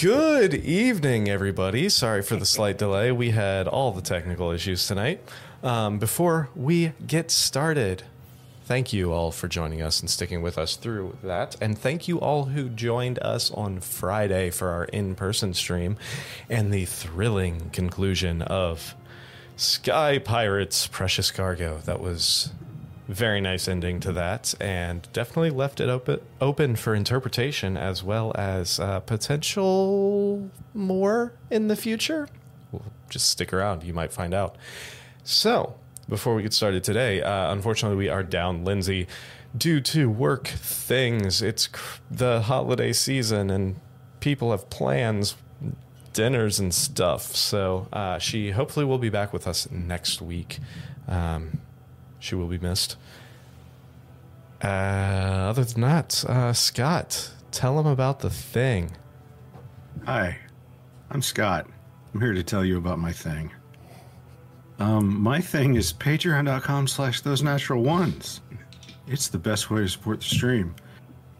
Good evening, everybody. Sorry for the slight delay. We had all the technical issues tonight. Um, before we get started, thank you all for joining us and sticking with us through that. And thank you all who joined us on Friday for our in person stream and the thrilling conclusion of Sky Pirates Precious Cargo. That was very nice ending to that and definitely left it open open for interpretation as well as uh, potential more in the future. Well, just stick around. You might find out. So before we get started today uh, unfortunately we are down lindsay due to work things. It's cr- the holiday season and people have plans dinners and stuff. So uh, she hopefully will be back with us next week. Um, she will be missed. Uh, other than that, uh, Scott, tell him about the thing. Hi, I'm Scott. I'm here to tell you about my thing. Um, my thing is patreon.com slash those natural ones. It's the best way to support the stream.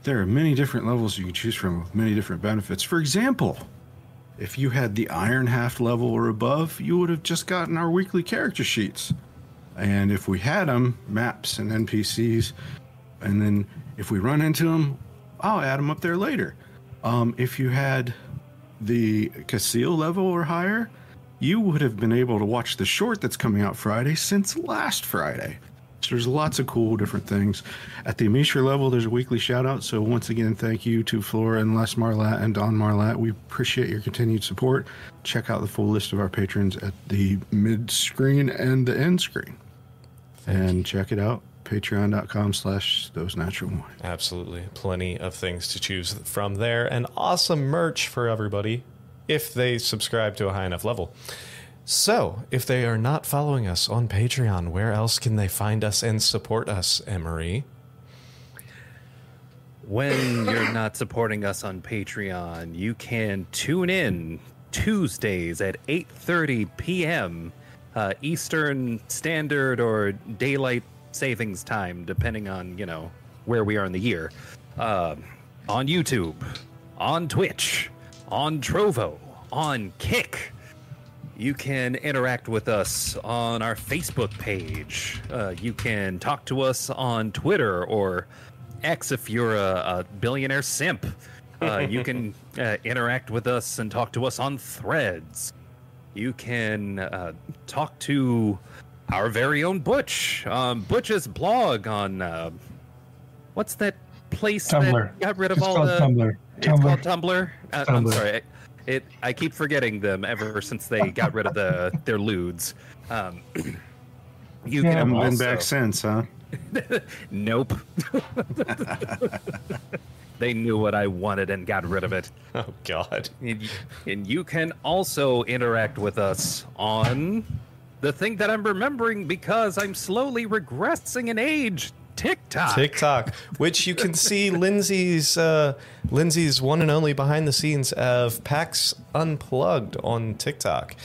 There are many different levels you can choose from with many different benefits. For example, if you had the Iron Half level or above, you would have just gotten our weekly character sheets. And if we had them, maps and NPCs, and then if we run into them, I'll add them up there later. Um, if you had the Casil level or higher, you would have been able to watch the short that's coming out Friday since last Friday. So there's lots of cool different things. At the Amishra level, there's a weekly shout out. So once again, thank you to Flora and Les Marlat and Don Marlat. We appreciate your continued support. Check out the full list of our patrons at the mid screen and the end screen. And check it out, patreon.com slash those natural ones. Absolutely. Plenty of things to choose from there and awesome merch for everybody if they subscribe to a high enough level. So, if they are not following us on Patreon, where else can they find us and support us, Emery? when you're not supporting us on Patreon, you can tune in Tuesdays at 8:30 p.m. Uh, Eastern Standard or Daylight Savings Time, depending on you know where we are in the year. Uh, on YouTube, on Twitch, on Trovo, on Kick. You can interact with us on our Facebook page. Uh, you can talk to us on Twitter or X if you're a, a billionaire simp. Uh, you can uh, interact with us and talk to us on threads. You can uh, talk to our very own Butch. Um, Butch's blog on uh, what's that place Tumblr. that got rid of It's all the Tumblr. It's Tumblr. called Tumblr. Uh, I'm sorry. It. I keep forgetting them ever since they got rid of the their lewds. Um, you Yeah, Haven't been back since, huh? Nope. they knew what I wanted and got rid of it. Oh, God. And and you can also interact with us on the thing that I'm remembering because I'm slowly regressing in age. TikTok. TikTok, which you can see Lindsay's uh, Lindsay's one and only behind the scenes of PAX Unplugged on TikTok.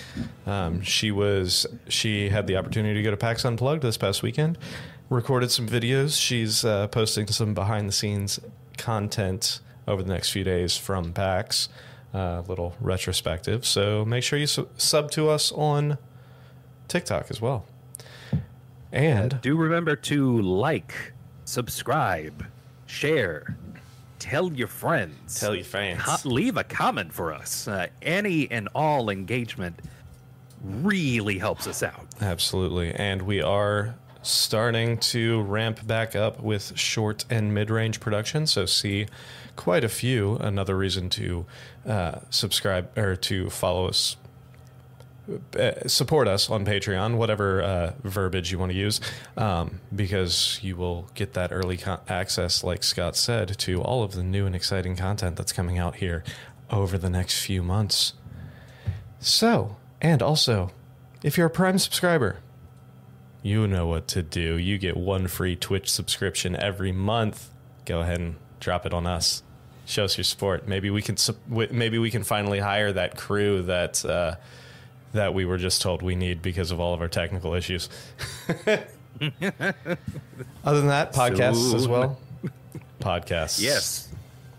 Um, she was she had the opportunity to go to PAX Unplugged this past weekend, recorded some videos. She's uh, posting some behind the scenes content over the next few days from PAX, uh, little retrospective. So make sure you su- sub to us on TikTok as well. And Do remember to like, subscribe, share, tell your friends. tell your fans. Co- leave a comment for us. Uh, any and all engagement really helps us out. Absolutely. And we are starting to ramp back up with short and mid range production. So, see quite a few. Another reason to uh, subscribe or to follow us. Uh, support us on Patreon, whatever uh, verbiage you want to use, um, because you will get that early con- access, like Scott said, to all of the new and exciting content that's coming out here over the next few months. So, and also, if you're a Prime subscriber, you know what to do. You get one free Twitch subscription every month. Go ahead and drop it on us. Show us your support. Maybe we can. Maybe we can finally hire that crew that uh, that we were just told we need because of all of our technical issues. Other than that, podcasts as well. Podcasts. Yes.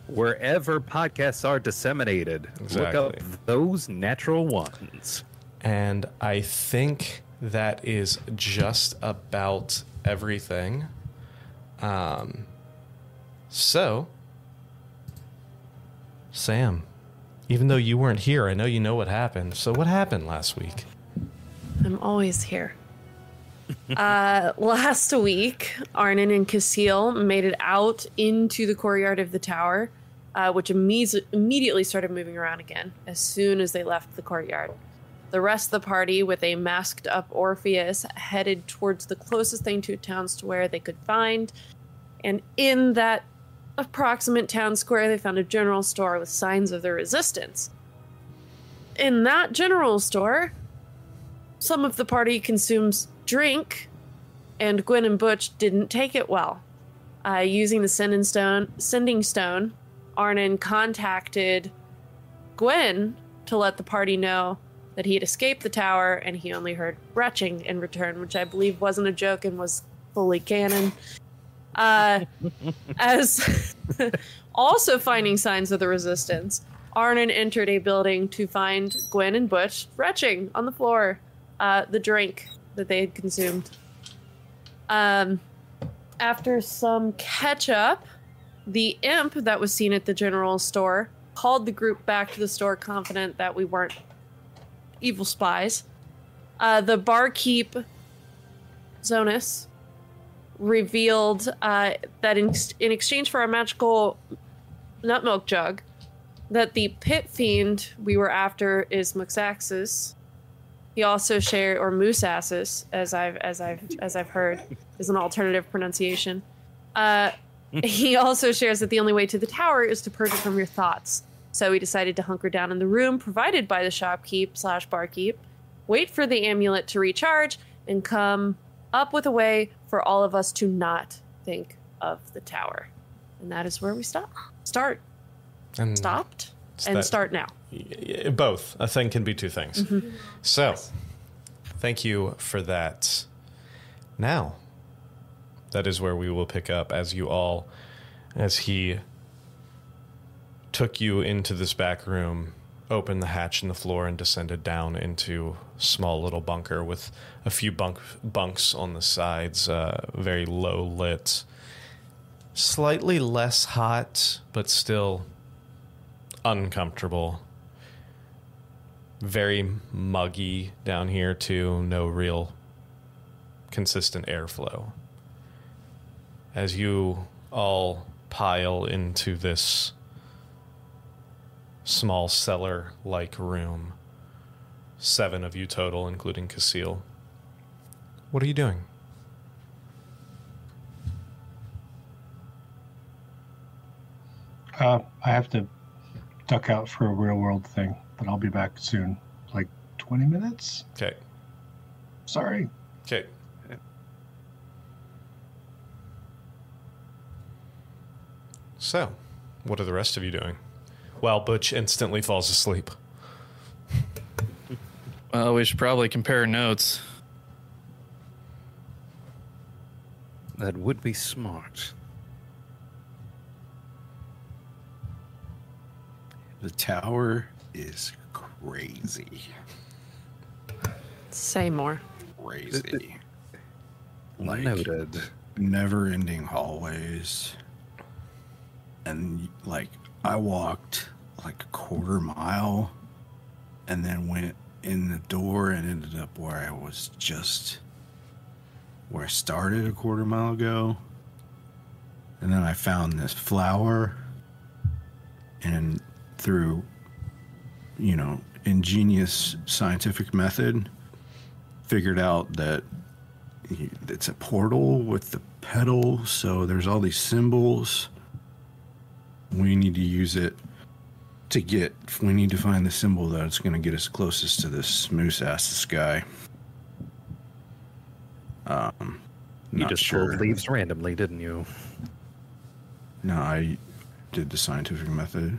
wherever podcasts are disseminated. Look up those natural ones. And I think that is just about everything. Um, so, Sam, even though you weren't here, I know you know what happened. So, what happened last week? I'm always here. uh, last week, Arnon and Casil made it out into the courtyard of the tower, uh, which imme- immediately started moving around again as soon as they left the courtyard. The rest of the party, with a masked up Orpheus, headed towards the closest thing to a town square they could find. And in that approximate town square, they found a general store with signs of the resistance. In that general store, some of the party consumes drink, and Gwen and Butch didn't take it well. Uh, using the sending stone, sending stone, Arnon contacted Gwen to let the party know that he had escaped the tower and he only heard retching in return, which I believe wasn't a joke and was fully canon. Uh, as also finding signs of the resistance, Arnon entered a building to find Gwen and Butch retching on the floor, uh, the drink that they had consumed. Um, after some catch up, the imp that was seen at the general store called the group back to the store, confident that we weren't evil spies. Uh, the barkeep, Zonus, revealed uh, that in, in exchange for a magical nut milk jug, that the pit fiend we were after is Muxaxis. He also shared, or Moosasis, as I've as I've as I've heard, is an alternative pronunciation. Uh, he also shares that the only way to the tower is to purge it from your thoughts. So we decided to hunker down in the room provided by the shopkeep slash barkeep, wait for the amulet to recharge, and come up with a way for all of us to not think of the tower. And that is where we stop. Start. And Stopped. And start now. Both. A thing can be two things. Mm-hmm. So, thank you for that. Now, that is where we will pick up as you all, as he took you into this back room, opened the hatch in the floor, and descended down into small little bunker with a few bunk bunks on the sides, uh, very low lit, slightly less hot, but still uncomfortable. Very muggy down here too. No real consistent airflow. As you all pile into this small cellar like room seven of you total including Casil. what are you doing Uh, I have to duck out for a real world thing, but I'll be back soon. Like 20 minutes? okay Sorry. okay so what are the rest of you doing well butch instantly falls asleep Well, we should probably compare notes. That would be smart. The tower is crazy. Say more. Crazy. Like Noted. never ending hallways. And like I walked like a quarter mile and then went in the door and ended up where I was just where I started a quarter mile ago. And then I found this flower and through you know, ingenious scientific method figured out that it's a portal with the pedal, so there's all these symbols. We need to use it to get. We need to find the symbol that's going to get us closest to this moose ass guy. Um, You just sure. pulled leaves randomly, didn't you? No, I did the scientific method.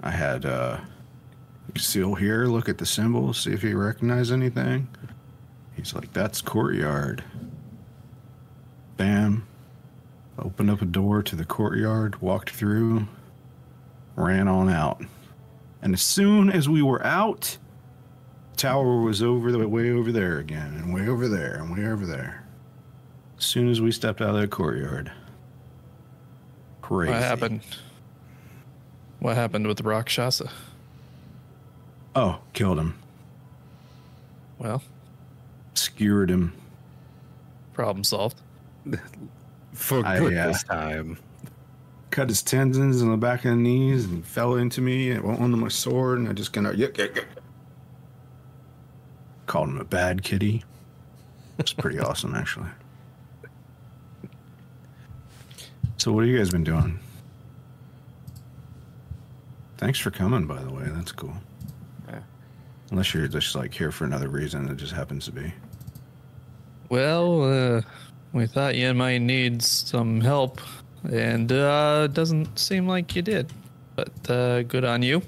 I had uh, Seal here look at the symbol, see if he recognized anything. He's like, "That's courtyard." Bam. opened up a door to the courtyard, walked through, ran on out. And as soon as we were out, tower was over the way over there again, and way over there, and way over there. As soon as we stepped out of the courtyard. Crazy. What happened? What happened with the Rakshasa? Oh, killed him. Well, Skewered him. problem solved. For I, good uh, this time. Cut his tendons in the back of the knees and fell into me. It went onto my sword, and I just kind of yuck, yuck, yuck. called him a bad kitty. It's pretty awesome, actually. So, what have you guys been doing? Thanks for coming, by the way. That's cool. Yeah. Unless you're just like here for another reason, it just happens to be. Well, uh, we thought you might need some help, and uh, doesn't seem like you did. But uh, good on you.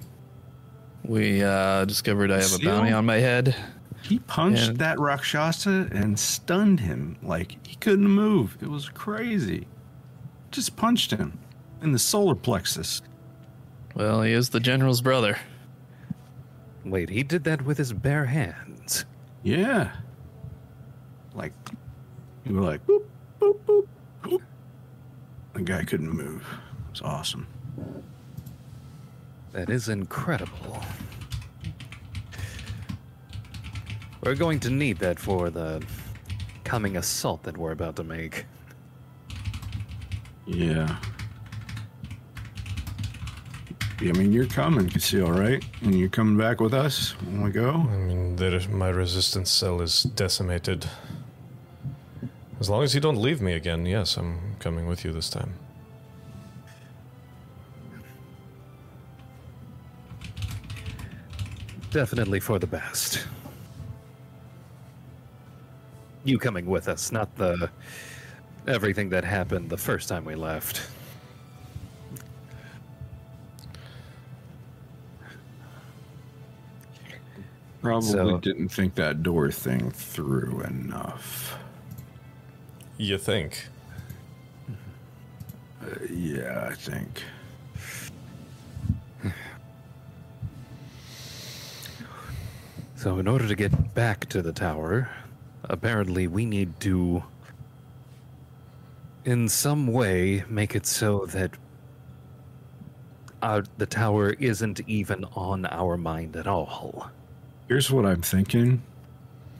We uh, discovered I have a bounty on my head. He punched And- that Rakshasa and stunned him like he couldn't move. It was crazy. Just punched him in the solar plexus. Well, he is the general's brother. Wait, he did that with his bare hands. Yeah. Like, you were like, boop, boop, boop, boop. The guy couldn't move. It was awesome. That is incredible. We're going to need that for the coming assault that we're about to make. Yeah. I mean, you're coming, Conceal, right? And you're coming back with us when we go? I mean, there, my resistance cell is decimated. As long as you don't leave me again, yes, I'm coming with you this time. Definitely for the best. You coming with us, not the everything that happened the first time we left. Probably So- didn't think that door thing through enough. You think? Uh, yeah, I think. So, in order to get back to the tower, apparently we need to, in some way, make it so that our, the tower isn't even on our mind at all. Here's what I'm thinking.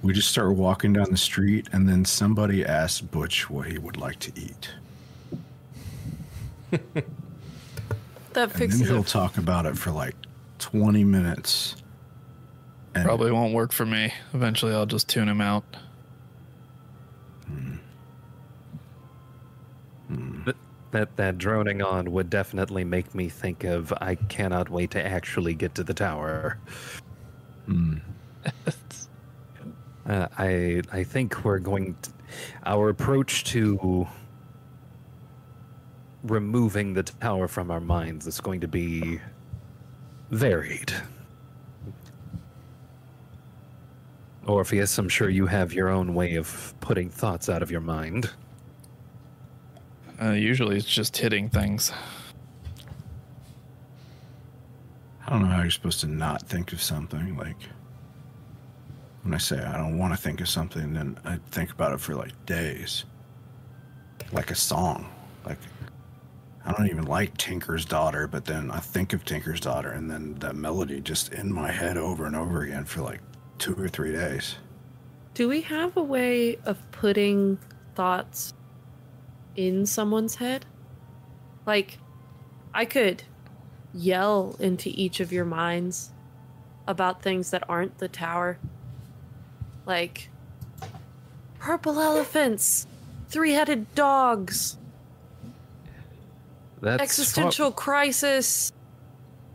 We just start walking down the street, and then somebody asks Butch what he would like to eat. That And fixes then he'll it. talk about it for like 20 minutes. And Probably won't work for me. Eventually, I'll just tune him out. Hmm. Th- That that droning on would definitely make me think of I cannot wait to actually get to the tower. Hmm. Uh, I I think we're going to, our approach to removing the tower from our minds is going to be varied. Orpheus, I'm sure you have your own way of putting thoughts out of your mind. Uh, usually, it's just hitting things. I don't know how you're supposed to not think of something. Like, when I say I don't want to think of something, then I think about it for like days. Like a song. Like, I don't even like Tinker's Daughter, but then I think of Tinker's Daughter, and then that melody just in my head over and over again for like two or three days. Do we have a way of putting thoughts in someone's head? Like, I could yell into each of your minds about things that aren't the tower. Like, purple elephants, three headed dogs, That's existential crisis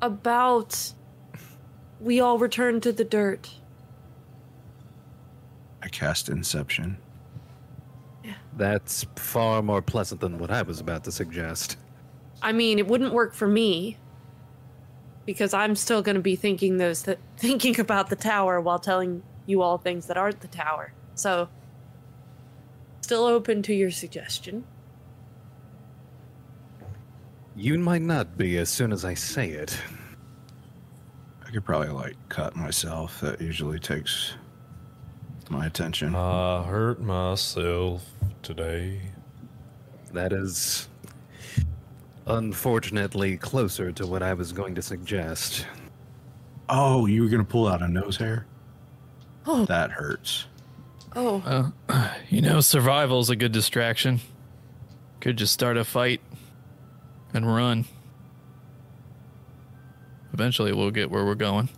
about we all return to the dirt. I cast Inception. That's far more pleasant than what I was about to suggest. I mean, it wouldn't work for me because I'm still going to be thinking those th- thinking about the tower while telling you all things that aren't the tower. So, still open to your suggestion. You might not be as soon as I say it. I could probably like cut myself. That usually takes my attention. I hurt myself today. That is unfortunately closer to what I was going to suggest. oh, you were gonna pull out a nose hair? Oh. That hurts. Oh, Uh, you know, survival's a good distraction. Could just start a fight and run. Eventually, we'll get where we're going.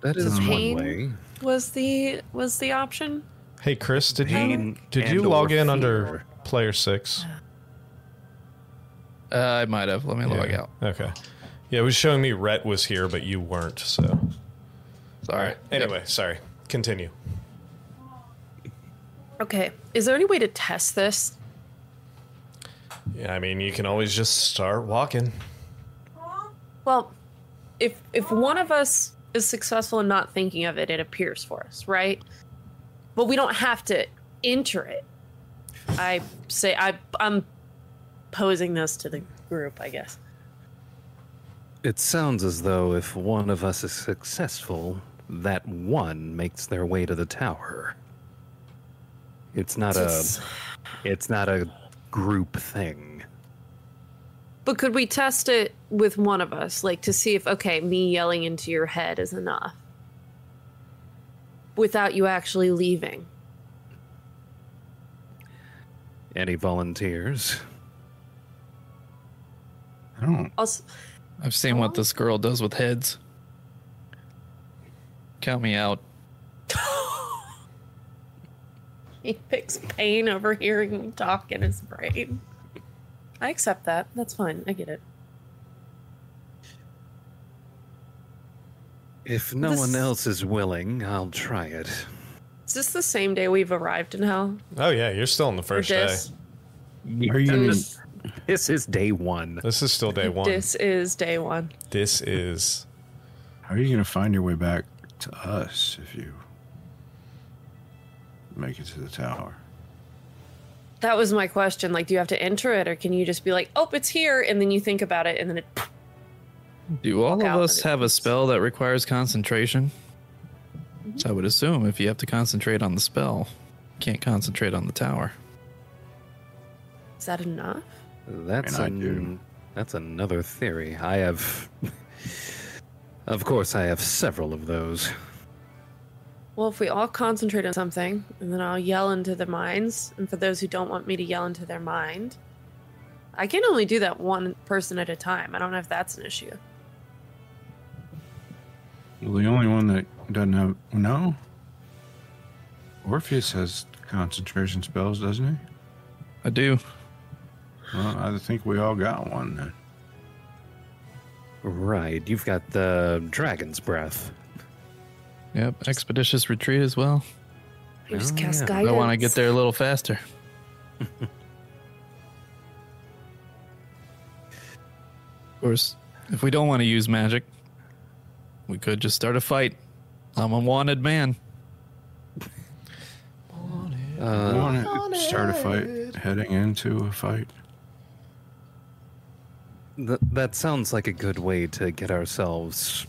That is Pain? one way. was the was the option? Hey, Chris, did you did you log or in under player six? Uh, I might have. Let me log Yeah. out. Okay. Yeah, it was showing me Rhett was here, but you weren't. So, Sorry. anyway, sorry. Continue. Okay. Is there any way to test this? Yeah, I mean, you can always just start walking. Well, if if one of us is successful in not thinking of it, it appears for us, right? But we don't have to enter it. I say I I'm posing this to the group, I guess. It sounds as though if one of us is successful, that one makes their way to the tower. It's not a It's- it's not a group thing. But could we test it with one of us, like to see if okay, me yelling into your head is enough, without you actually leaving? Any volunteers? I don't. Also, I've seen what oh. this girl does with heads. Count me out. he picks pain over hearing me talk in his brain. I accept that. That's fine. I get it. If no This- one else is willing, I'll try it. Is this the same day we've arrived in hell? Oh yeah, you're still on the first day. Are you? Dis- This is day one. This is still day one. This is day one. This is. How are you gonna find your way back to us if you make it to the tower? That was my question. Like, do you have to enter it, or can you just be like, "Oh, it's here," and then you think about it, and then it? Do all of us have a spell that requires concentration? Mm-hmm. So I would assume if you have to concentrate on the spell, you can't concentrate on the tower. Is that enough? That's And I an, do. that's another theory. I have Of course I have several of those. Well, if we all concentrate on something, and then I'll yell into their minds, and for those who don't want me to yell into their mind, I can only do that one person at a time. I don't know if that's an issue. Well, the only one that doesn't have no. Orpheus has concentration spells, doesn't he? I do. Well, I think we all got one then. Right, you've got the dragon's breath. Yep. Expeditious retreat as well. You just Oh, cast yeah. guidance. I want to get there a little faster. of course, if we don't want to use magic, we could just start a fight. I'm a wanted man. Uh, want to start a fight heading into a fight? Th- that sounds like a good way to get ourselves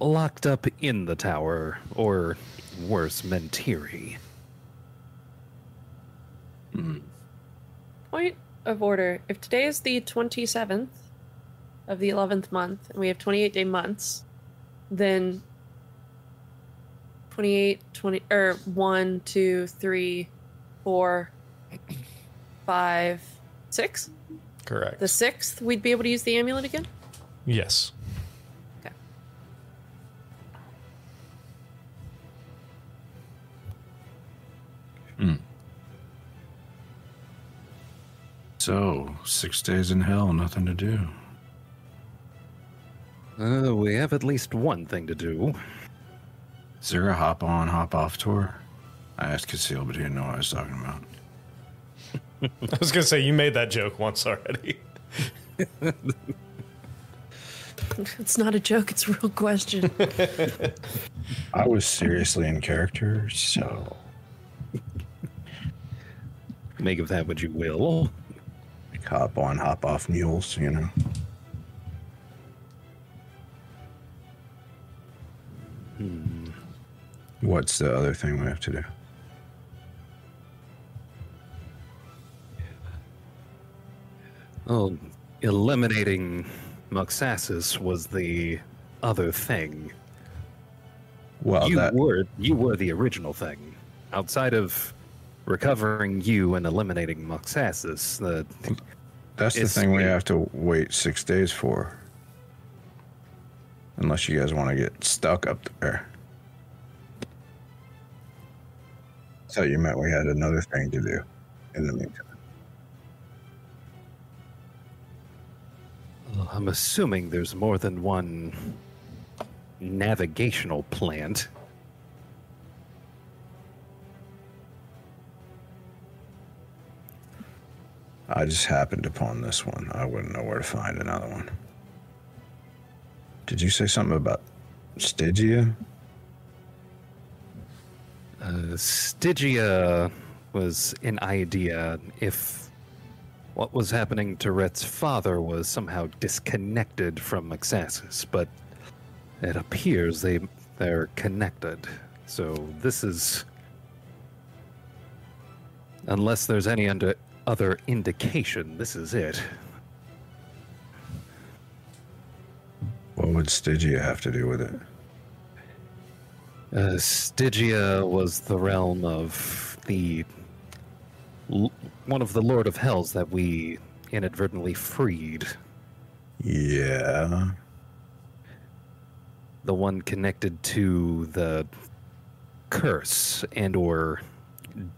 locked up in the tower, or worse, Mentiri. Mm-hmm. Point of order. If today is the 27th of the 11th month, and we have 28 day months, then 28, 20, or 1, 2, 3, 4, 5, 6? Correct. The 6th, we'd be able to use the amulet again? yes. Okay. Hmm. So, six days in hell, nothing to do. Uh, we have at least one thing to do. Is there a hop on, hop off tour? I asked Cassil, but he didn't know what I was talking about. I was gonna say you made that joke once already. It's not a joke, it's a real question. I was seriously in character, so Make of that what you will. hop on, hop off mules, you know. Hmm. What's the other thing we have to do? Oh, eliminating Muxassus was the other thing. Well, you that were you were the original thing. Outside of recovering you and eliminating Muxassus, the that's the thing we have to wait six days for. Unless you guys want to get stuck up there. I thought you meant we had another thing to do in the meantime. I'm assuming there's more than one navigational plant. I just happened upon this one. I wouldn't know where to find another one. Did you say something about Stygia? Uh, Stygia was an idea if what was happening to Rhett's father was somehow disconnected from Muxassus, but it appears they they're connected. So this is unless there's any under, other indication, this is it. What would Stygia have to do with it? Uh, Stygia was the realm of the one of the Lord of Hells that we inadvertently freed. Yeah. The one connected to the curse and or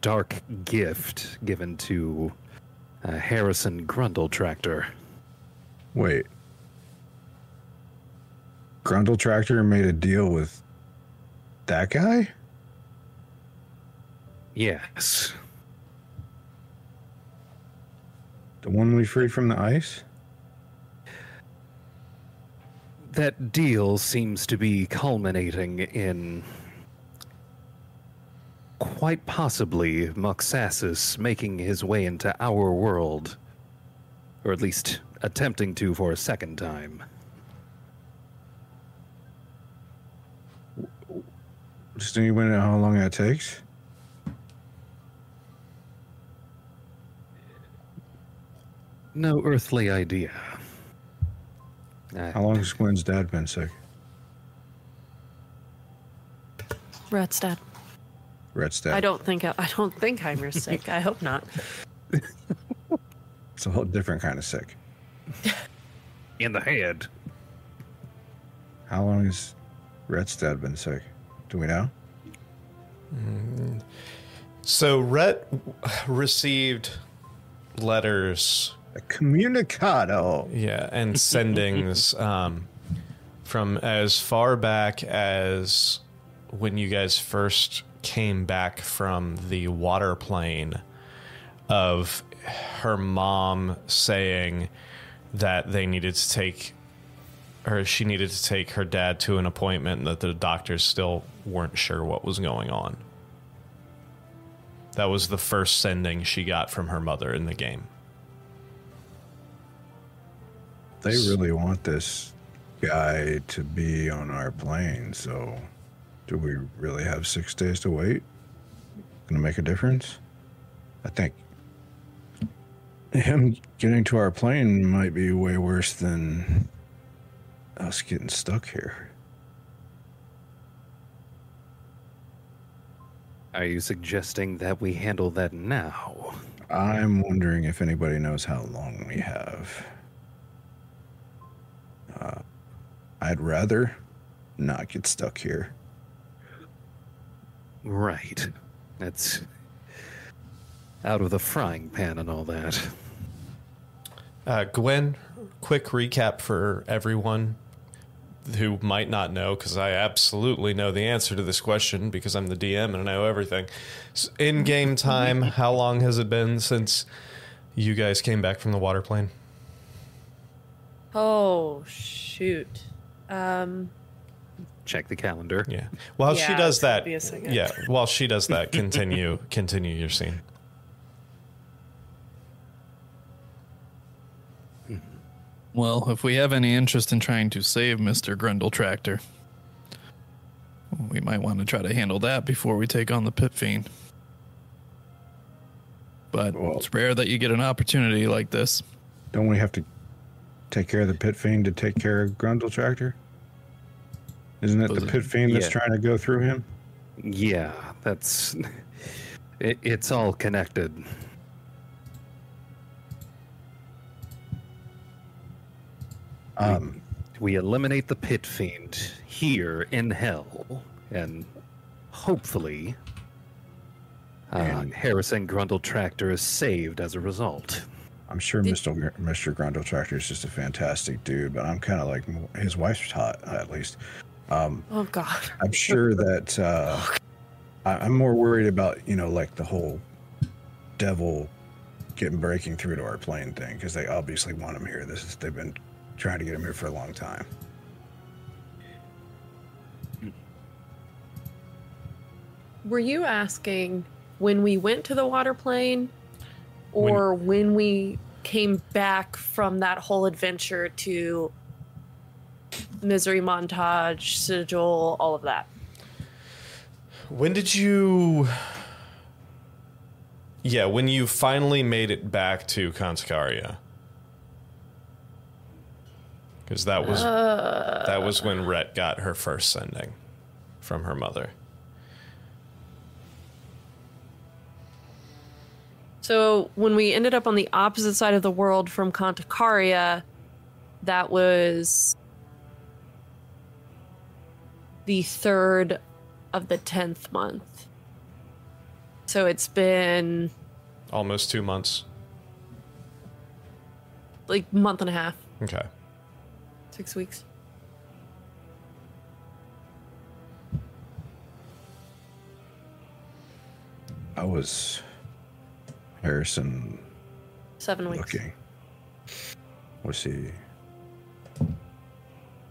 dark gift given to uh, Harrison Grundle Tractor. Wait. Grundle Tractor made a deal with that guy? Yes. The one we freed from the ice? That deal seems to be culminating in quite possibly Muxassus making his way into our world, or at least attempting to for a second time. Just anybody know how long that takes? No earthly idea. How long has Gwen's dad been sick? Rat's dad. Rhett's dad. I don't think I don't think Heimer's sick. I hope not. It's a whole different kind of sick. in the head. How long has Rhett's dad been sick? Do we know? Mm. So Rhett received letters A communicado. Yeah, and sendings um, from as far back as when you guys first came back from the water plane of her mom saying that they needed to take or she needed to take her dad to an appointment and that the doctors still weren't sure what was going on. That was the first sending she got from her mother in the game. They really want this guy to be on our plane, so do we really have six days to wait? Gonna make a difference? I think him getting to our plane might be way worse than us getting stuck here. Are you suggesting that we handle that now? I'm wondering if anybody knows how long we have. Uh, I'd rather not get stuck here. Right. That's out of the frying pan and all that. Uh, Gwen, quick recap for everyone who might not know, because I absolutely know the answer to this question because I'm the DM and I know everything. S- In game time, how long has it been since you guys came back from the water plane? Oh shoot. Um Check the calendar. Yeah. While she does that, be a second. yeah. While she does that, continue continue your scene. Well, if we have any interest in trying to save Mr. Grundle Tractor, we might want to try to handle that before we take on the Pit Fiend. But Well- it's rare that you get an opportunity like this. Don't we have to take care of the pit fiend to take care of Grundle Tractor? Isn't it the pit fiend that's yeah. trying to go through him? Yeah, that's. It, it's all connected. Um, We eliminate the pit fiend here in hell, and hopefully, uh, And- Harrison Grundle Tractor is saved as a result. I'm sure Mr. Gr- Mr. Grundle Tractor is just a fantastic dude, but I'm kind of like his wife's hot at least. Um, oh god. I'm sure that uh, I, I'm more worried about you know like the whole devil getting breaking through to our plane thing because they obviously want him here. This is they've been trying to get him here for a long time. Were you asking when we went to the water plane or when, we came back from that whole adventure to misery montage, sigil, all of that? When did you Yeah, when you finally made it back to Conskaria. Because that was uh, that was when Rhett got her first sending from her mother. So when we ended up on the opposite side of the world from Contacaria, that was the third of the tenth month. So it's been Almost two months. like month and a half, Okay. six weeks. I was Harrison Seven weeks. looking. Was he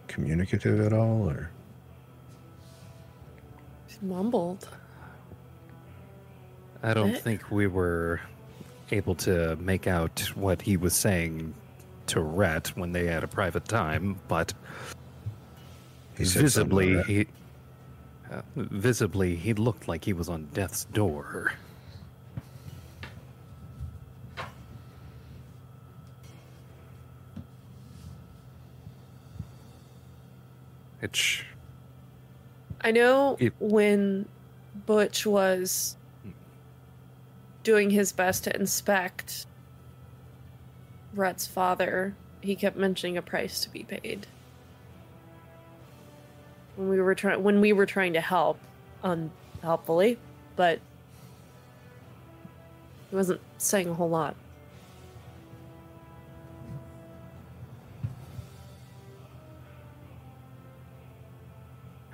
communicative at all, or He mumbled. I don't What? think we were able to make out what he was saying to Rhett when they had a private time, but he visibly he uh, visibly he looked like he was on death's door. Which I know It- when Butch was doing his best to inspect Rhett's father, he kept mentioning a price to be paid. When we were trying when we were trying to help, um, unhelpfully, but he wasn't saying a whole lot.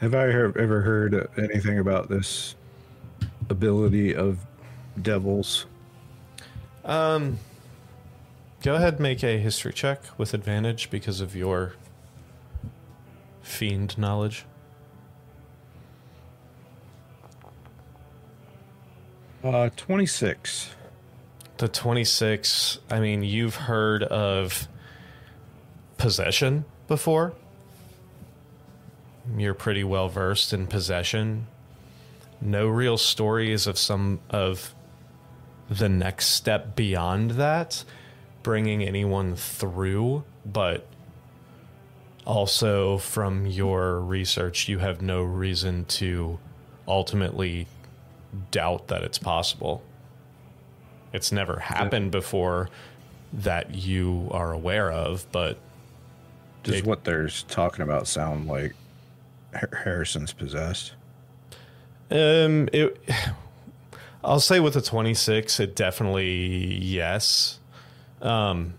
Have I heard, ever heard anything about this ability of devils? Um go ahead and make a history check with advantage because of your fiend knowledge. Uh, 26. The 26, I mean, you've heard of possession before. You're pretty well versed in possession. No real stories of some of the next step beyond that, bringing anyone through, but also from your research, you have no reason to ultimately doubt that it's possible. It's never happened before that you are aware of, but Does what they're talking about sound like Harrison's possessed? um it I'll say with the 26 it definitely yes. Um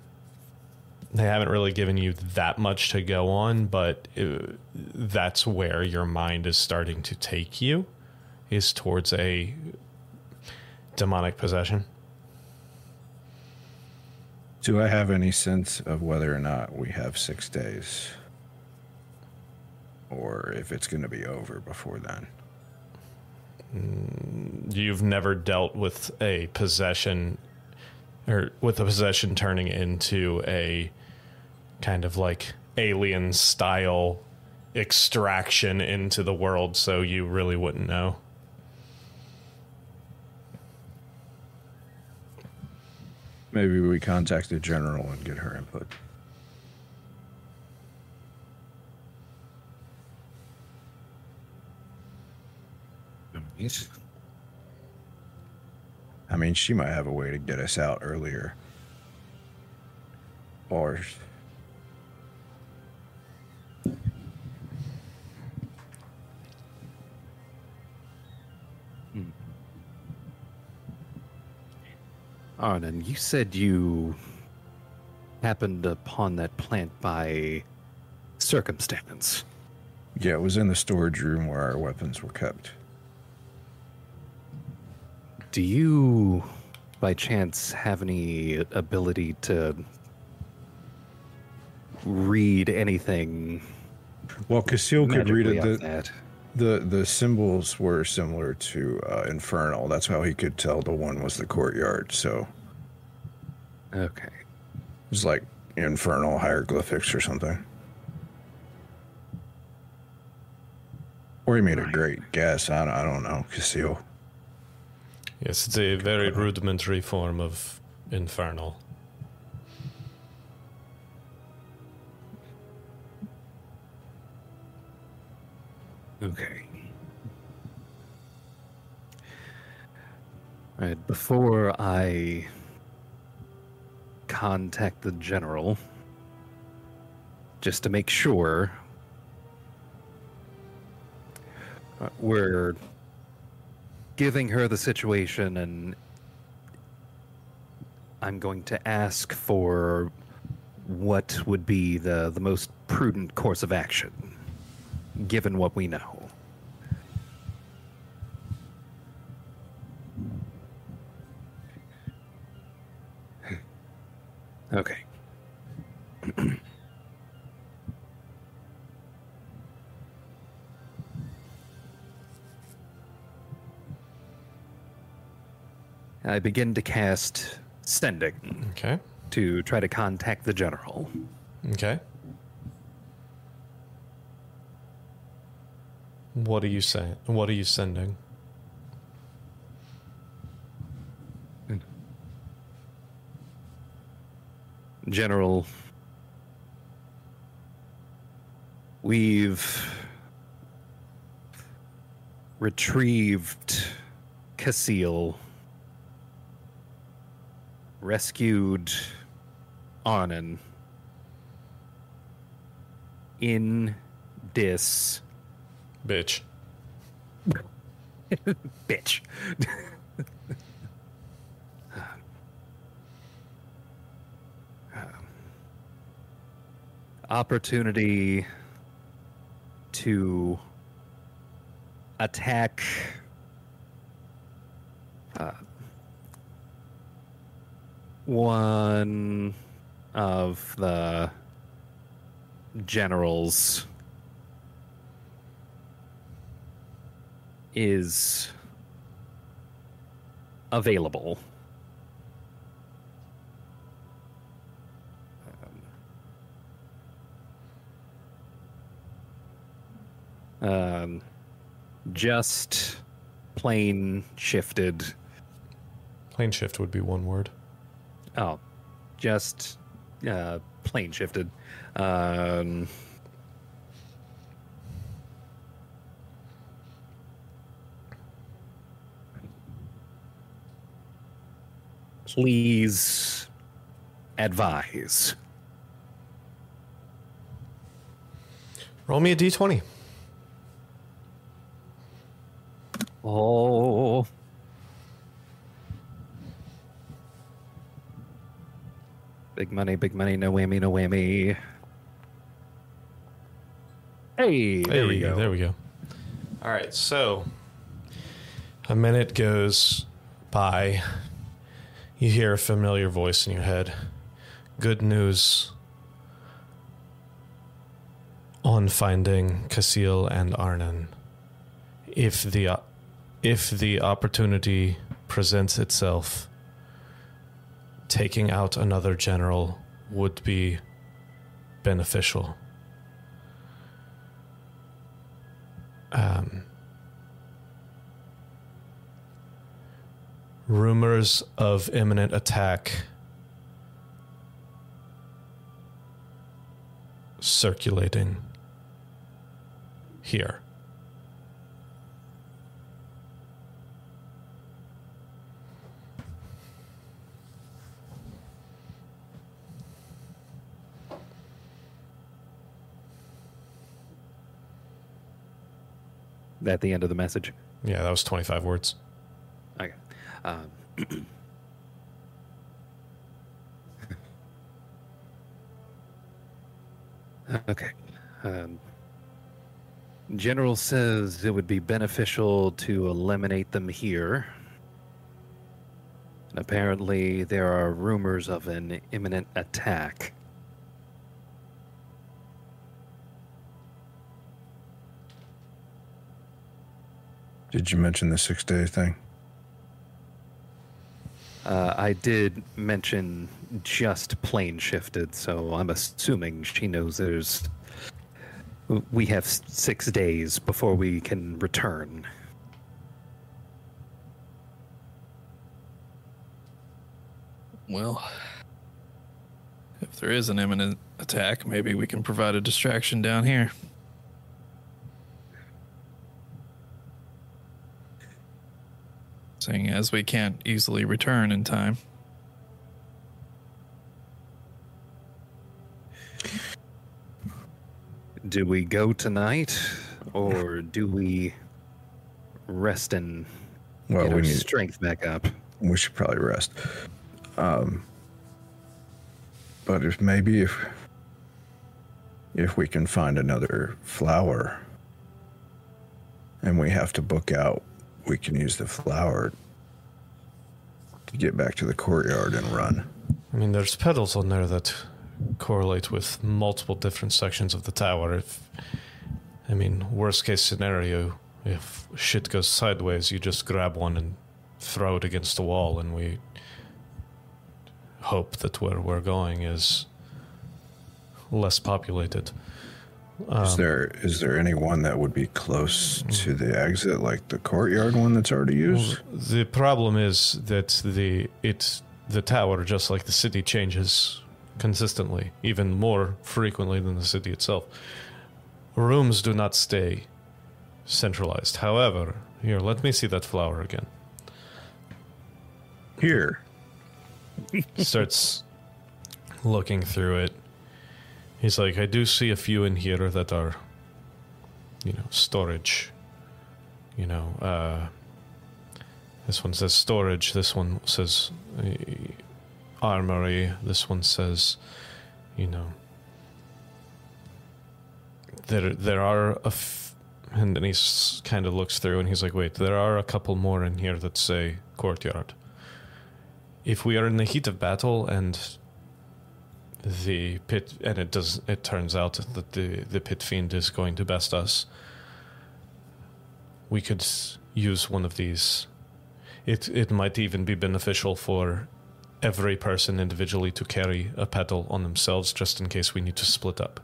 they haven't really given you that much to go on, but it, that's where your mind is starting to take you is towards a demonic possession. Do I have any sense of whether or not we have six days? Or if it's going to be over before then? Mm, you've never dealt with a possession or with a possession turning into a kind of like alien style extraction into the world, so you really wouldn't know. Maybe we contact the general and get her input. I mean, she might have a way to get us out earlier. Or hmm. Arnon, you said you happened upon that plant by circumstance. yeah, it was in the storage room where our weapons were kept. Do you, by chance, have any ability to read anything? Well, Casil could read it. The, that? the the symbols were similar to uh, infernal. That's how he could tell the one was the courtyard. So Okay. it was like infernal hieroglyphics or something. Or he made a great guess. I, don't- I don't know. Casil. Yes, it's a very rudimentary form of infernal. Okay. Before I contact the general, just to make sure uh, we're giving her the situation and I'm going to ask for what would be the, the most prudent course of action given what we know. Okay. I begin to cast sending Okay. to try to contact the general. Okay. What are you saying? What are you sending? General, we've retrieved Casil, rescued Arnon in this Bitch. bitch. Opportunity to attack uh, one of the generals is available. Um, just plane shifted. Plane shift would be one word. Oh, just uh, plane shifted. Um, please advise. Roll me a d20. Oh. Big money, big money, no whammy, no whammy. Hey, there we go. There we go. All right, so a minute goes by. You hear a familiar voice in your head. good news on finding Casil and Arnon. If the if the opportunity presents itself, taking out another general would be beneficial. Um, rumors of imminent attack circulating here. At the end of the message. Yeah, that was 25 words. Okay. Um, okay. Um, General says it would be beneficial to eliminate them here. And apparently, there are rumors of an imminent attack. Did you mention the six day thing? Uh, I did mention just plane shifted, so I'm assuming she knows there's. We have six days before we can return. Well, if there is an imminent attack, maybe we can provide a distraction down here. Seeing as we can't easily return in time. Do we go tonight, or do we rest and Well, get we our need strength back up? we should probably rest. Um, but if maybe if if we can find another flower and we have to book out, we can use the flower to get back to the courtyard and run. I mean, there's petals on there that correlate with multiple different sections of the tower. If, I mean, worst case scenario, if shit goes sideways, you just grab one and throw it against the wall, and we hope that where we're going is less populated. Is um, there is there anyone that would be close to the exit, like the courtyard one that's already used? The problem is that the it the tower, just like the city, changes consistently, even more frequently than the city itself. Rooms do not stay centralized. However, here, let me see that flower again. Here, Starts looking through it. He's like, I do see a few in here that are, you know, storage. You know, uh, this one says storage. This one says uh, armory. This one says, you know, there there are a, f- and then he kind of looks through and he's like, wait, there are a couple more in here that say courtyard. If we are in the heat of battle and the pit, and it does, it turns out that the the pit fiend is going to best us. We could use one of these. It it might even be beneficial for every person individually to carry a petal on themselves, just in case we need to split up.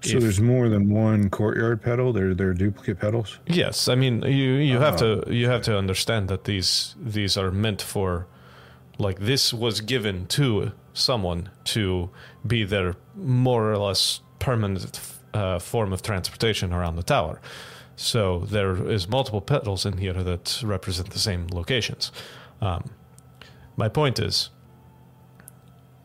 so If- there's more than one courtyard petal. They're they're duplicate petals. Yes, I mean you you have to ah. you have to understand that these these are meant for like this was given to someone to be their more or less permanent uh, form of transportation around the tower. So there is multiple petals in here that represent the same locations. Um, my point is,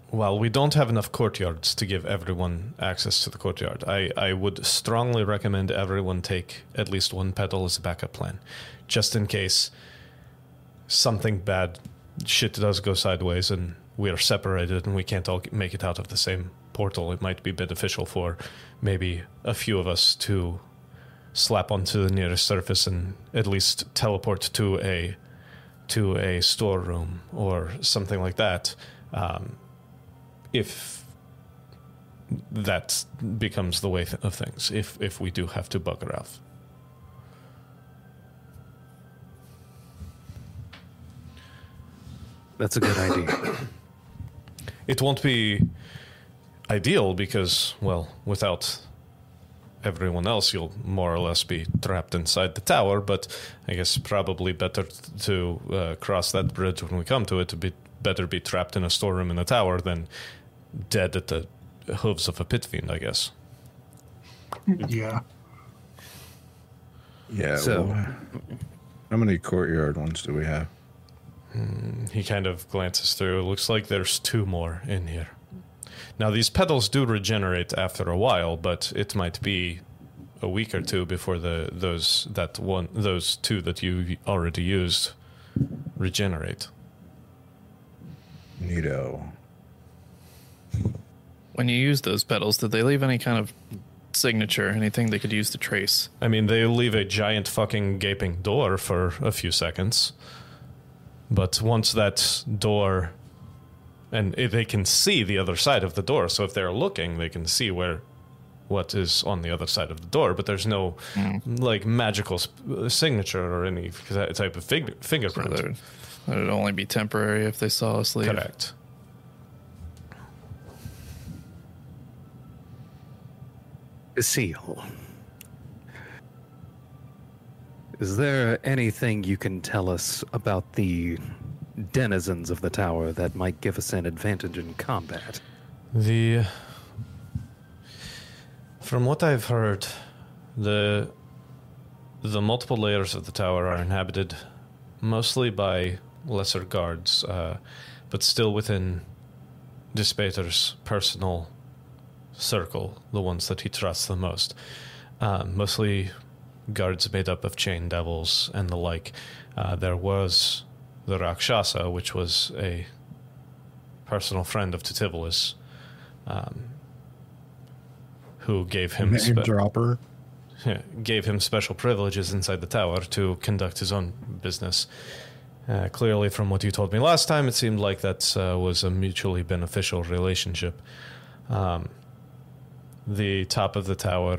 while we don't have enough courtyards to give everyone access to the courtyard, I, I would strongly recommend everyone take at least one petal as a backup plan, just in case something bad shit does go sideways and we are separated and we can't all make it out of the same portal. It might be beneficial for maybe a few of us to slap onto the nearest surface and at least teleport to a to a storeroom or something like that. Um, if that becomes the way th- of things, if if we do have to bugger off. That's a good idea. It won't be ideal because, well, without everyone else, you'll more or less be trapped inside the tower. But I guess probably better to uh, cross that bridge when we come to it. To be better be trapped in a storeroom in the tower than dead at the hooves of a pit fiend. I guess. Yeah. Yeah. So- well, how many courtyard ones do we have? Hmm, he kind of glances through. It looks like there's two more in here. Now these petals do regenerate after a while, but it might be a week or two before the those that one those two that you already used regenerate. Neato. When you use those petals, did they leave any kind of signature, anything they could use to trace? I mean, they leave a giant fucking gaping door for a few seconds. But once that door and i- they can see the other side of the door, so if they're looking, they can see where what is on the other side of the door, but there's no hmm. like magical sp- uh, signature or any uh, type of fig- fingerprint. that that would only be temporary if they saw us leave. Correct. Seal. Is there anything you can tell us about the denizens of the tower that might give us an advantage in combat? The from what I've heard, the the multiple layers of the tower are inhabited mostly by lesser guards, uh, but still within Dispater's personal circle, the ones that he trusts the most. Uh, mostly guards made up of chain devils and the like. Uh, there was the Rakshasa, which was a personal friend of Titivolus, um, who gave him Name spe- dropper. gave him special privileges inside the tower to conduct his own business. Uh, clearly, from what you told me last time, it seemed like that uh, was a mutually beneficial relationship. Um, the top of the tower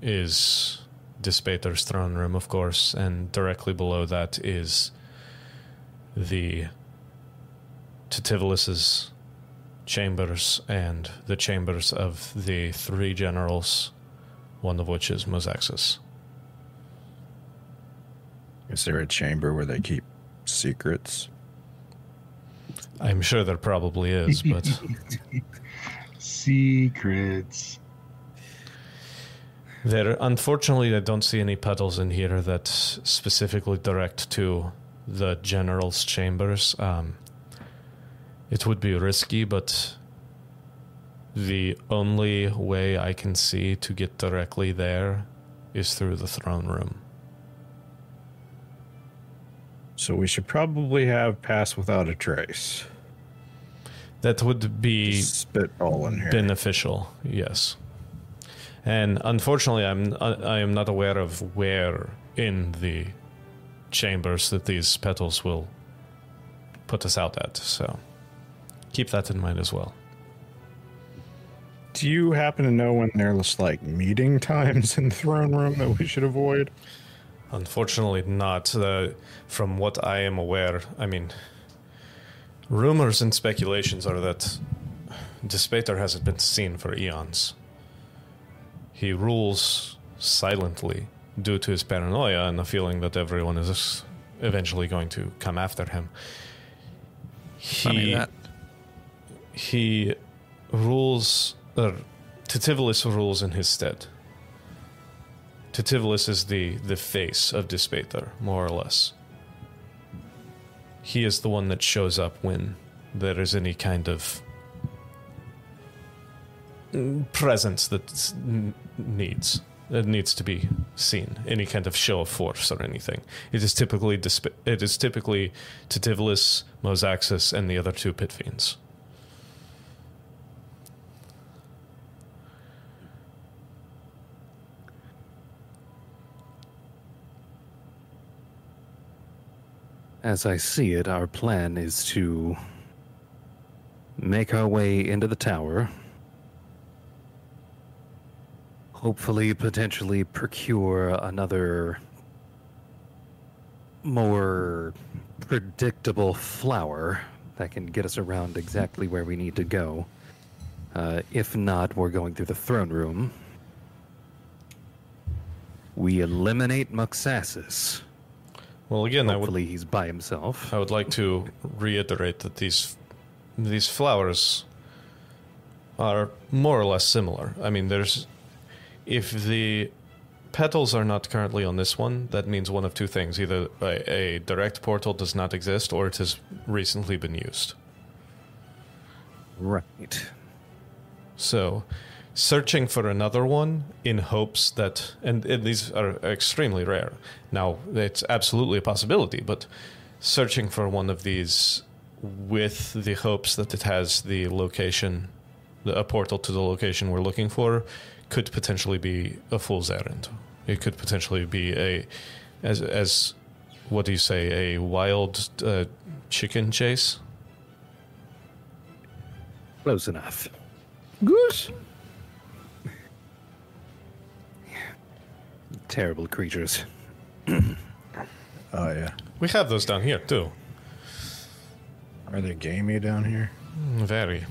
is Dispater's throne room, of course, and directly below that is the Titivolus's chambers and the chambers of the three generals one of which is Mosaxus. Is there a chamber where they keep secrets? I'm sure there probably is, but Secrets. There unfortunately I don't see any petals in here that specifically direct to the general's chambers. Um, it would be risky, but the only way I can see to get directly there is through the throne room. So we should probably have pass without a trace. That would be in here. beneficial yes and unfortunately i'm i am not aware of where in the chambers that these petals will put us out at so keep that in mind as well Do you happen to know when there's like meeting times in the throne room that we should avoid? unfortunately not uh, from what i am aware i mean rumors and speculations are that Dispater hasn't been seen for eons. He rules silently due to his paranoia and the feeling that everyone is eventually going to come after him. He, he rules, er, or Titivolus rules in his stead. Titivolus is the, the face of Dispater, more or less. He is the one that shows up when there is any kind of presence that needs that needs to be seen. Any kind of show of force or anything. It is typically disp- it is typically Titivolus, Mosaxus, and the other two pit fiends. As I see it, our plan is to make our way into the tower. Hopefully, potentially procure another more predictable flower that can get us around exactly where we need to go. Uh, if not, we're going through the throne room. We eliminate Muxassus. Well, again, I would Hopefully, he's by himself. I would like to reiterate that these these flowers are more or less similar. I mean, there's if the petals are not currently on this one, that means one of two things: either a, a direct portal does not exist, or it has recently been used. Right. So, searching for another one in hopes that, and, and these are extremely rare. Now, it's absolutely a possibility, but searching for one of these with the hopes that it has the location, the, a portal to the location we're looking for, could potentially be a fool's errand. It could potentially be a, as as, what do you say, a wild uh, chicken chase. Close enough. Goose. Terrible creatures. Oh yeah. We have those down here too. Are they gamey down here? Very.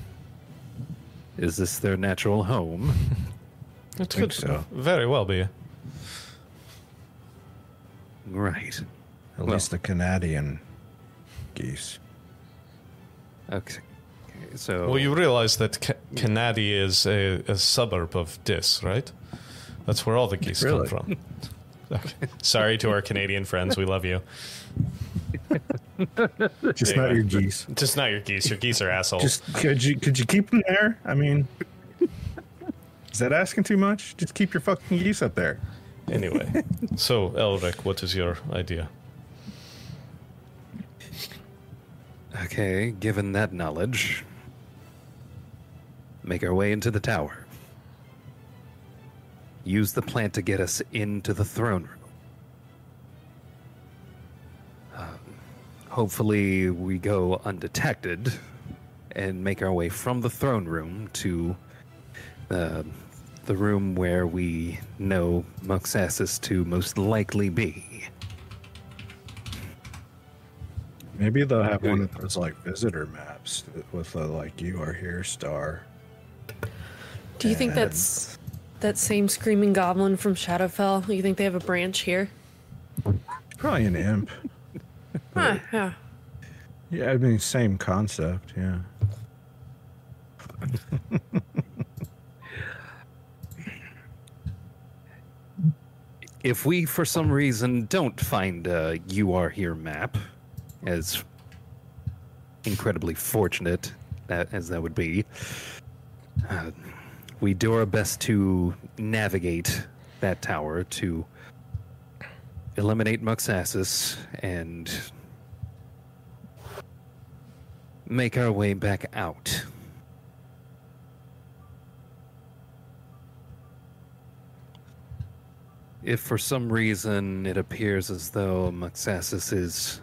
Is this their natural home? It think could so. very well be. Right. At Well- least the Canadian geese. Okay. So Well, you realize that Ca- Canady is a, a suburb of Dis, right? That's where all the geese Really? come from. Okay. Sorry to our Canadian friends, we love you. Just Yeah. not your geese. Just not your geese. Your geese are assholes. Just could you could you keep them there? I mean, is that asking too much? Just keep your fucking geese up there. anyway, so Elric, what is your idea? Okay, given that knowledge, make our way into the tower. Use the plant to get us into the throne room. Um, hopefully, we go undetected and make our way from the throne room to uh, the room where we know Muxassus to most likely be. Maybe they'll have one of those like visitor maps with a like you are here star. Do you think that's that same screaming goblin from Shadowfell? You think they have a branch here? Probably an imp. Huh, yeah. Yeah, I mean same concept. Yeah. if we for some reason don't find a you are here map as incredibly fortunate as that would be uh, we do our best to navigate that tower to eliminate Muxassus and make our way back out if for some reason it appears as though Muxassus is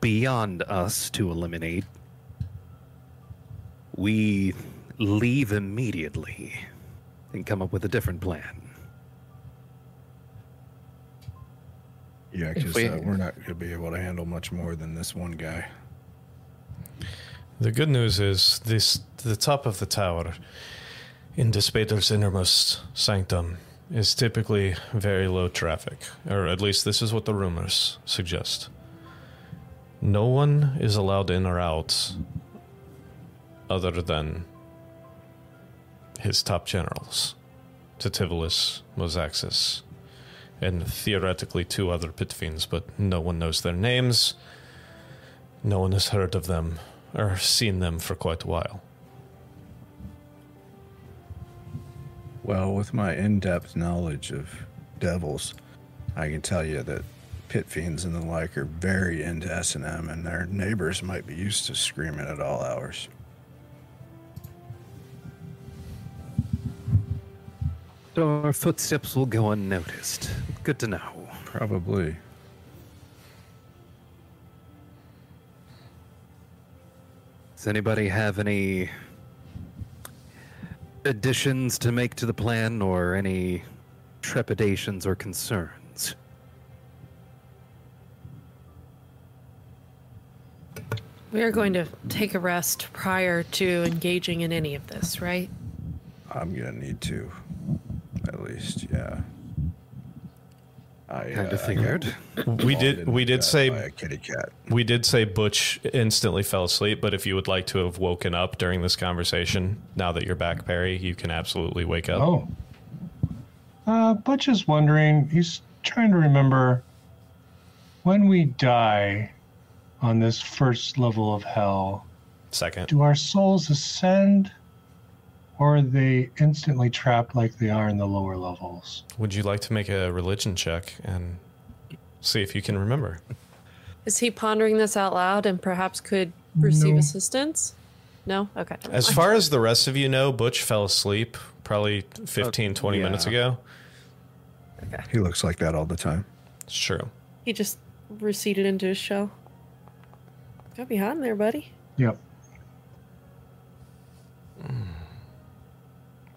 beyond us to eliminate, we leave immediately and come up with a different plan. Yeah, because we- uh, we're not going to be able to handle much more than this one guy. The good news is this: the top of the tower in Dispater's innermost sanctum is typically very low traffic, or at least this is what the rumors suggest. No one is allowed in or out other than his top generals, Titivolus, Mosaxus, and theoretically two other pit fiends, but no one knows their names. No one has heard of them or seen them for quite a while. Well, with my in-depth knowledge of devils, I can tell you that pit fiends and the like are very into S&M, and their neighbors might be used to screaming at all hours. So our footsteps will go unnoticed. Good to know. Probably. Does anybody have any additions to make to the plan or any trepidations or concerns? We are going to take a rest prior to engaging in any of this, right? I'm gonna need to, at least, yeah. I Kind uh, of figured. We did. We did say a kitty cat. we did say Butch instantly fell asleep. But if you would like to have woken up during this conversation, now that you're back, Perry, you can absolutely wake up. Oh. Uh, Butch is wondering, he's trying to remember when we die on this first level of hell, Second. do our souls ascend or are they instantly trapped like they are in the lower levels? Would you like to make a religion check and see if you can remember? Is he pondering this out loud and perhaps could receive No. assistance? No? Okay. As far as the rest of you know, Butch fell asleep probably 15, uh, 20 yeah. minutes ago. Okay. He looks like that all the time. It's true. He just receded into his shell. Got behind there, buddy. Yep.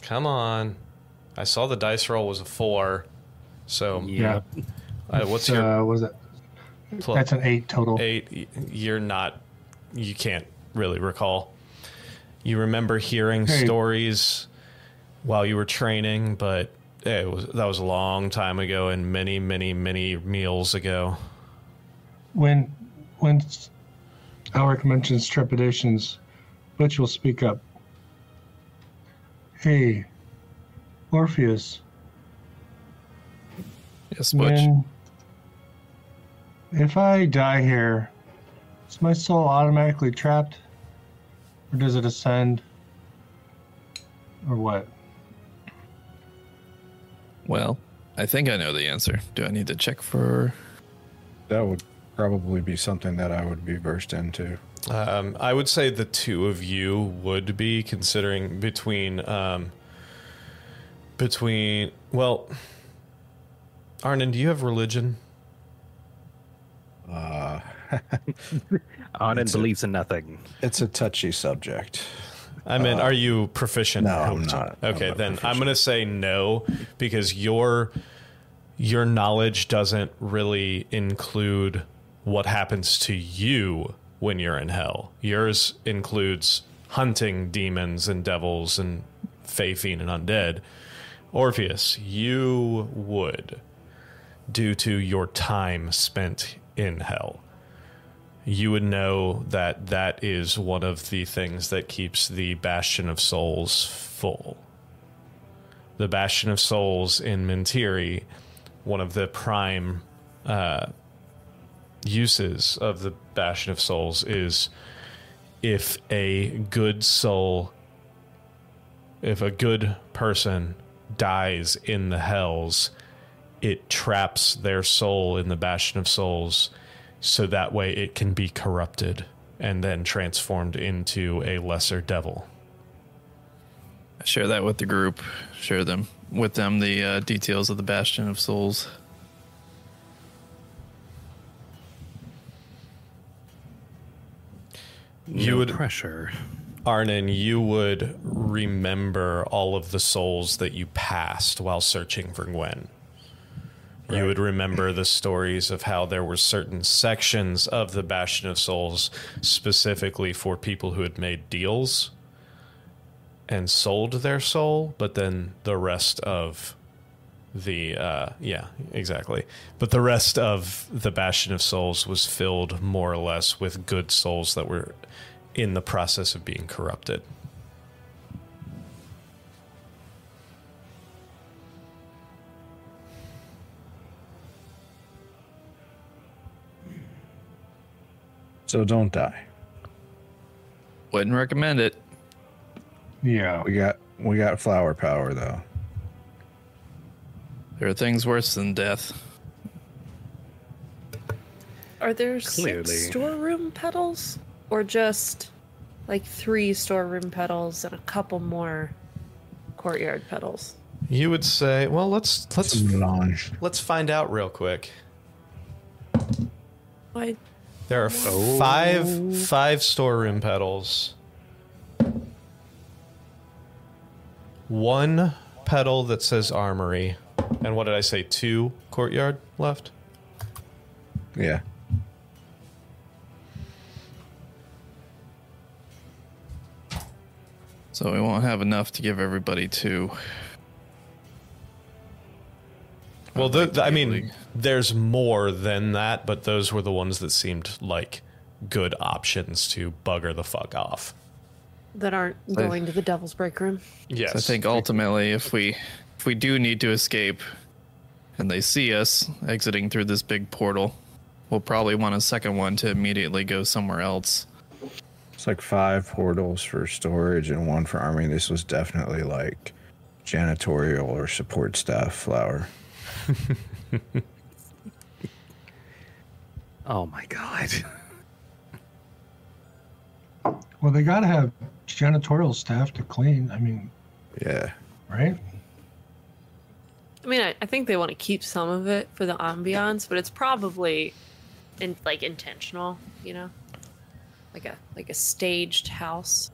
Come on. I saw the dice roll was a four. So, Yeah. uh, what's your uh, what is it? pl- That's an eight total. eight? You're not, you can't really recall. You remember hearing Hey. stories while you were training, but it was that was a long time ago and many, many, many meals ago. When when Elric mentions trepidations, Butch will speak up. Hey, Orpheus, Yes, Butch. when if I die here, is my soul automatically trapped, or does it ascend, or what? Well, I think I know the answer. Do I need to check for? That would probably be something that I would be versed into. Um, I would say the two of you would be considering between um, between well, Arnon, do you have religion? Uh, On and It's a- believes in nothing. it's a touchy subject. I mean, are you proficient? Uh, no, in I'm religion? not. I'm Okay, not then I'm going to say no because your your knowledge doesn't really include what happens to you when you're in hell. Yours includes hunting demons and devils and fae fiend and undead. Orpheus, you would due to your time spent in hell you would know that that is one of the things that keeps the Bastion of Souls full. The Bastion of Souls in Mentiri, one of the prime uh, uses of the Bastion of Souls is if a good soul, if a good person dies in the hells, it traps their soul in the Bastion of Souls so that way it can be corrupted and then transformed into a lesser devil. Share that with the group. Share them with them the uh, details of the Bastion of Souls. You no would- pressure. Arnon, you would remember all of the souls that you passed while searching for Gwen. You would remember the stories of how there were certain sections of the Bastion of Souls specifically for people who had made deals and sold their soul, but then the rest of the uh yeah, exactly. But the rest of the Bastion of Souls was filled more or less with good souls that were in the process of being corrupted. So don't die. Wouldn't recommend it. Yeah. We got we got flower power though. There are things worse than death. Are there Clearly. six storeroom petals? or just like three storeroom petals and a couple more courtyard petals. You would say, well, let's let's let's find out real quick. Why? There are oh. five five storeroom petals. One petal that says armory, and what did I say? Two courtyard left. Yeah. So we won't have enough to give everybody two. Well, the, the- I mean, there's more than that, but those were the ones that seemed like good options to bugger the fuck off. That aren't going to the Devil's Break room. Yes, So I think ultimately, if we if we do need to escape, and they see us exiting through this big portal, we'll probably want a second one to immediately go somewhere else. It's like five portals for storage and one for army. This was definitely like janitorial or support staff flower. Oh my god. Well, they got to have janitorial staff to clean. I mean, Yeah. right? I mean, I, I think they want to keep some of it for the ambiance, but it's probably in like intentional, you know, like a like a staged house.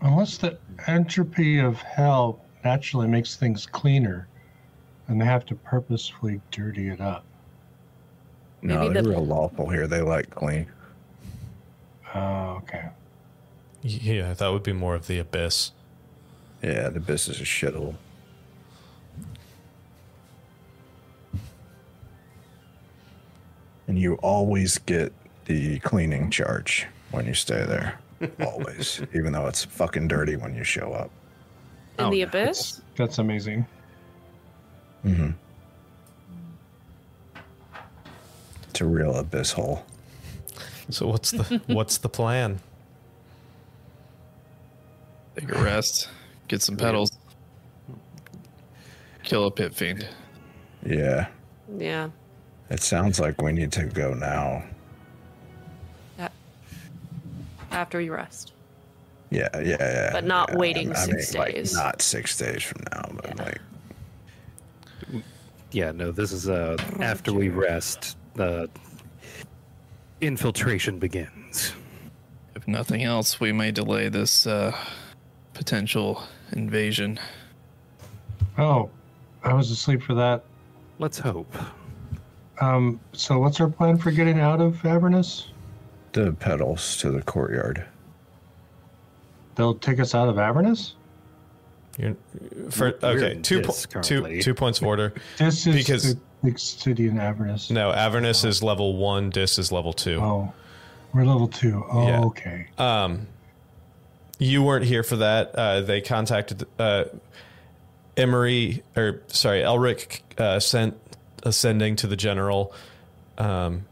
Unless the entropy of hell naturally makes things cleaner, and they have to purposefully dirty it up. No, Maybe they're the- real lawful here. They like clean. Oh, okay. yeah, that would be more of the abyss. Yeah, the abyss is a shithole. And you always get the cleaning charge when you stay there. always. Even though it's fucking dirty when you show up. In Oh, the no, abyss? That's amazing. Mm-hmm. It's a real abyss hole. So what's the what's the plan? Take a rest, get some petals, kill a pit fiend. Yeah. Yeah. It sounds like we need to go now. After you rest. Yeah, yeah, yeah. But not yeah. waiting I six mean, like, days. not six days from now, but Yeah. like Yeah, no, this is uh after we rest, the infiltration begins. If nothing else, we may delay this uh, potential invasion. Oh, I was asleep for that. Let's hope. Um, so what's our plan for getting out of Avernus? The petals to the courtyard. They'll take us out of Avernus? You're, for, We're okay, two, this po- two, two points of order. This is Because- the city in Avernus. No, Avernus is level one. Dis is level two. Oh, we're level two. Oh, Yeah. okay. Um, you weren't here for that. Uh, they contacted uh, Emery, or sorry, Elric uh, sent ascending to the general. Um,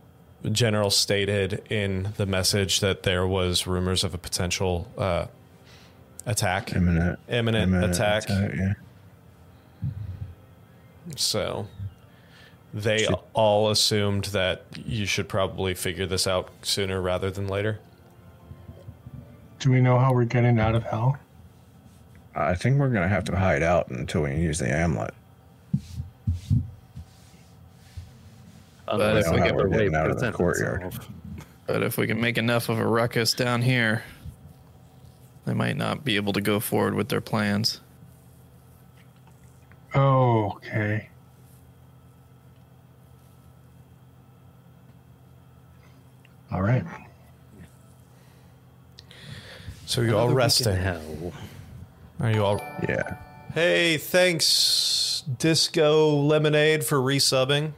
general stated in the message that there was rumors of a potential uh, attack, Imminent, imminent, imminent attack. Yeah. So they all assumed that you should probably figure this out sooner rather than later. Do we know how we're getting out of hell? I think we're gonna have to hide out until we use the amulet. Unless if we we get get- our way out of the courtyard. itself. But if we can make enough of a ruckus down here, they might not be able to go forward with their plans. Oh, okay. All right. So you're all Another week resting? Are you all? Yeah. Hey, thanks, Disco Lemonade, for resubbing.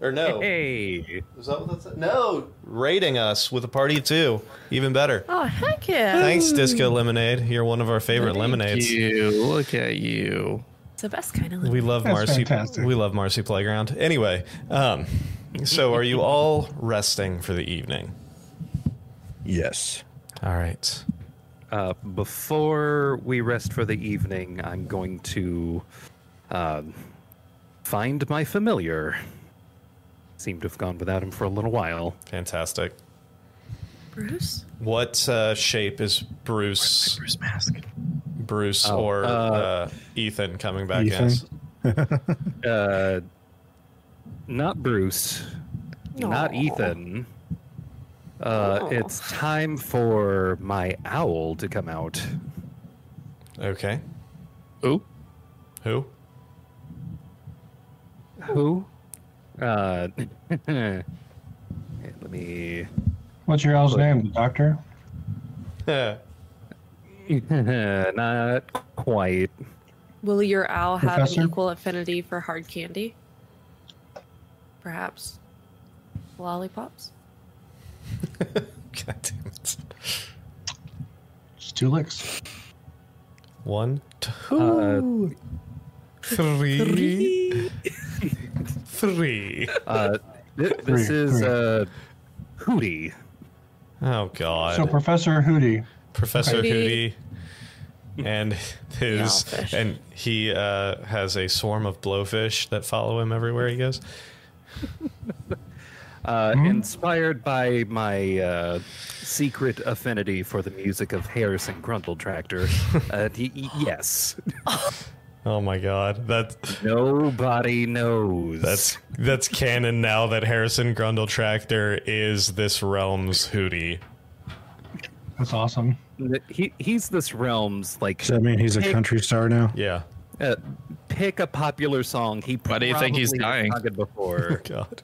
Or no? Hey, Is that what that said? No, rating us with a party too. Even better. Oh heck yeah! Thanks, Disco Lemonade. You're one of our favorite lemonades. You look at you. It's the best kind of lemonade. We lemonade. love That's Marcy. fantastic. We love Marcy Playground. Anyway, um, so are you all resting for the evening? Yes. All right. uh, before we rest for the evening, I'm going to um, find my familiar. Seem to have gone without him for a little while. Fantastic. Bruce. What uh, shape is Bruce? Bruce mask. Bruce Oh, or uh, uh, Ethan coming back Ethan? in? Uh, not Bruce, not Ethan. Uh, Aw. it's time for my owl to come out. Okay. Who? Who? Who? Uh, let me. What's your owl's name, the doctor? Not quite. Will your owl have Professor? an equal affinity for hard candy? Perhaps lollipops? God damn it. Just two licks. One, Uh, two, three, three. uh, th- this Three, is three. uh, Hootie. Oh God. So Professor Hootie. Professor Hootie. Hootie and his owlfish. and he uh, has a swarm of blowfish that follow him everywhere he goes. Uh, Hmm? Inspired by my uh, secret affinity for the music of Harrison Grundle Tractor. Uh, y- y- yes. Oh my God, that Nobody knows. that's that's canon now that Harrison Grundle Tractor is this realm's Hootie. That's awesome. he, he's this realm's like. Does that mean he's a country star now? Yeah. Uh, pick a popular song. He Why do you think he's probably dying? sung it before. God.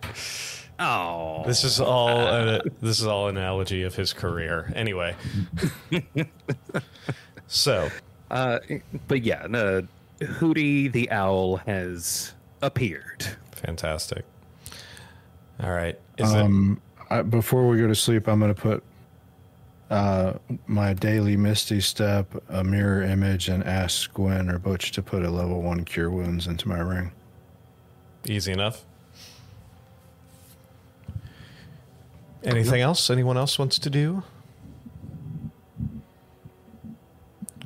oh, This is all a, this is all analogy of his career. Anyway. so, Uh, but yeah, uh, Hootie the owl has appeared. fantastic. All right. Is it Um, I, before we go to sleep, I'm going to put uh, my daily Misty Step, a mirror image, and ask Gwen or Butch to put a level one cure wounds into my ring. easy enough? Anything else? Anyone else wants to do?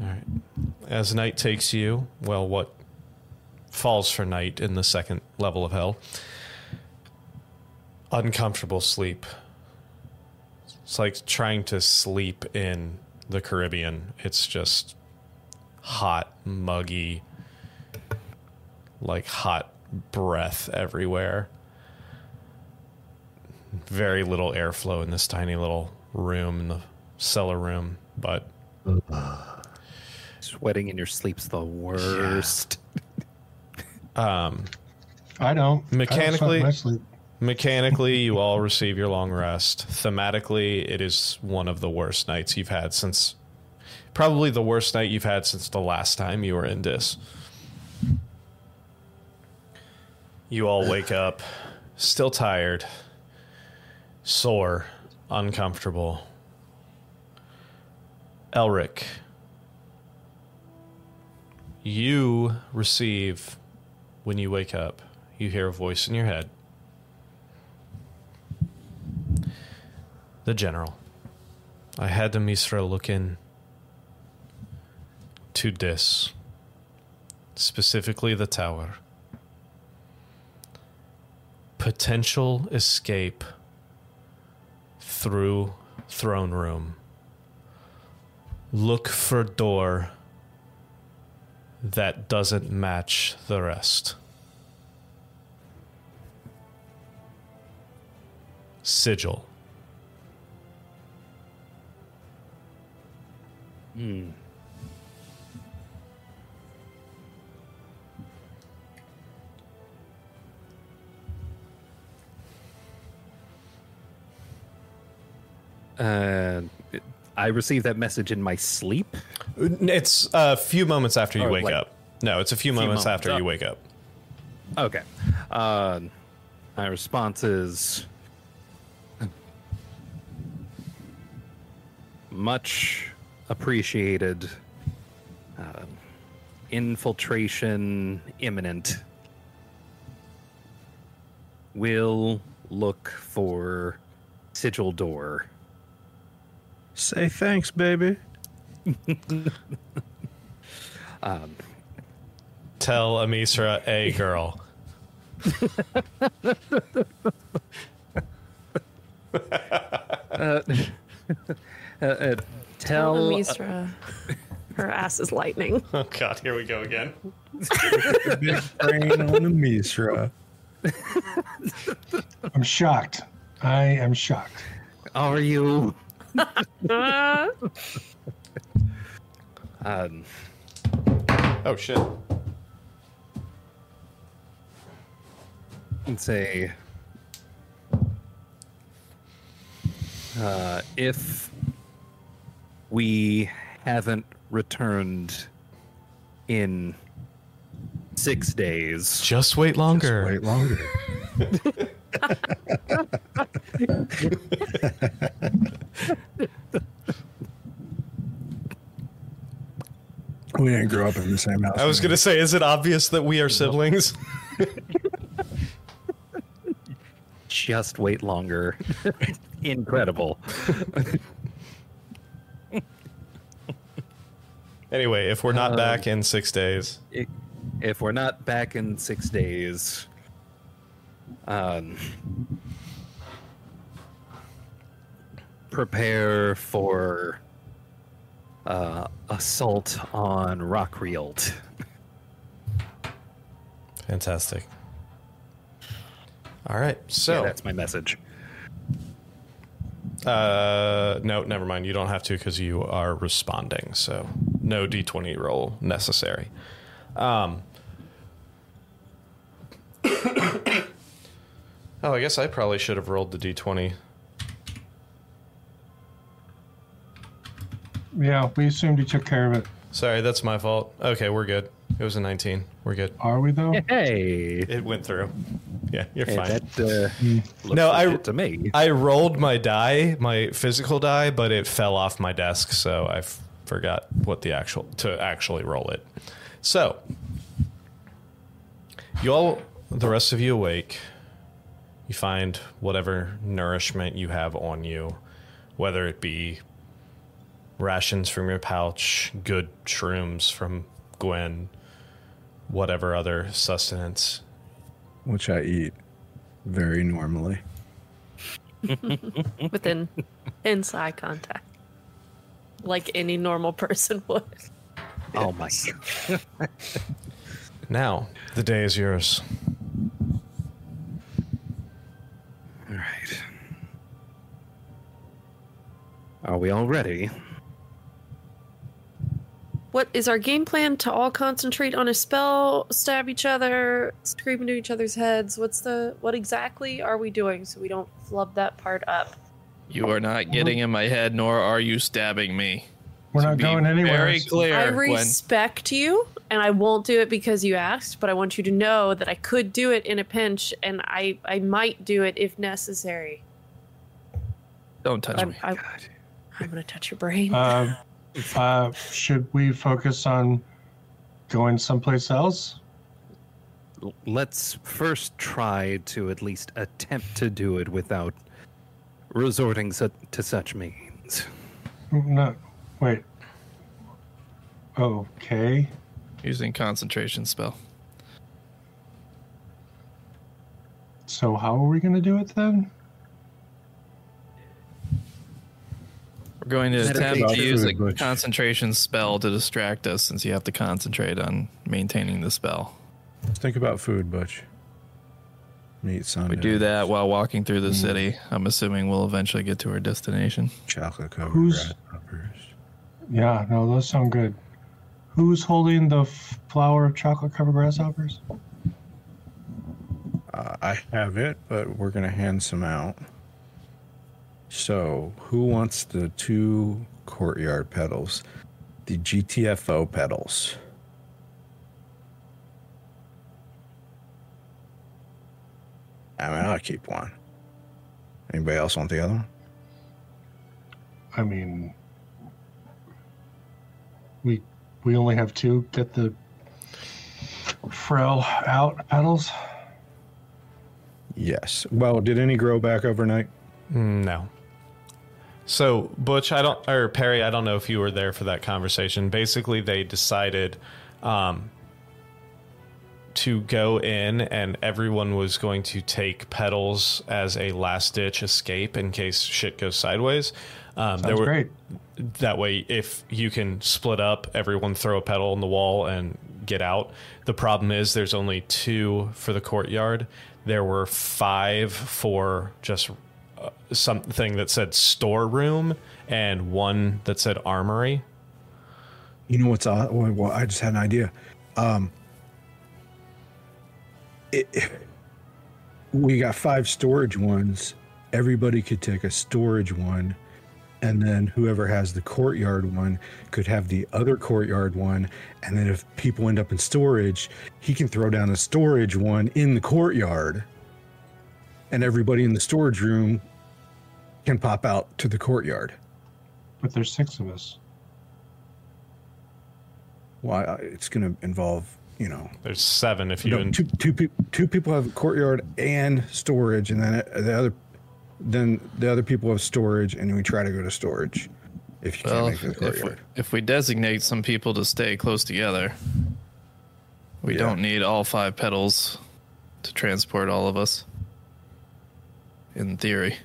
All right. As night takes you, well, what falls for night in the second level of hell? Uncomfortable sleep. It's like trying to sleep in the Caribbean. It's just hot, muggy, like hot breath everywhere. Very little airflow in this tiny little room in the cellar room, but Sweating in your sleep's the worst. um, I don't. I don't Mechanically- sweat my sleep. mechanically you all receive your long rest. Thematically, it is one of the worst nights you've had since probably the worst night you've had since the last time you were in Dis. You all wake up still tired, sore, uncomfortable. Elric, you receive when you wake up, you hear a voice in your head. The general. I had the Misra look in to this, specifically the tower. Potential escape through throne room. Look for door that doesn't match the rest. Sigil. Uh, I received that message in my sleep. It's a few moments after you Or, wake like, up. No, it's a few, moments, moments after up. you wake up. Okay. Uh, my response is much appreciated. Um infiltration imminent. We'll look for sigil door. Say thanks, baby. Tell Amisra, a girl. Uh, uh, Tell tell Amisra her ass is lightning. Oh God, here we go again. Big brain on the Misra. I'm shocked. I am shocked. Are you? Um, Oh shit. and say uh, if we haven't returned in six days, Just wait longer. Wait longer. we didn't grow up in the same house. I was gonna say, is it obvious that we are siblings? just wait longer. Incredible. anyway, if we're not Um, back in six days, if we're not back in six days, um, prepare for uh, assault on Rockrield. fantastic. All right, so yeah, that's my message. Uh, no, never mind. You don't have to because you are responding. So no d20 roll necessary. Um. Oh, I guess I probably should have rolled the d20. Yeah, we assumed you took care of it. Sorry, that's my fault. Okay, we're good. It was a 19. We're good. Are we though? Hey, It went through. Yeah, you're hey, fine. that uh, looks No, I- legit to me. I rolled my die, my physical die, but it fell off my desk, so I f- forgot what the actual to actually roll it. So, you all, the rest of you awake. You find whatever nourishment you have on you, whether it be rations from your pouch, good shrooms from Gwen, whatever other sustenance. which I eat very normally. within inside contact, like any normal person would. Oh my! god. Now, the day is yours. Are we all ready? What is our game plan to all concentrate on a spell, stab each other, scream into each other's heads? What's the what exactly are we doing so we don't flub that part up? You are not mm-hmm. getting in my head, nor are you stabbing me. We're To not going anywhere. Very clear, I Gwen. respect you, and I won't do it because you asked, but I want you to know that I could do it in a pinch, and I I might do it if necessary. Don't touch I'm, me. I, I'm gonna touch your brain. Uh, uh, should we focus on going someplace else? Let's first try to at least attempt to do it without resorting su- to such means. No, wait. Okay. Using concentration spell. So how are we going to do it then? We're going to attempt to use a Food, Butch. concentration spell to distract us since you have to concentrate on maintaining the spell. Think about food, Butch. Meat Sunday. We do that while walking through the city. I'm assuming we'll eventually get to our destination. Chocolate covered Who's- grasshoppers. Yeah, no, those sound good. Who's holding the f- flower of chocolate covered grasshoppers? Uh, I have it, but we're gonna hand some out. So, who wants the two courtyard petals? The GTFO petals. I mean, I'll keep one. Anybody else want the other one? I mean, we we only have two. Get the frail out petals. Yes. Well, did any grow back overnight? Mm, No. So Butch, I don't, or Perry, I don't know if you were there for that conversation. Basically, they decided um, to go in, and everyone was going to take petals as a last ditch escape in case shit goes sideways. Um, Sounds great. that way if you can split up everyone throw a petal on the wall and get out the problem is there's only two for the courtyard there were five for just something that said storeroom and one that said armory You know what's odd? Well, I just had an idea. Um, it, we got five storage ones. Everybody could take a storage one, and then whoever has the courtyard one could have the other courtyard one. And then if people end up in storage, he can throw down a storage one in the courtyard, and everybody in the storage room can pop out to the courtyard. But there's six of us. Well, uh, it's going to involve, you know, There's seven if you. No, in- two, two, peop two people have courtyard and storage, and then uh, the other, then the other people have storage, and we try to go to storage. If you Well, can't make if the we, courtyard, if we designate some people to stay close together, we Yeah. don't need all five petals to transport all of us. In theory.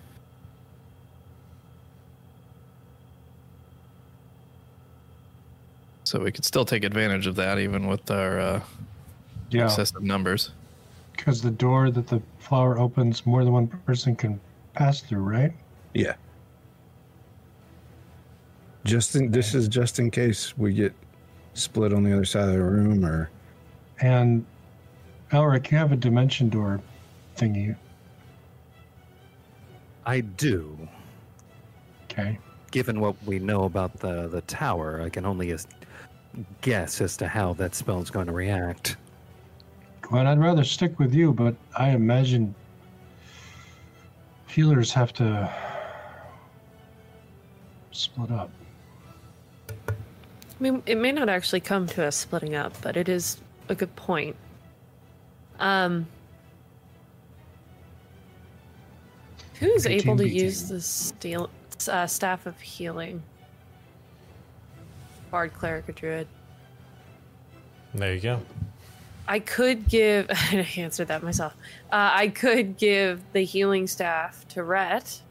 So we could still take advantage of that even with our uh, Yeah, excessive numbers. because the door that the flower opens, more than one person can pass through, right? yeah. Just in, this is just in case we get split on the other side of the room, or And Elric, you have a dimension door thingy. I do. Okay. Given what we know about the, the tower, I can only as- guess as to how that spell is going to react. Well, I'd rather stick with you, but I imagine healers have to split up. I mean, it may not actually come to us splitting up, but it is a good point. Um, who's able to beating. use the steel, uh, staff of healing? Bard, cleric, or druid? there you go. I could give. I answered that myself. Uh, I could give the healing staff to Rhett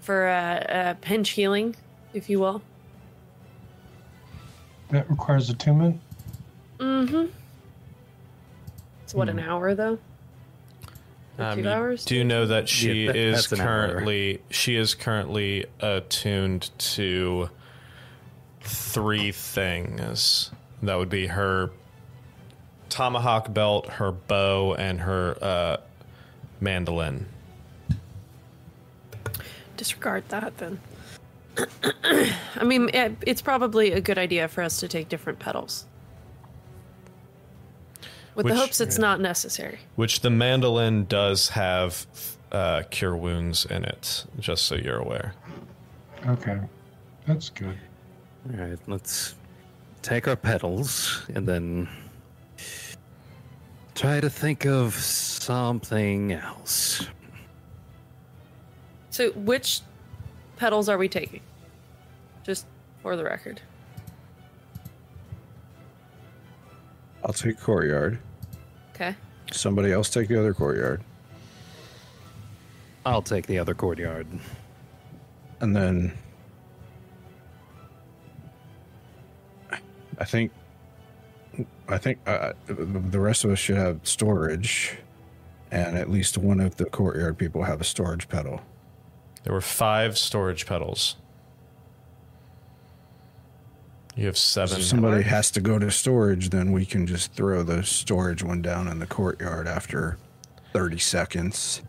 for a, uh, pinch healing, if you will. That requires attunement. Mm-hmm. It's what an Hmm. hour though. Or Um, two you hours. do know that she Yeah, that- is that's hour. currently she is currently attuned to three things. That would be her tomahawk belt, her bow, and her uh, mandolin. Disregard that then. I mean, it, it's probably a good idea for us to take different petals. With Which- the hopes it's not necessary. Which the mandolin does have uh, cure wounds in it, just so you're aware. Okay. That's good. All right, let's take our petals and then try to think of something else. So, which petals are we taking? Just for the record. I'll take courtyard. Okay. Somebody else take the other courtyard, I'll take the other courtyard. and then I think I think uh, the rest of us should have storage, and at least one of the courtyard people have a storage petal. There were five storage petals. You have seven. If somebody has to go to storage, then we can just throw the storage one down in the courtyard after 30 seconds.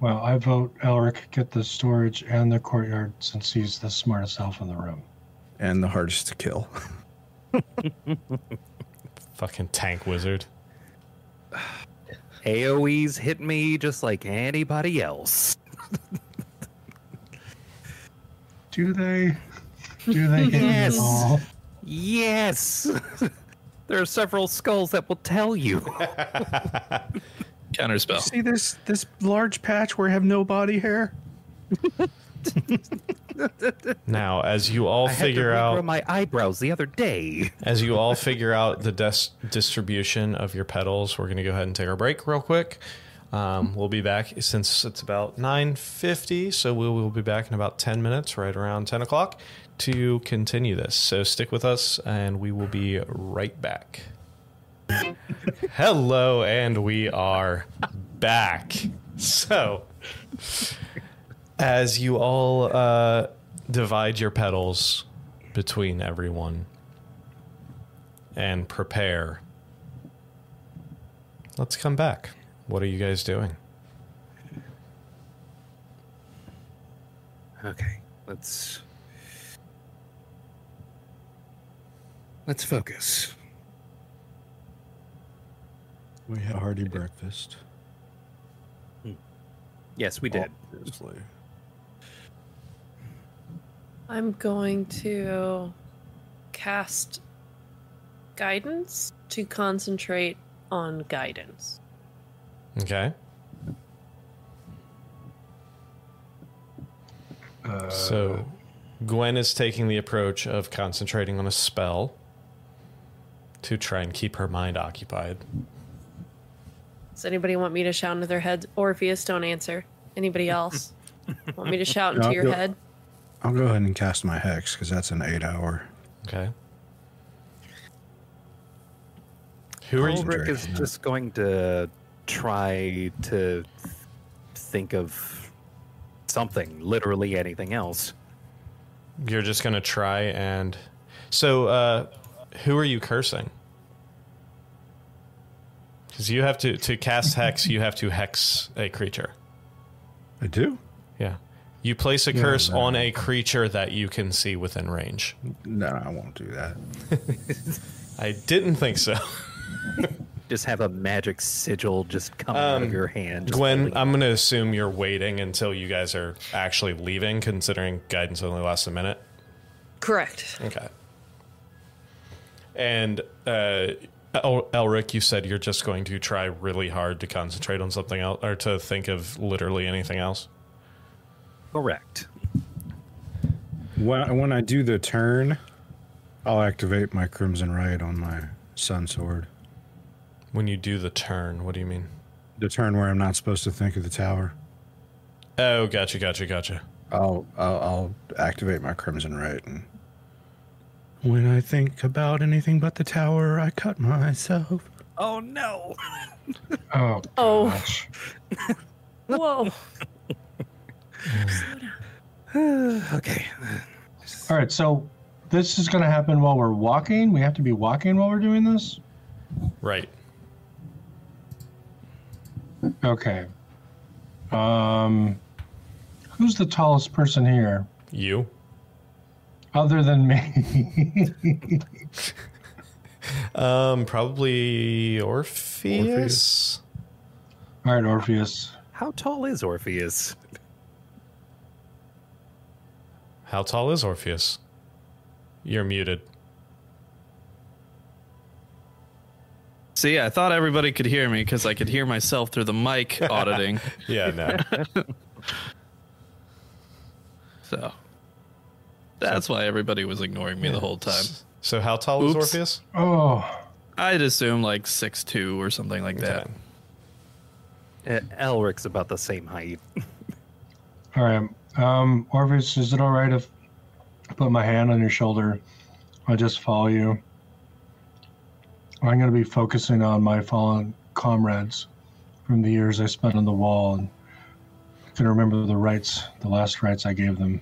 Well, I vote Elric get the storage and the courtyard since he's the smartest elf in the room. And the hardest to kill. Fucking tank wizard. AoEs hit me just like anybody else. Do they? Do they hit Yes. you all? Yes! there are several skulls that will tell you. Counterspell. See this this large patch where I have no body hair? Now, as you all I had to figure out, my eyebrows the other day. as you all figure out the des- distribution of your petals, we're going to go ahead and take our break real quick. Um, we'll be back since it's about 9.50, so we will be back in about 10 minutes, right around 10 o'clock, to continue this. So stick with us, and we will be right back. Hello, and we are back. So, as you all uh, divide your petals between everyone, and prepare. Let's come back. What are you guys doing? Okay, let's let's focus. We had a hearty breakfast. Hmm. Yes, we did. Obviously. I'm going to cast guidance to concentrate on guidance. Okay. Uh, so Gwen is taking the approach of concentrating on a spell to try and keep her mind occupied. Does anybody want me to shout into their head? Orpheus, don't answer. Anybody else? want me to shout into No, your go- head? I'll go ahead and cast my hex because that's an eight hour. Okay. Who are you? Elric is Yeah. just going to try to think of something, literally anything else. You're just going to try and. So, uh, who are you cursing? Because you have to to cast hex, you have to hex a creature. I do? Yeah. You place a curse no. on a creature that you can see within range. No, I won't do that. I didn't think so. Just have a magic sigil just coming out of um, your hand. Gwen, holding- I'm going to assume you're waiting until you guys are actually leaving, considering guidance only lasts a minute. Correct. Okay. And uh, El- Elric, you said you're just going to try really hard to concentrate on something else, or to think of literally anything else. correct. When, when I do the turn, I'll activate my Crimson Rite on my Sun Sword. When you do the turn, what do you mean? The turn where I'm not supposed to think of the tower. Oh, gotcha, gotcha, gotcha. I'll I'll, I'll activate my Crimson Rite and when I think about anything but the tower, I cut myself. Oh no! Oh, Oh. gosh. Whoa. okay. All right, so this is going to happen while we're walking. We have to be walking while we're doing this. Right. Okay. Um, who's the tallest person here, You? Other than me? Um, probably Orpheus. Orpheus. All right, Orpheus. How tall is Orpheus? How tall is Orpheus? You're muted. See, I thought everybody could hear me because I could hear myself through the mic auditing. Yeah, no. So that's why everybody was ignoring me the whole time. so, how tall is Oops. Orpheus? Oh, I'd assume like six two or something like that. Uh, Elric's about the same height. all right. Um, Orpheus, is it all right if I put my hand on your shoulder? I just follow you. I'm going to be focusing on my fallen comrades from the years I spent on the wall and going to remember the rites, the last rites I gave them.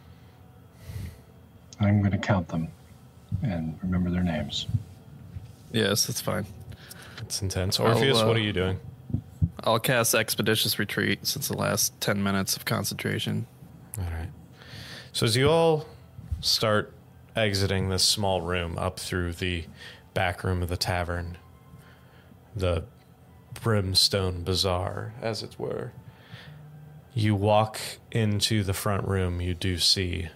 I'm going to count them and remember their names. Yes, that's fine. It's intense. Orpheus, uh, what are you doing? I'll cast Expeditious Retreat since the last 10 minutes of concentration. All right. So as you all start exiting this small room up through the back room of the tavern, the brimstone bazaar, as it were, you walk into the front room. You do see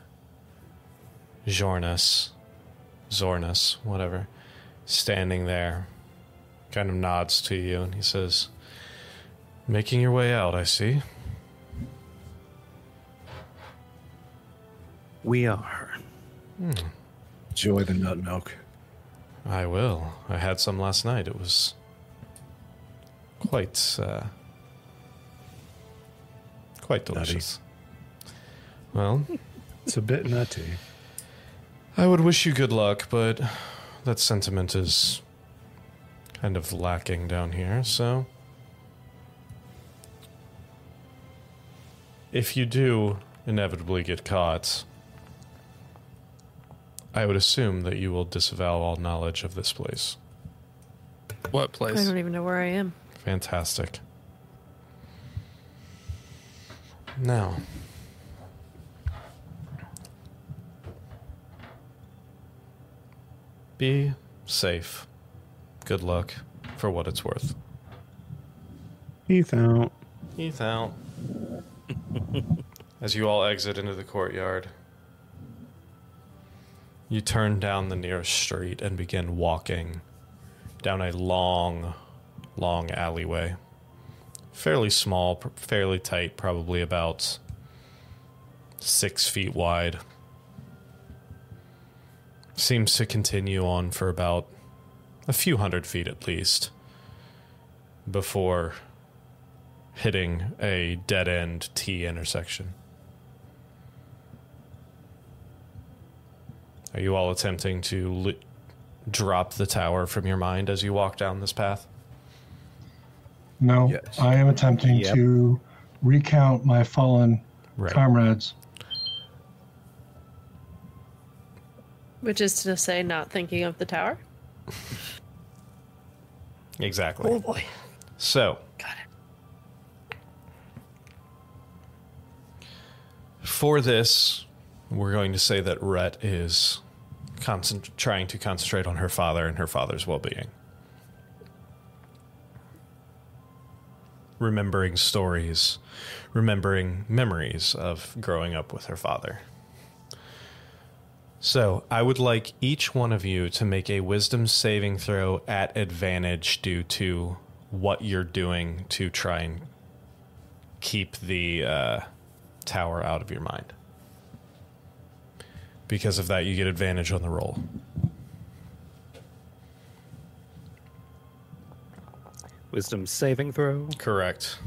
Jornus, Zornus, whatever, standing there, kind of nods to you, and he says, "Making your way out, I see." We are. Hmm. Enjoy the nut milk. I will. I had some last night. It was quite, uh, quite Nutty. delicious. Well, It's a bit nutty. I would wish you good luck, but that sentiment is kind of lacking down here. So, if you do inevitably get caught, I would assume that you will disavow all knowledge of this place. What place? I don't even know where I am. Fantastic. Now, be safe. Good luck for what it's worth. Heath out. Heath out. As you all exit into the courtyard, you turn down the nearest street and begin walking down a long, long alleyway. Fairly small, fairly tight, probably about six feet wide. Seems to continue on for about a few hundred feet at least before hitting a dead end T intersection. Are you all attempting to li- drop the tower from your mind as you walk down this path? No, Yes. I am attempting Yep. to recount my fallen Right. comrades. Which is to say, not thinking of the tower. Exactly. Oh boy. So, Got it. for this, we're going to say that Rhett is concent- trying to concentrate on her father and her father's well being. Remembering stories, remembering memories of growing up with her father. So, I would like each one of you to make a wisdom saving throw at advantage due to what you're doing to try and keep the uh, tower out of your mind. Because of that, you get advantage on the roll. Wisdom saving throw. Correct.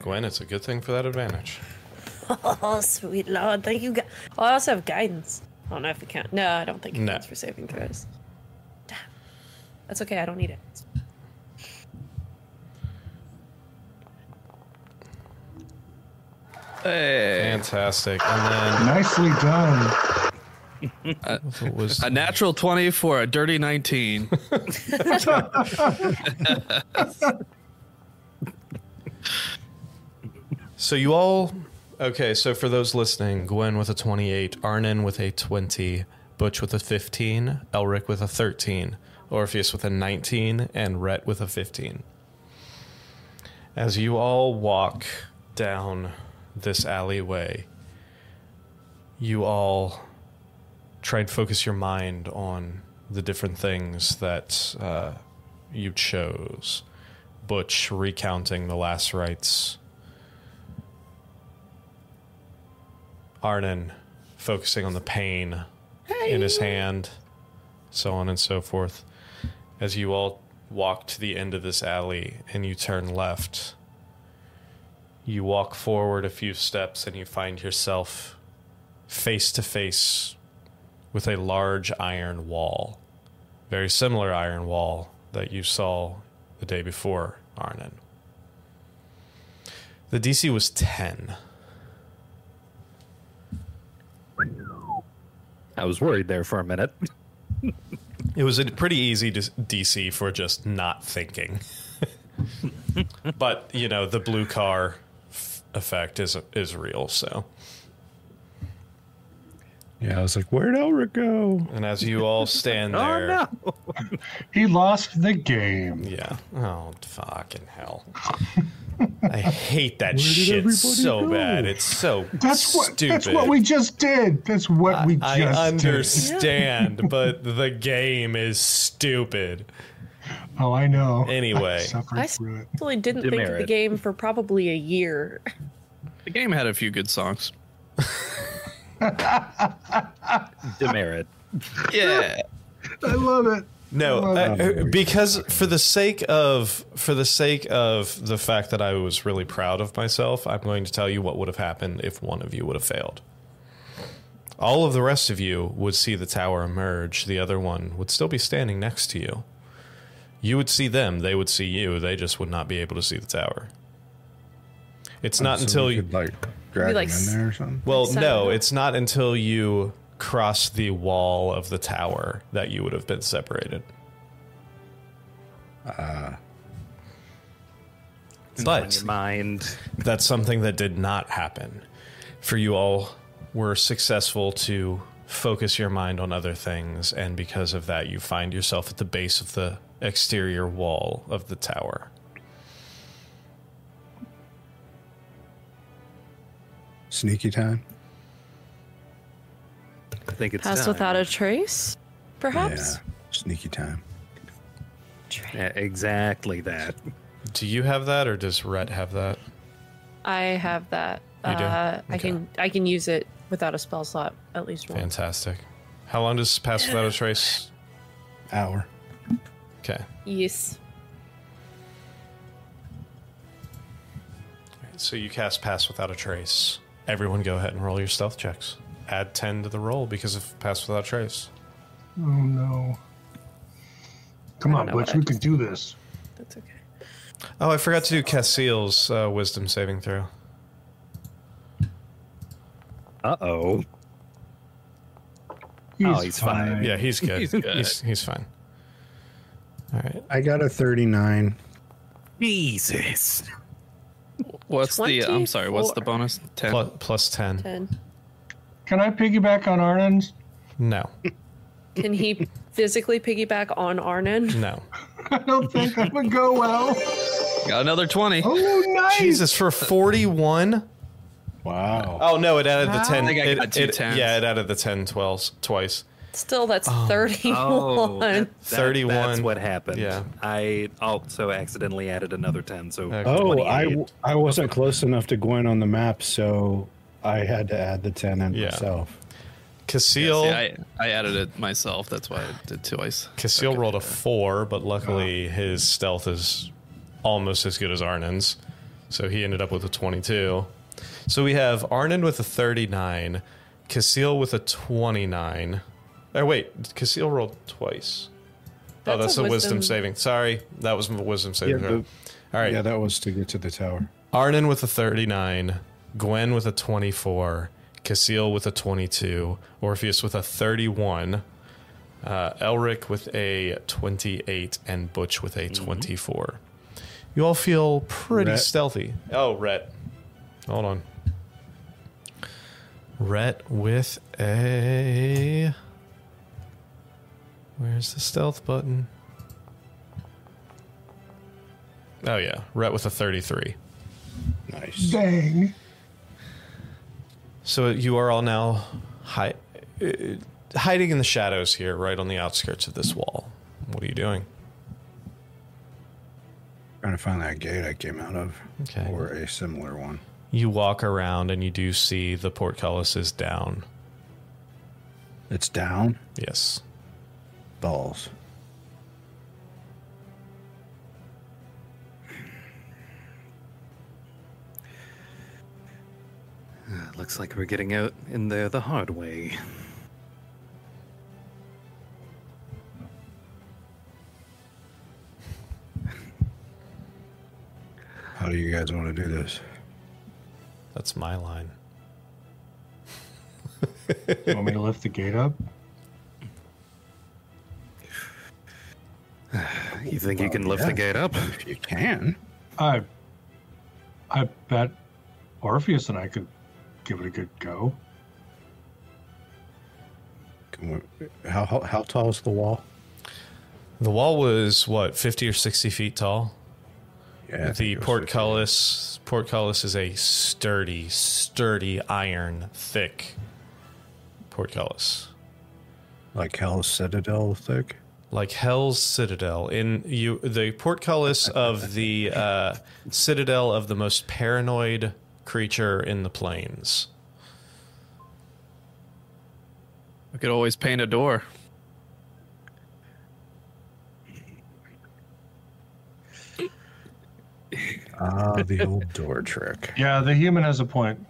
Gwen, it's a good thing for that advantage. Oh, sweet lord. Thank you. Gu- oh, I also have guidance. I don't know if it counts. No, I don't think it No. counts for saving throws. Damn. That's okay. I don't need it. Hey, Fantastic. And then Nicely done. then what was a natural 20 for a dirty 19. So you all okay, so for those listening, Gwen with a 28, Arnon with a 20, Butch with a 15, Elric with a 13, Orpheus with a 19, and Rhett with a 15. As you all walk down this alleyway, you all try and focus your mind on the different things that uh, you chose. Butch recounting the last rites Arnon focusing on the pain in his hand, so on and so forth. As you all walk to the end of this alley and you turn left, you walk forward a few steps and you find yourself face to face with a large iron wall. Very similar iron wall that you saw the day before, Arnon. The DC was 10. I was worried there for a minute. It was a pretty easy dis- DC for just not thinking. but, you know, the blue car f- effect is is real, so. Yeah, I was like, where'd Elric go? And as you all stand oh, there, Oh no! He lost the game. yeah. Oh, fucking hell. I hate that shit so go? bad. It's so That's what. stupid. That's what we just did. That's what we just did. I did. understand, but the game is stupid. Oh, I know. Anyway. I suffered I through it. actually didn't think of the game for probably a year. the game had a few good songs. Demerit. Yeah. I love it. No, Oh, uh, because for the sake of for the sake of the fact that I was really proud of myself, I'm going to tell you what would have happened if one of you would have failed. All of the rest of you would see the tower emerge. The other one would still be standing next to you. You would see them. They would see you. They just would not be able to see the tower. It's not So until you. could, like drag like him in there or something. Well, Set no, it's not until you cross the wall of the tower that you would have been separated. Uh, in But- your mind. That's something that did not happen. For you all were successful to focus your mind on other things, and because of that, you find yourself at the base of the exterior wall of the tower. Sneaky time. I think it's Pass time. without a trace, perhaps. Yeah. Sneaky time. Yeah, exactly that. Do you have that, or does Rhett have that? I have that. You do? Uh, I can I can use it without a spell slot at least once. Fantastic. How long does Pass Without a Trace? Hour. Okay. Yes. So you cast Pass Without a Trace. Everyone go ahead and roll your stealth checks. Add 10 to the roll because of Pass Without Trace. Oh no. Come on, don't Butch, we can do this. That's okay. Oh, I forgot to do Cassiel's uh, wisdom saving throw. Uh oh. Oh, he's fine. Yeah, he's good. He's he's, good. he's, fine. All right. I got a 39. Jesus. What's the? I'm sorry. What's the bonus? Ten. Plus, plus 10. Ten. Can I piggyback on Arnon's? No. Can he physically piggyback on Arnon? No. I don't think that would go well. Got another twenty. Oh, nice. Jesus, for 41? Wow. Oh, no, it added the 10. I think I it, got two it- tens. Yeah, it added the 10 12s twice. Still, that's oh. thirty-one. Oh, that- that- 31. That's what happened. Yeah. I also accidentally added another 10, so Okay. Oh, I, I wasn't close enough to Gwen on the map, so I had to add the 10 in Yeah. myself. Cassiel, See, I, I added it myself. That's why I did twice. Cassiel rolled a 4, but luckily his stealth is almost as good as Arnon's. So he ended up with a 22. So we have Arnon with a 39, Cassiel with a 29. Oh, wait, Cassiel rolled twice. oh, That's that's a a wisdom, wisdom- saving. Sorry, that was a wisdom saving Yeah, throw. the- All right, Yeah, that was to get to the tower. Arnon with a 39, Gwen with a 24, Cassiel with a 22, Orpheus with a 31, uh, Elric with a 28, and Butch with a 24. You all feel pretty Rhett. stealthy. Oh, Rhett. Hold on. Rhett with a. Where's the stealth button? Oh, yeah. Rhett with a 33. Nice. Dang. So you are all now hi- uh, hiding in the shadows here, right on the outskirts of this wall. What are you doing? Trying to find that gate I came out of. Okay. Or a similar one. You walk around and you do see the portcullis is down. It's down. Yes. Balls. Looks like we're getting out in there the hard way. How do you guys want to do this? That's my line. You want me to lift the gate up? You think you can lift yeah. the gate up? If you can. I, I bet Orpheus and I could give it a good go. Can we, how, how how tall is the wall? The wall was what, 50 or 60 feet tall? Yeah. The it was portcullis portcullis is a sturdy, sturdy iron thick portcullis. like Hell's Citadel thick. like Hell's Citadel. In you, the portcullis of the uh, citadel of the most paranoid creature in the planes. We could always paint a door. Ah, the old door trick. Yeah, the human has a point.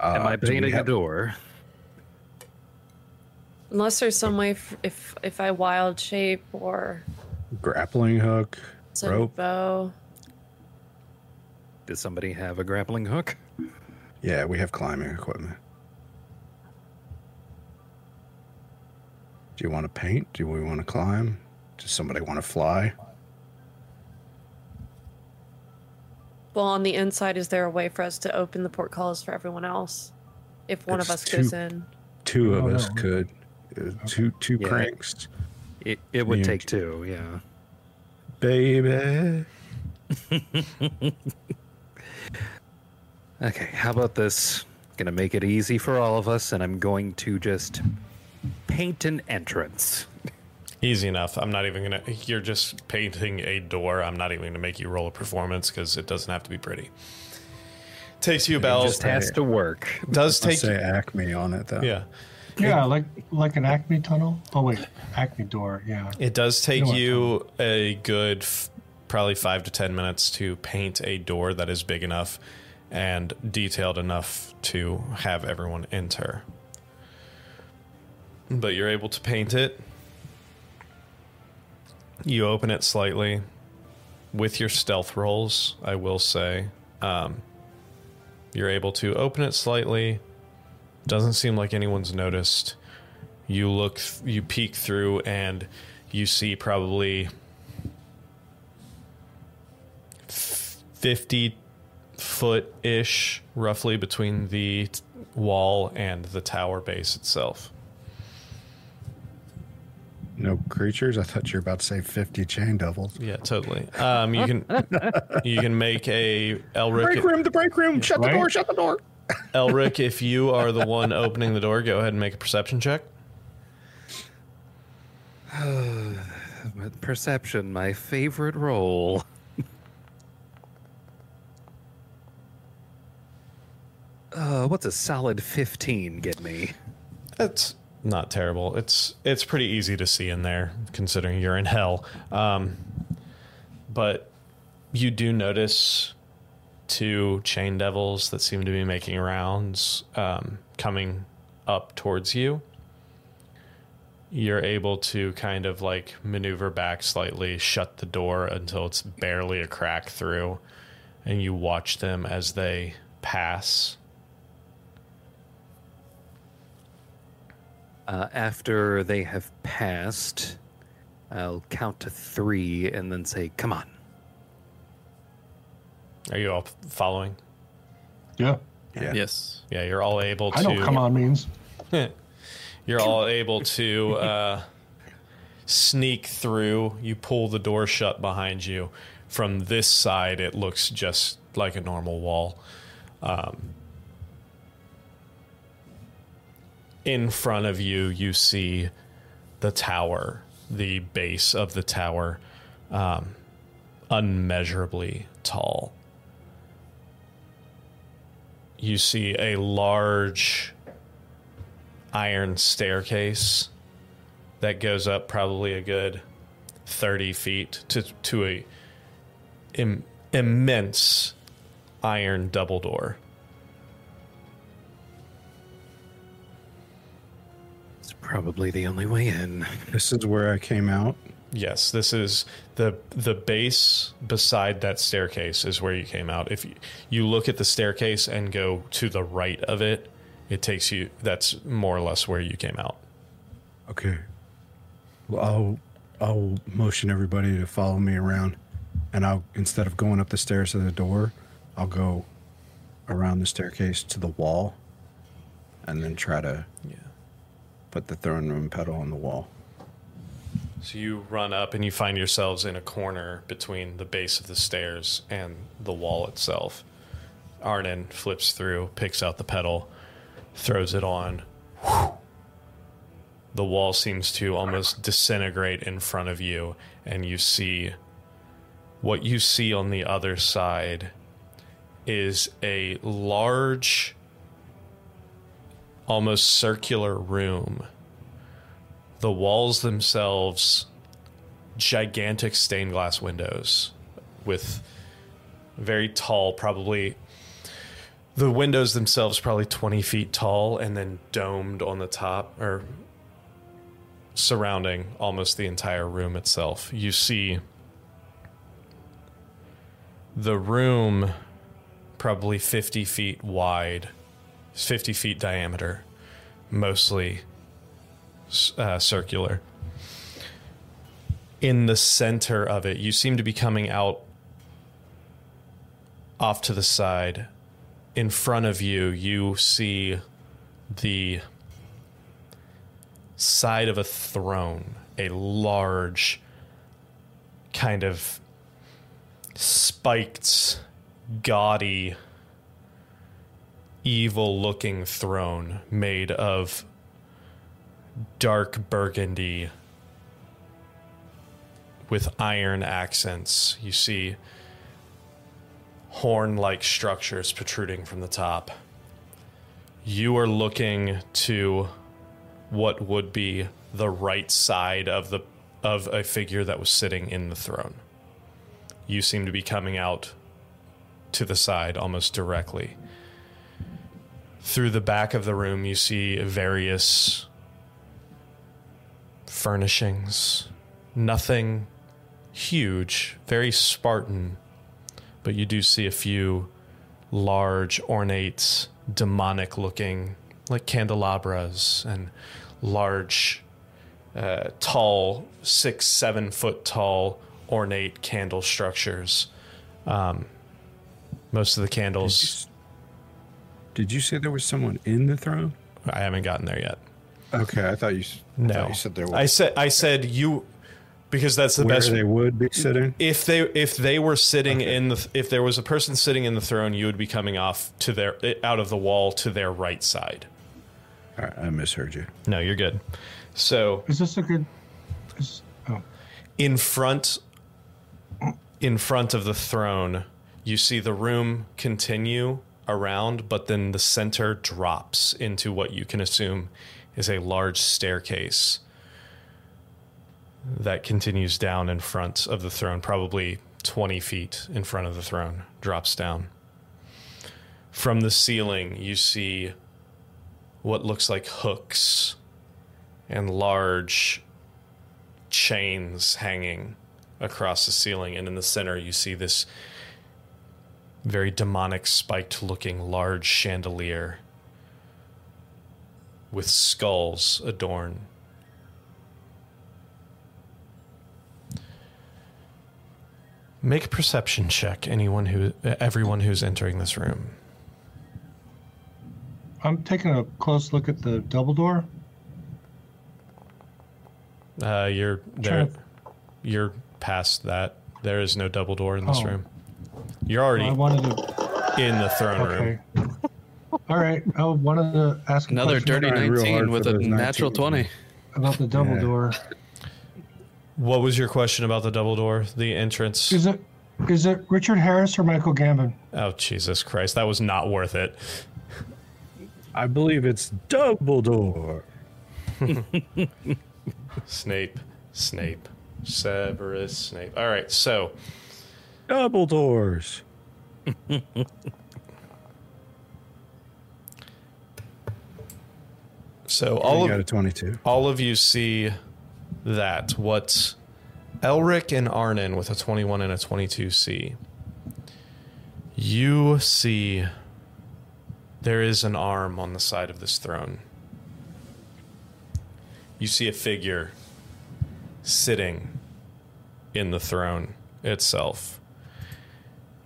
Uh, Am I do we painting a door? Unless there's some way f- if if I wild shape or grappling hook, rope? bow. Does somebody have a grappling hook? Yeah, we have climbing equipment. Do you want to paint? Do we want to climb? Does somebody want to fly? Well, on the inside, is there a way for us to open the portcullis for everyone else? If one of There's us goes in. Two of Oh, us no. could. Uh, Two two Yeah. cranks, It, it would Yeah. take two, yeah. baby. Okay, how about this? Gonna make it easy for all of us, and I'm going to just paint an entrance. Easy enough. I'm not even gonna. You're just painting a door. I'm not even gonna make you roll a performance because it doesn't have to be pretty. Takes you It about. just has to work. does I'll take. say Acme on it though. Yeah, Yeah, like like an Acme tunnel. Oh wait, Acme door. Yeah. it does take know you um, a good, f- probably five to ten minutes to paint a door that is big enough and detailed enough to have everyone enter. But you're able to paint it. You open it slightly with your stealth rolls, I will say. Um, you're able to open it slightly. Doesn't seem like anyone's noticed. You look, you peek through, and you see probably 50 foot ish, roughly, between the t- wall and the tower base itself. No creatures. I thought you were about to say fifty chain devils. Yeah, totally. Um, you can you can make a Elric. Break room. The break room. Shut the door. Shut the door. Elric, if you are the one opening the door, go ahead and make a perception check. Perception, my favorite role. Uh, what's a solid 15 get me? That's not terrible. It's it's pretty easy to see in there, considering you're in hell. Um, but you do notice two chain devils that seem to be making rounds, um, coming up towards you. You're able to kind of like maneuver back slightly, shut the door until it's barely a crack through, and you watch them as they pass. Uh, after they have passed, I'll count to three and then say, come on. Are you all following? Yeah. Yeah. Yes. Yeah, you're all able to. I know come on means. You're all able to uh, sneak through. You pull the door shut behind you. From this side, it looks just like a normal wall. Um, in front of you, you see the tower, the base of the tower, um, unmeasurably tall. You see a large iron staircase that goes up probably a good 30 feet to, to a Im- immense iron double door. Probably the only way in. This is where I came out. Yes, this is the the base beside that staircase is where you came out. If you, you look at the staircase and go to the right of it, it takes you that's more or less where you came out. Okay. Well, I'll I'll motion everybody to follow me around, and I'll instead of going up the stairs to the door, I'll go around the staircase to the wall, and then try to Yeah. Put the throne room petal on the wall. So you run up and you find yourselves in a corner between the base of the stairs and the wall itself. Arnon flips through, picks out the petal, throws it on. The wall seems to almost disintegrate in front of you, and you see what you see on the other side is a large, almost circular room. The walls themselves gigantic stained glass windows with very tall probably the windows themselves probably 20 feet tall and then domed on the top or surrounding almost the entire room itself. You see the room probably 50 feet wide 50 feet diameter mostly uh, circular. in the center of it, you seem to be coming out off to the side. In front of you, you see the side of a throne, a large, kind of spiked, gaudy, evil looking throne made of dark burgundy with iron accents. You see horn like structures protruding from the top. You are looking to what would be the right side of the of a figure that was sitting in the throne. You seem to be coming out to the side almost directly. Through the back of the room, you see various furnishings. Nothing huge, very Spartan, but you do see a few large, ornate, demonic looking, like candelabras and large, uh, tall, six, seven foot tall, ornate candle structures. Um, most of the candles, Did you say there was someone in the throne? I haven't gotten there yet. Okay, I thought you. No, thought you said there was. I said I said you because that's the where best. they would be sitting. if they if they were sitting in the if there was a person sitting in the throne, you would be coming off to their out of the wall to their right side. All right, I misheard you. No, you're good. So Is this a good? Is, oh, in front in front of the throne, you see the room continue around, but then the center drops into what you can assume is a large staircase that continues down in front of the throne, probably 20 feet in front of the throne, drops down. From the ceiling, you see what looks like hooks and large chains hanging across the ceiling, and in the center, you see this very demonic, spiked looking large chandelier with skulls adorned. Make a perception check, anyone who, everyone who's entering this room. I'm taking a close look at the double door. Uh, you're there. You're past that. There is no double door in this Oh. room. You're already I wanted to. in the throne room. Okay. All right. I wanted to ask Another dirty 19 with a those natural 20. about the double Yeah. door. What was your question about the double door? The entrance? Is it is it Richard Harris or Michael Gambon? Oh Jesus Christ! That was not worth it. I believe it's Dumbledore. Snape, Snape, Severus Snape. All right, so Double doors. so All all got a of twenty-two. all of you see that what Elric and Arnon with a twenty-one and a twenty-two see. You see there is an arm on the side of this throne. You see a figure sitting in the throne itself.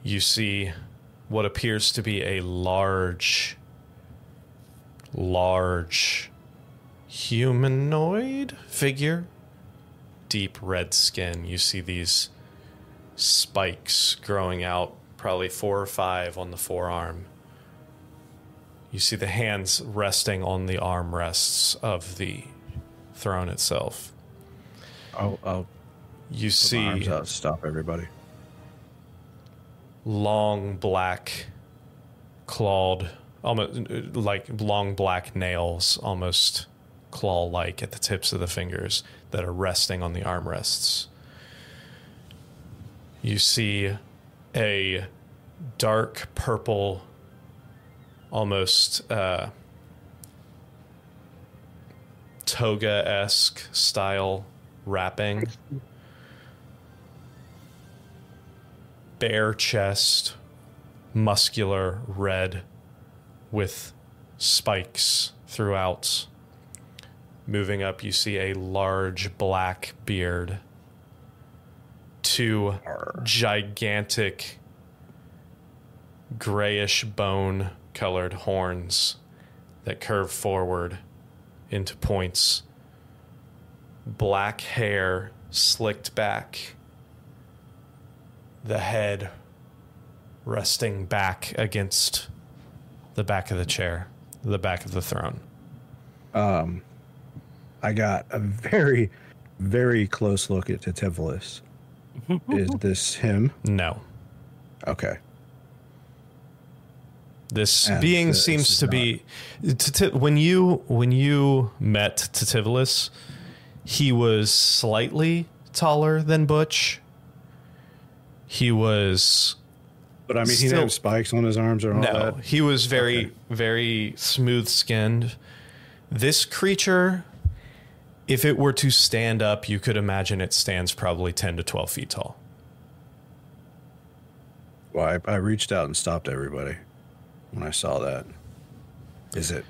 You see what appears to be a large, large humanoid figure. Deep red skin. You see these spikes growing out, probably four or five on the forearm. You see the hands resting on the armrests of the throne itself. I'll, I'll You put my arms see. Stop everybody. Long black clawed almost like long black nails almost claw like at the tips of the fingers that are resting on the armrests. You see a dark purple almost uh, toga-esque style wrapping bare chest, muscular, red, with spikes throughout. Moving up, you see a large black beard two gigantic grayish bone colored horns that curve forward into points. Black hair slicked back. The head resting back against the back of the chair, the back of the throne. Um, I got a very, very close look at Titivilus. Is this him? No. Okay. This And being this seems is to be Titi- when you when you met Titivilus, he was slightly taller than Butch. He was But I mean, he didn't have spikes on his arms or all no, that. he was very Okay. very smooth skinned. This creature, if it were to stand up, you could imagine it stands probably ten to twelve feet tall. Well, I, I reached out and stopped everybody when I saw that. Is it?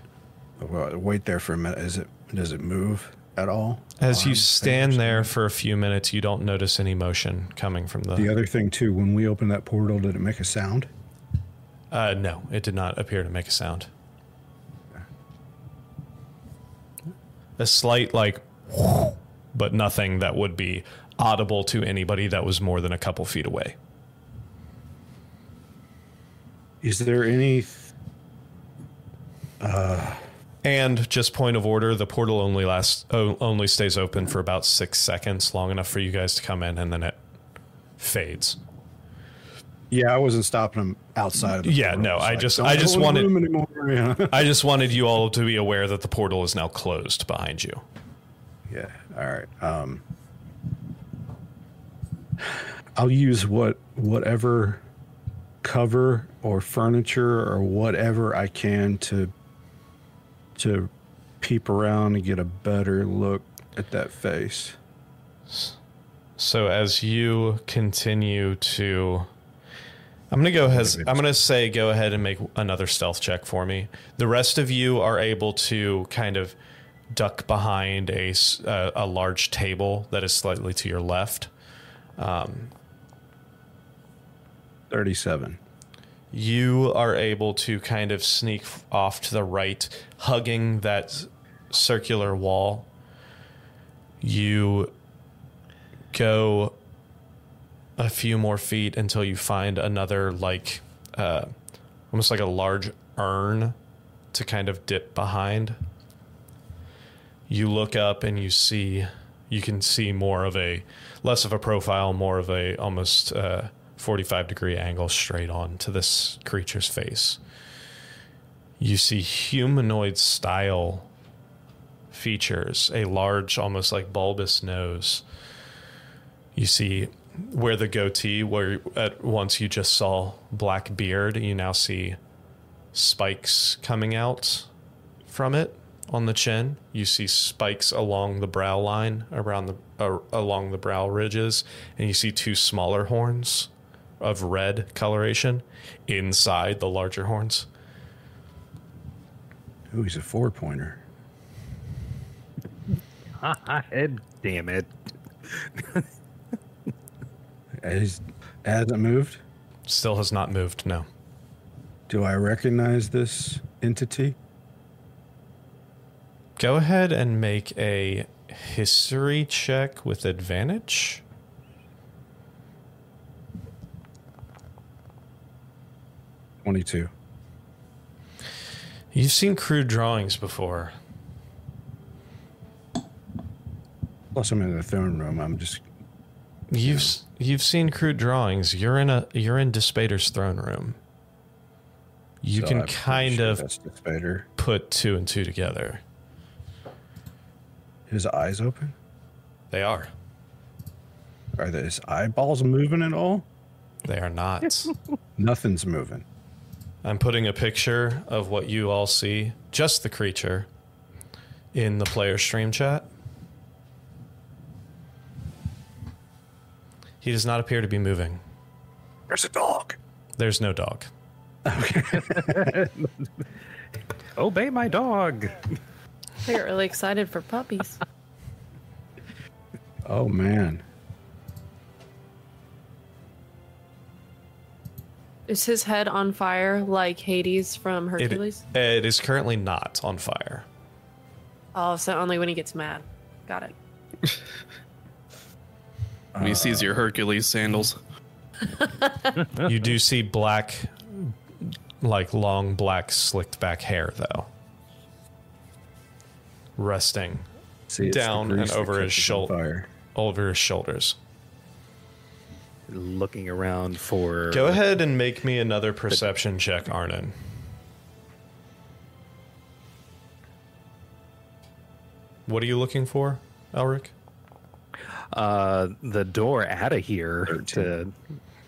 Well, wait there for a minute. Is it? Does it move at all? As you stand there for a few minutes, you don't notice any motion coming from the. The other thing too, when we opened that portal, did it make a sound? Uh, no, it did not appear to make a sound. A slight, like, but nothing that would be audible to anybody that was more than a couple feet away. Is there any? And just point of order, the portal only lasts, only stays open for about six seconds, long enough for you guys to come in, and then it fades. Yeah, I wasn't stopping them outside. Of the Yeah, portal. no, It's I like, just- don't I just go in the wanted- room anymore. Yeah. I just wanted you all to be aware that the portal is now closed behind you. Yeah. All right. Um, I'll use what whatever cover or furniture or whatever I can to to peep around and get a better look at that face. So as you continue to I'm going to go ahead I'm going to say go ahead and make another stealth check for me. The rest of you are able to kind of duck behind a uh, a large table that is slightly to your left. Um, Thirty-seven. You are able to kind of sneak off to the right, hugging that circular wall. You go a few more feet until you find another, like, uh, almost like a large urn to kind of dip behind. You look up and you see, you can see more of a, less of a profile, more of a almost uh, 45 degree angle straight on to this creature's face. You see humanoid style features, a large, almost like bulbous nose. You see where the goatee, where at once you just saw black beard, you now see spikes coming out from it on the chin. You see spikes along the brow line, around the uh, along the brow ridges, and you see two smaller horns of red coloration inside the larger horns. Ooh, he's a four pointer. Head, damn it. Has hasn't moved. Still has not moved. No. Do I recognize this entity? Go ahead and make a history check with advantage. Twenty-two. You've seen crude drawings before. Plus, I'm in the throne room. I'm just You've s you've seen crude drawings. You're in a you're in Dispater's throne room. You so can I'm kind sure of That's put two and two together. His eyes open. They are. Are his eyeballs moving at all? They are not. Nothing's moving. I'm putting a picture of what you all see, just the creature, in the player stream chat. He does not appear to be moving. There's a dog. There's no dog. Okay. Obey my dog. I get really excited for puppies. Oh man. Is his head on fire like Hades from It, Hercules? it is currently not on fire. Oh, so only when he gets mad. Got it. When he sees your Hercules sandals. You do see black, like long black slicked back hair, though, resting See, Down and over his catches shoulder. Over his shoulders. Looking around for. Go ahead and make me another perception check, Arnon. What are you looking for, Elric? Uh, the door out of here to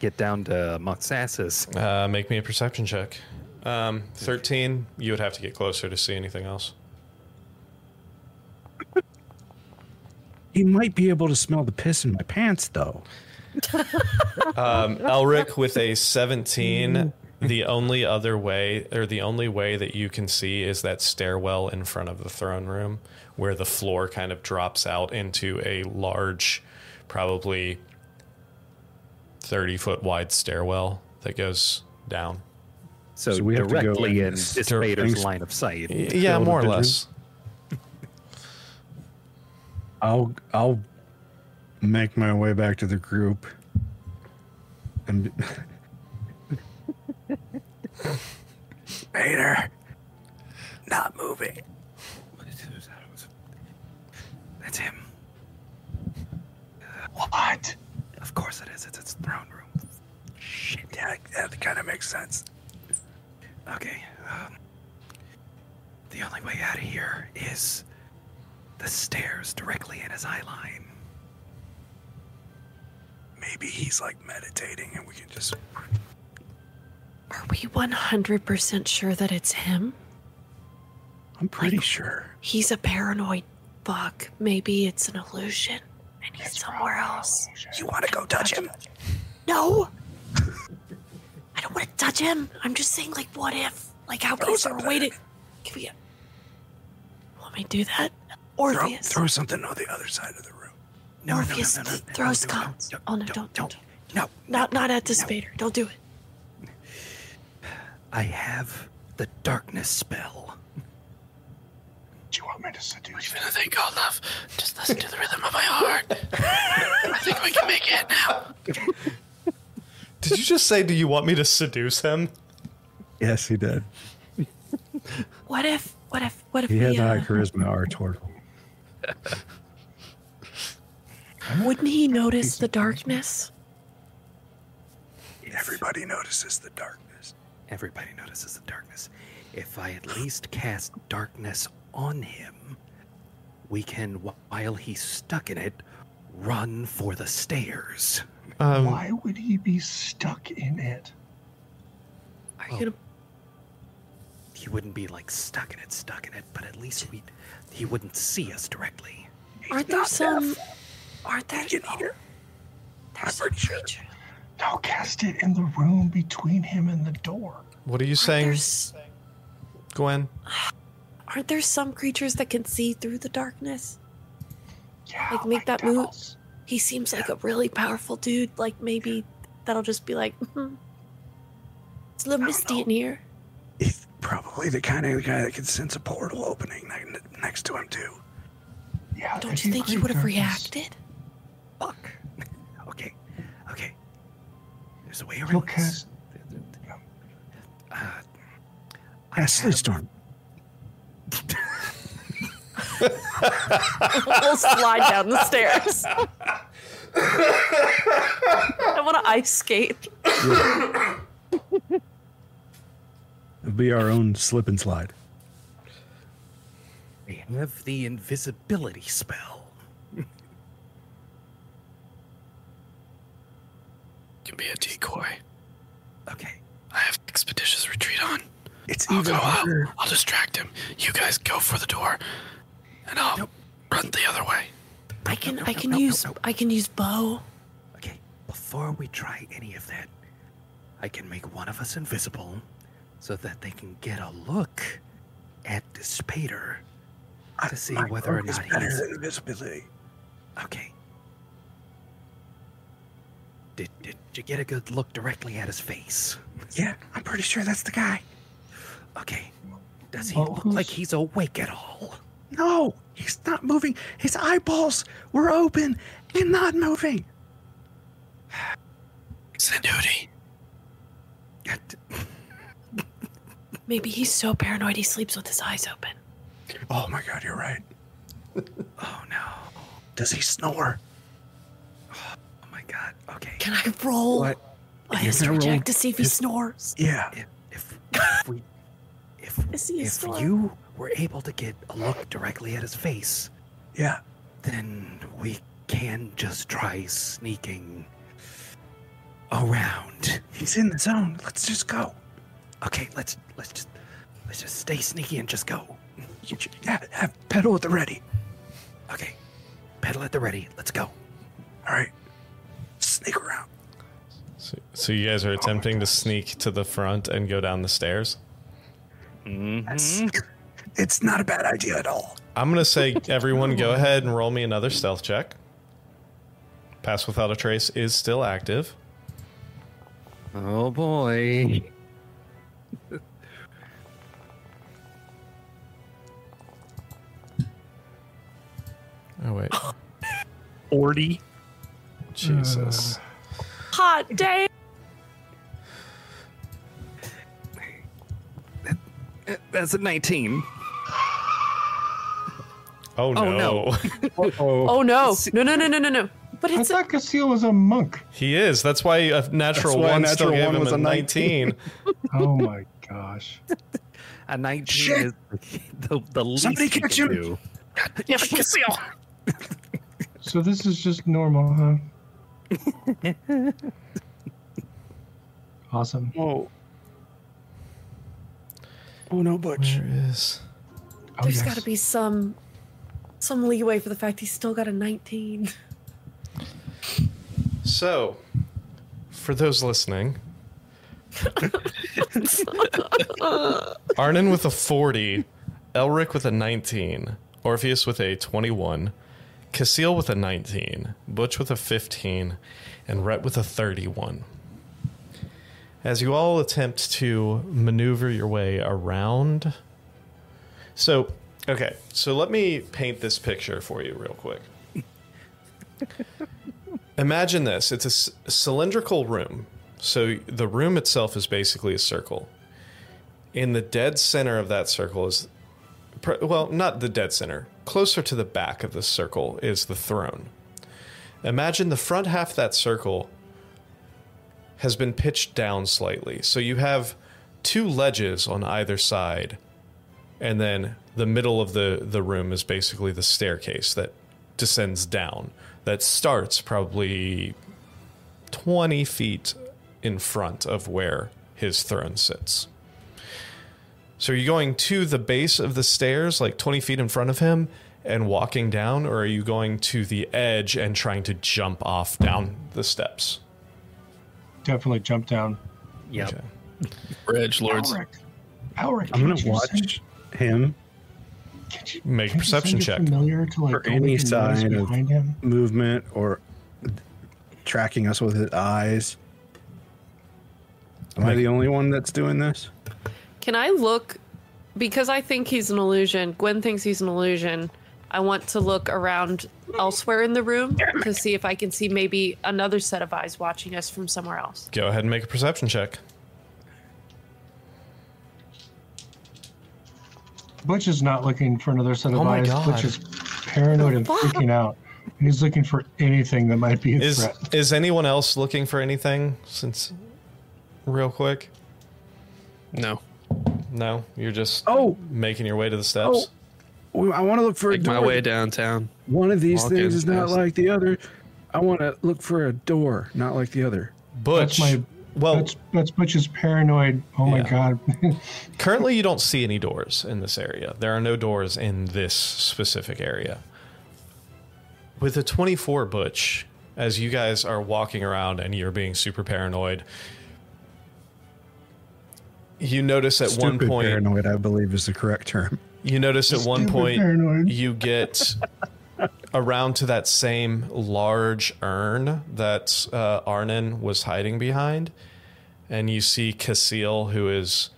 get down to Moxassus. Uh, make me a perception check. Um, 13, you would have to get closer to see anything else. He might be able to smell the piss in my pants, though. Um, Elric with a 17. The only other way, or the only way that you can see is that stairwell in front of the throne room where the floor kind of drops out into a large, probably 30 foot wide stairwell that goes down. So, So we have to go directly in in s- Dispater's things- line of sight. Yeah, more or less. I'll I'll make my way back to the group. And Vader, not moving. That's him. What? Of course it is. It's its throne room. Shit, yeah, that kind of makes sense. Okay. Um, the only way out of here is the stairs directly in his eye line. Maybe he's like meditating, and we can just. Are we 100% sure that it's him? I'm pretty sure. He's a paranoid fuck. Maybe it's an illusion and he's somewhere else. You want to go touch him? No! I don't want to touch him. I'm just saying, like, what if? Like, how is there a way to. Can we. Want me to do that? Orpheus. Throw something on the other side of the room. Orpheus, throw scones. Oh, no, don't, don't. No, Not, not at this Vader. Don't do it. I have the darkness spell. Do you want me to seduce him? I think, love. just listen to the rhythm of my heart. I think we can make it now. Did you just say, Do you want me to seduce him? Yes, he did. What if. What if. What if He we. has high Uh, charisma, our turtle. wouldn't he notice the darkness? Everybody notices the darkness. Everybody notices the darkness. If I at least cast darkness on him, we can, while he's stuck in it, run for the stairs. Um, Why would he be stuck in it? Are you gonna. He wouldn't be like stuck in it, stuck in it, but at least we he wouldn't see us directly. Aren't there some. Aren't there. Oh, there's some creature. No, cast it in the room between him and the door. What are you saying, There's, Gwen? aren't there some creatures that can see through the darkness? Yeah, Like, make that move. He seems like a really powerful dude. Like maybe that'll just be like, hmm, it's a little misty in here. He's probably the kind of guy that can sense a portal opening next to him, too. Yeah, Don't you think he would have reacted? Fuck. okay, okay. There's a way He'll around this. cast. Uh, I Ashley have- Storm. we'll slide down the stairs. I want to ice skate. It'll be our own slip and slide. I have the invisibility spell. Can be a decoy. Okay. I have expeditious retreat on. It's I'll even go out. harder. I'll distract him. You guys go for the door, and I'll run the other way. I can no, I can no, use no, no. I can use bow. Okay. Before we try any of that, I can make one of us invisible so that they can get a look at the Dispater to see My whether or cloak is not better he's than invisibility. okay. Did did Did you get a good look directly at his face? Yeah, I'm pretty sure that's the guy. Okay. Does he Well, look who's- like he's awake at all? No, he's not moving. His eyeballs were open and not moving. Sandudi. Maybe he's so paranoid he sleeps with his eyes open. Oh my god, you're right. Oh no. Does he snore? My god. Okay. Can I roll What? a You're history gonna roll check to see if he his- snores? Yeah. If if, if we if Is he if you were able to get a look directly at his face, Yeah. then we can just try sneaking around. He's in the zone. Let's just go. Okay, let's let's just let's just stay sneaky and just go. You j- Yeah, have petal at the ready. Okay. Petal at the ready. Let's go. All right. Sneak around. So, so you guys are attempting to sneak to the front and go down the stairs. Mm-hmm. That's, it's not a bad idea at all. I'm gonna say everyone go ahead and roll me another stealth check. Pass without a trace is still active. Oh boy. Oh wait, 40. Jesus. Hot day. That's a 19. Oh, oh no, no. Oh no. No no no no no no. But I it's a, thought Casile was a monk. he is. That's why a natural That's why a one still gave one him was a a 19. Oh my gosh. A 19 Shit. is the, the least Somebody you catch can him. do. yeah, but So this is just normal, huh? awesome. Whoa. Oh no, Butch. Where is? Oh, There's yes. got to be some some leeway for the fact he's still got a 19. So, for those listening, Arnon with a 40, Elric with a 19, Orpheus with a 21, Casile with a 19, Butch with a 15, and Rhett with a 31. As you all attempt to maneuver your way around. So, okay, so let me paint this picture for you real quick. Imagine this it's a cylindrical room. So the room itself is basically a circle. In the dead center of that circle is, well, not the dead center, closer to the back of the circle is the throne. Imagine the front half of that circle has been pitched down slightly. So you have two ledges on either side, and then the middle of the, the room is basically the staircase that descends down, that starts probably 20 feet in front of where his throne sits. So are you going to the base of the stairs, like 20 feet in front of him, and walking down, or are you going to the edge and trying to jump off down the steps? Definitely jump down. Yep. Okay. We're edge lords. Elric. Elric, I'm gonna watch send- him can't you- Make a can't you perception send check. Familiar to like For any make sign of- him. movement or tracking us with his eyes. Am I the only one that's doing this? Can I look because I think he's an illusion. Gwen thinks he's an illusion. I want to look around elsewhere in the room to see if I can see maybe another set of eyes watching us from somewhere else. Go ahead and make a perception check. Butch is not looking for another set of Oh eyes. God. Butch is paranoid and freaking out. He's looking for anything that might be a Is threat. is anyone else looking for anything since real quick? No. No, you're just Oh, making your way to the steps. Oh. well, I want to look for Make a door. my way downtown. One of these Walk in things is not fast. like the other. I want to look for a door, not like the other. Butch. That's my well, that's that's Butch's paranoid. Oh my god. currently you don't see any doors in this area. There are no doors in this specific area. With a 24 Butch, as you guys are walking around and you're being super paranoid, you notice at one point paranoid, I believe, is the correct term. You notice at one point paranoid. you get around to that same large urn that uh, Arnon was hiding behind, and you see Casil, who is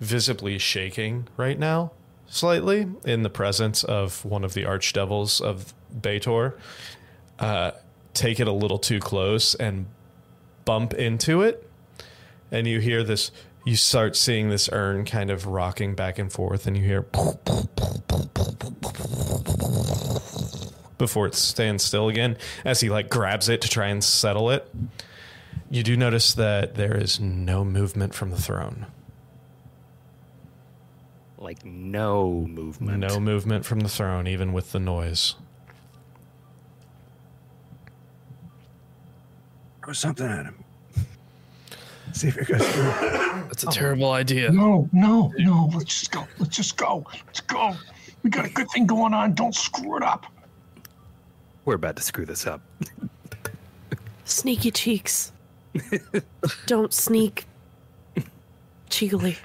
visibly shaking right now, slightly in the presence of one of the archdevils of Baator. Uh, take it a little too close and bump into it, and you hear this. You start seeing this urn kind of rocking back and forth, and you hear before it stands still again as he like grabs it to try and settle it. You do notice that there is no movement from the throne. Like no movement. No movement from the throne, even with the noise. Throw something at him. See if it goes through. That's a terrible idea. No, no, no. Let's just go. Let's just go. Let's go. We got a good thing going on. Don't screw it up. We're about to screw this up. Sneaky cheeks. Don't sneak cheekily.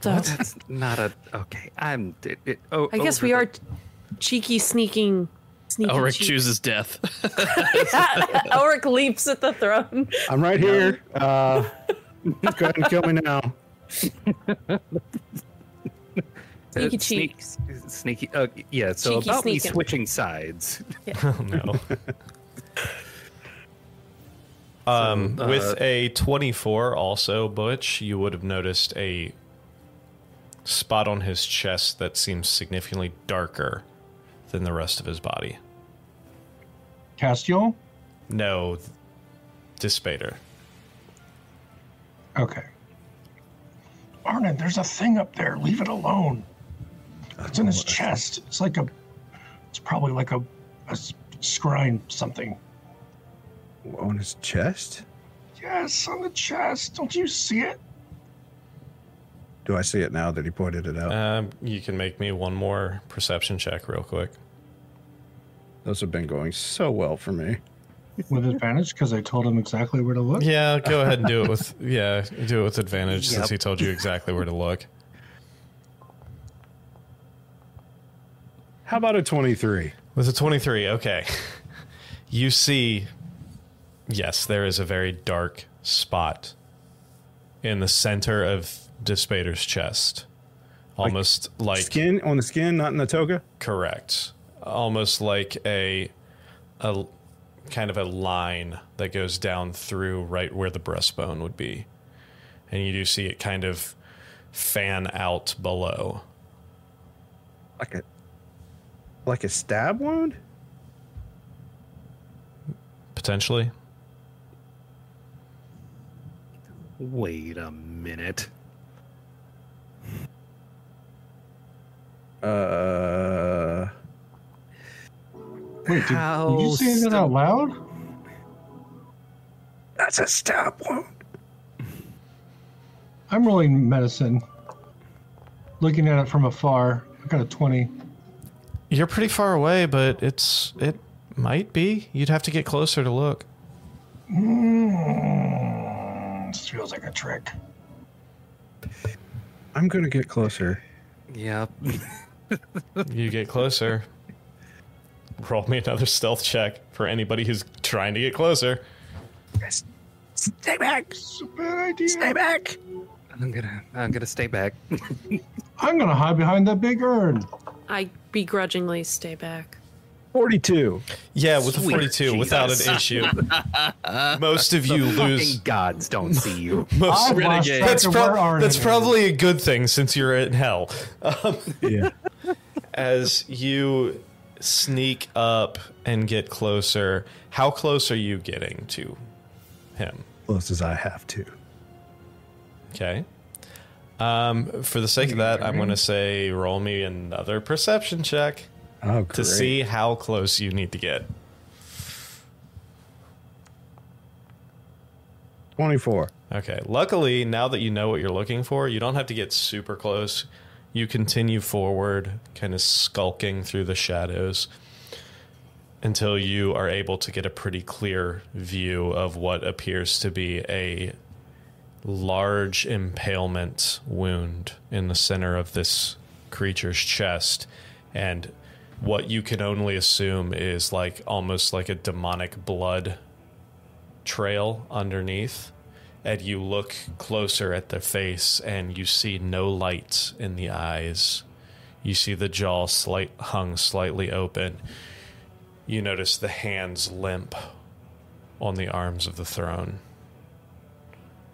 So, That's not a okay. I'm. It, it, oh, I guess over we the- are cheeky sneaking. Sneaky Elric cheek. chooses death. Elric leaps at the throne. I'm right here. Uh, go ahead and kill me now. uh, Sneaky sneak- cheeks. Sneaky. Uh, yeah. So Cheeky about me switching sides. Oh no. um, uh, with a 24 also, Butch, you would have noticed a spot on his chest that seems significantly darker than the rest of his body. Castiel? No, Dispater. Okay. Arnon, there's a thing up there. Leave it alone. It's in his chest. It's like a. It's probably like a, a scrine something. On his chest? Yes, on the chest. Don't you see it? Do I see it now that he pointed it out? Um, you can make me one more perception check real quick. Those have been going so well for me. With advantage, because I told him exactly where to look. Yeah, go ahead and do it with yeah, do it with advantage since he told you exactly where to look. How about a 23? With a 23, okay. You see, yes, there is a very dark spot in the center of Dispater's chest. Almost like, Skin on the skin, not in the toga? correct. Almost like a a kind of a line that goes down through right where the breastbone would be. And you do see it kind of fan out below. Like a like a stab wound? Potentially. Wait a minute. Uh Wait, did, did you How say that out loud? that's a stab wound. I'm rolling medicine. Looking at it from afar, I got a 20. You're pretty far away, but it's it might be. You'd have to get closer to look. Mm, this feels like a trick. I'm gonna get closer. Yep. You get closer. Roll me another stealth check for anybody who's trying to get closer. Stay back. Bad idea. Stay back. I'm gonna. I'm gonna stay back. I'm gonna hide behind that big urn. I begrudgingly stay back. 42. Yeah, with Sweet a 42, without an issue. Most of you Fucking lose. gods don't see you. Most, I've renegade. track that's of prob- that's probably a good thing since you're in hell. Yeah. As you sneak up and get closer, how close are you getting to him? Close as I have to. Okay. Um, for the sake of that, I'm going to say roll me another perception check Oh, to see how close you need to get. 24. Okay. Luckily, now that you know what you're looking for, you don't have to get super close. You continue forward, kind of skulking through the shadows until you are able to get a pretty clear view of what appears to be a large impalement wound in the center of this creature's chest. And what you can only assume is like almost like a demonic blood trail underneath. And you look closer at the face and you see no light in the eyes. You see the jaw slight hung slightly open. You notice the hands limp on the arms of the throne.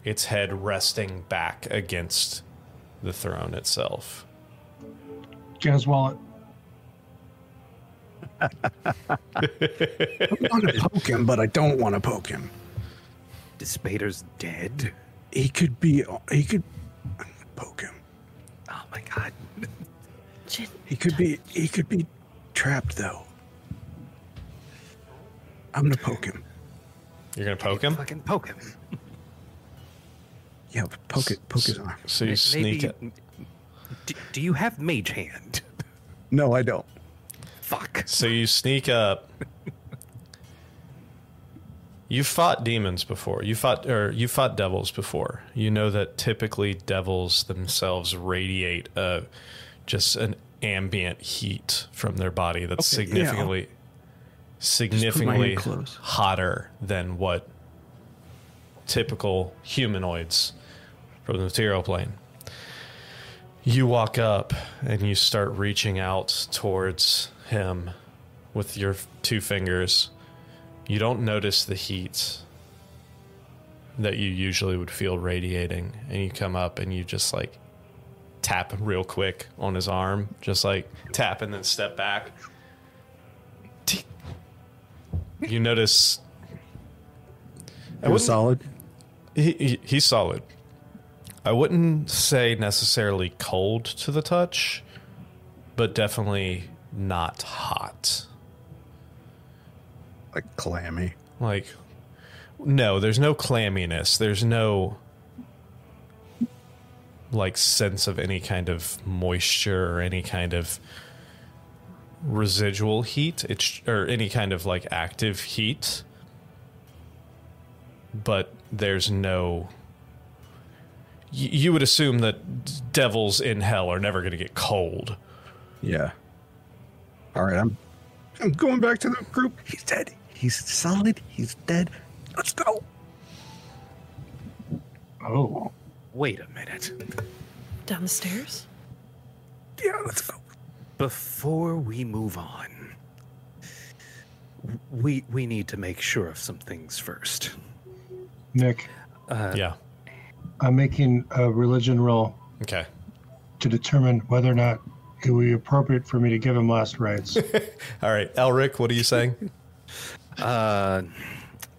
Its head resting back against the throne itself. Get his wallet. I want to poke him, but I don't want to poke him. Spader's dead. He could be. He could poke him. Oh my god. Jin, He could be. He could be trapped though. I'm gonna poke him. You're gonna poke him? Fucking poke him. Yeah, poke it. Poke his arm. So you May- sneak it. Do, do you have mage hand? No, I don't. Fuck. So you sneak up. You fought demons before. You fought or you fought devils before. You know that typically devils themselves radiate uh, just an ambient heat from their body that's Okay, significantly my significantly hotter than what typical humanoids from the material plane. You walk up and you start reaching out towards him with your two fingers. You don't notice the heat that you usually would feel radiating. And you come up and you just like tap real quick on his arm, just like tap and then step back. You notice. It was solid. he, he he's solid. I wouldn't say necessarily cold to the touch, but definitely not hot. Like clammy. Like no, there's no clamminess. There's no like sense of any kind of moisture or any kind of residual heat. It's or any kind of like active heat. But there's no y- you would assume that devils in hell are never going to get cold. Yeah. All right, I'm. I'm going back to the group. He's dead. He's solid. He's dead. Let's go. Oh, Wait a minute. down the stairs? Yeah, let's go. Before we move on, we we need to make sure of some things first. Nick, Uh, yeah. I'm making a religion roll Okay. to determine whether or not it would be appropriate for me to give him last rites. All right, Elric, what are you saying? Uh,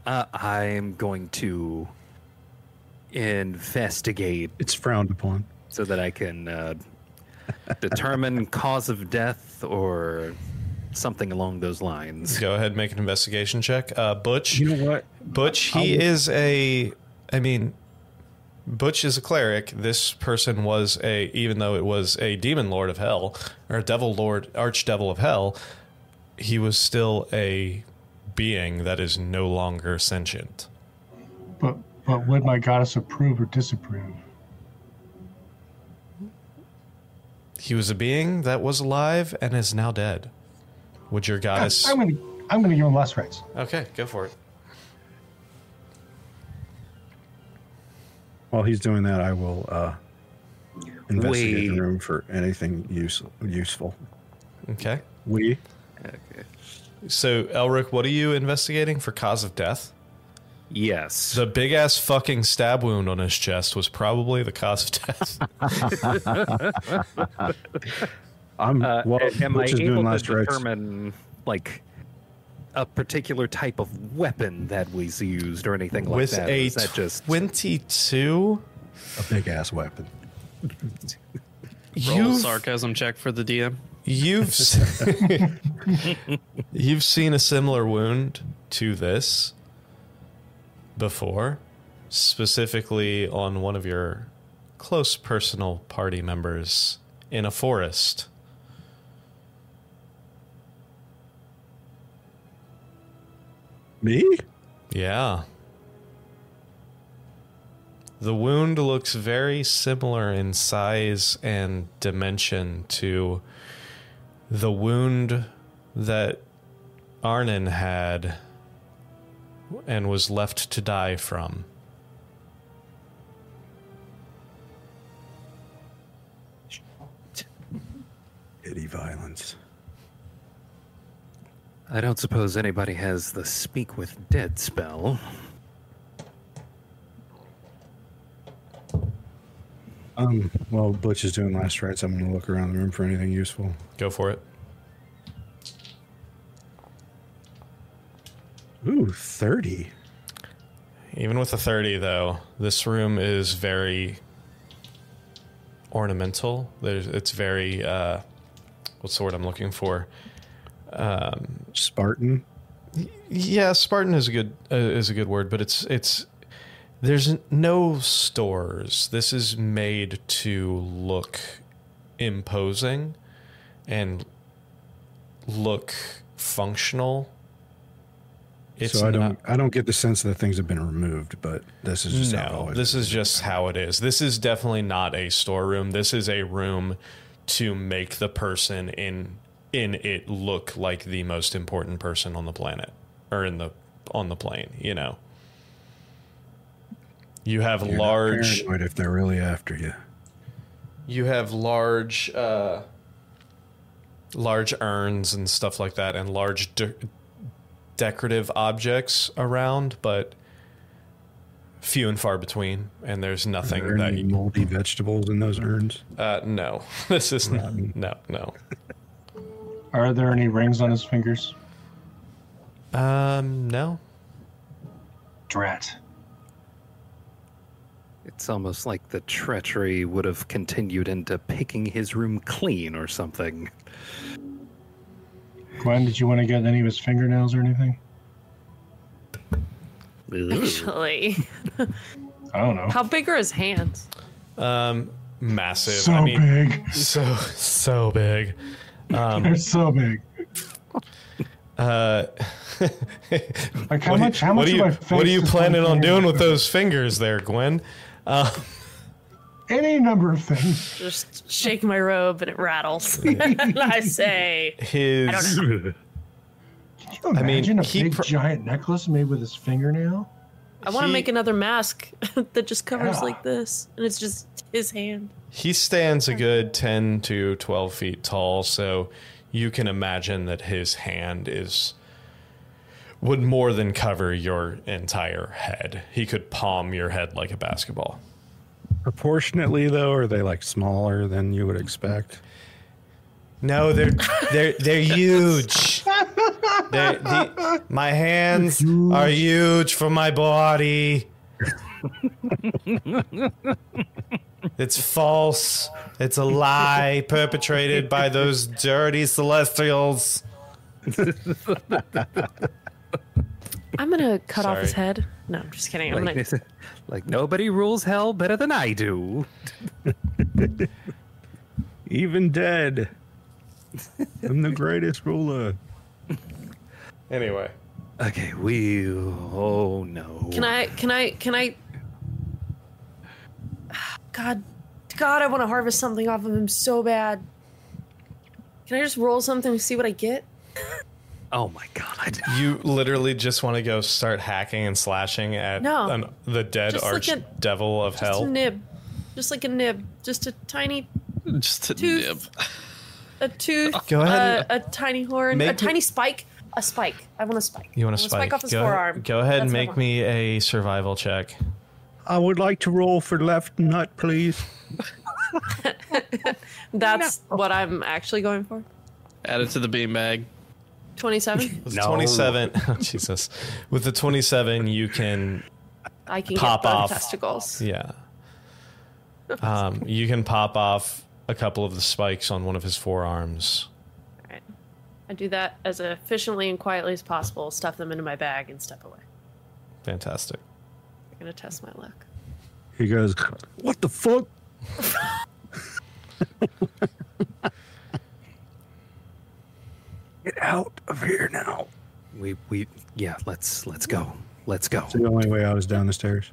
uh, I'm going to investigate It's frowned upon. so that I can uh, determine cause of death or something along those lines. Go ahead, make an investigation check. Uh, Butch, You know what? Butch, he is a. I mean, Butch is a cleric. This person was a, even though it was a demon lord of hell or a devil lord, archdevil of hell, he was still a being that is no longer sentient. but but would my goddess approve or disapprove? He was a being that was alive and is now dead. Would your goddess? I'm gonna I'm gonna give him last rites. Okay, go for it. While he's doing that, I will uh, investigate Wait. the room for anything use, useful. Okay. We Okay. So, Elric, what are you investigating for cause of death? Yes. The big ass fucking stab wound on his chest was probably the cause of death. I'm Uh, well. a- am I Butch is doing able to last rites. determine like a particular type of weapon that was used or anything like With that? or a is that just 22, a big ass weapon. Roll you've, sarcasm check for the DM. You've, you've seen a similar wound to this before, specifically on one of your close personal party members in a forest. Me? Yeah. The wound looks very similar in size and dimension to the wound that Arnon had and was left to die from. Pity violence. I don't suppose anybody has the speak with dead spell. Um, while Butch is doing last rites, I'm going to look around the room for anything useful. Go for it. Ooh, 30. Even with a 30, though, this room is very ornamental. There's, it's very, uh, what's the word I'm looking for? Um, Spartan. Yeah, Spartan is a good uh, is a good word, but it's it's there's no stores. This is made to look imposing and look functional. It's so I don't I don't get the sense that things have been removed, but this is just how it no, this is just how it is. This is definitely not a storeroom. This is a room to make the person in in it look like the most important person on the planet or in the on the plane. You know, you have You're large. paranoid if they're really after you. You have large, uh, large urns and stuff like that, and large de- decorative objects around, but few and far between. And there's Are nothing there that any you, moldy vegetables in those urns? uh, no, this is not, no, no. Are there any rings on his fingers? Um, no. Drat. It's almost like the treachery would have continued into picking his room clean or something. Gwen, did you want to get any of his fingernails or anything? Actually, I don't know. how big are his hands? Um, massive. so I mean, big. so so big. Um, They're so big. uh, Like how what, much? do- How what much are of you my face what are you planning on doing with those fingers there, Gwen? Uh, any number of things. Just shake my robe and it rattles. and I say, His Can you I mean, imagine a he big pr- giant necklace made with his fingernail? I want to make another mask that just covers Yeah. like this, and it's just his hand. He stands a good 10 to 12 feet tall, so you can imagine that his hand is would more than cover your entire head. He could palm your head like a basketball. Proportionately, though, are they like smaller than you would expect? No, they're they're they're huge. They're, the, my hands are huge for my body. it's false. It's a lie perpetrated by those dirty celestials. I'm gonna cut off his head. No, I'm just kidding. I'm Like, gonna. like nobody rules hell better than I do. Even dead. I'm the greatest ruler. Anyway, Okay, we. Oh no. Can I? Can I? Can I? God, God, I want to harvest something off of him so bad. Can I just roll something and see what I get? Oh my god. you literally just want to go start hacking and slashing at No. an, the dead Just like a- archdevil of Just a hell. nib, just like a nib, just a tiny, Just a Tooth. nib. a tooth, Go ahead uh, a tiny horn, a make me- tiny spike, a spike. I want a spike. You want I to spike? off his go, forearm. go ahead and That's what I make want. me a survival check. I would like to roll for left nut, please. That's what I'm actually going for. Add it to the beanbag. Twenty-seven. With No. 27, oh, Jesus. With the 27, you can, I can Pop get off. testicles. yeah. Um, you can pop off a couple of the spikes on one of his forearms. Alright. I do that as efficiently and quietly as possible. Stuff them into my bag and step away. Fantastic. I'm gonna test my luck. He goes, What the fuck? Get out of here now. We we yeah. Let's let's go. Let's go. So the only way out is down the stairs.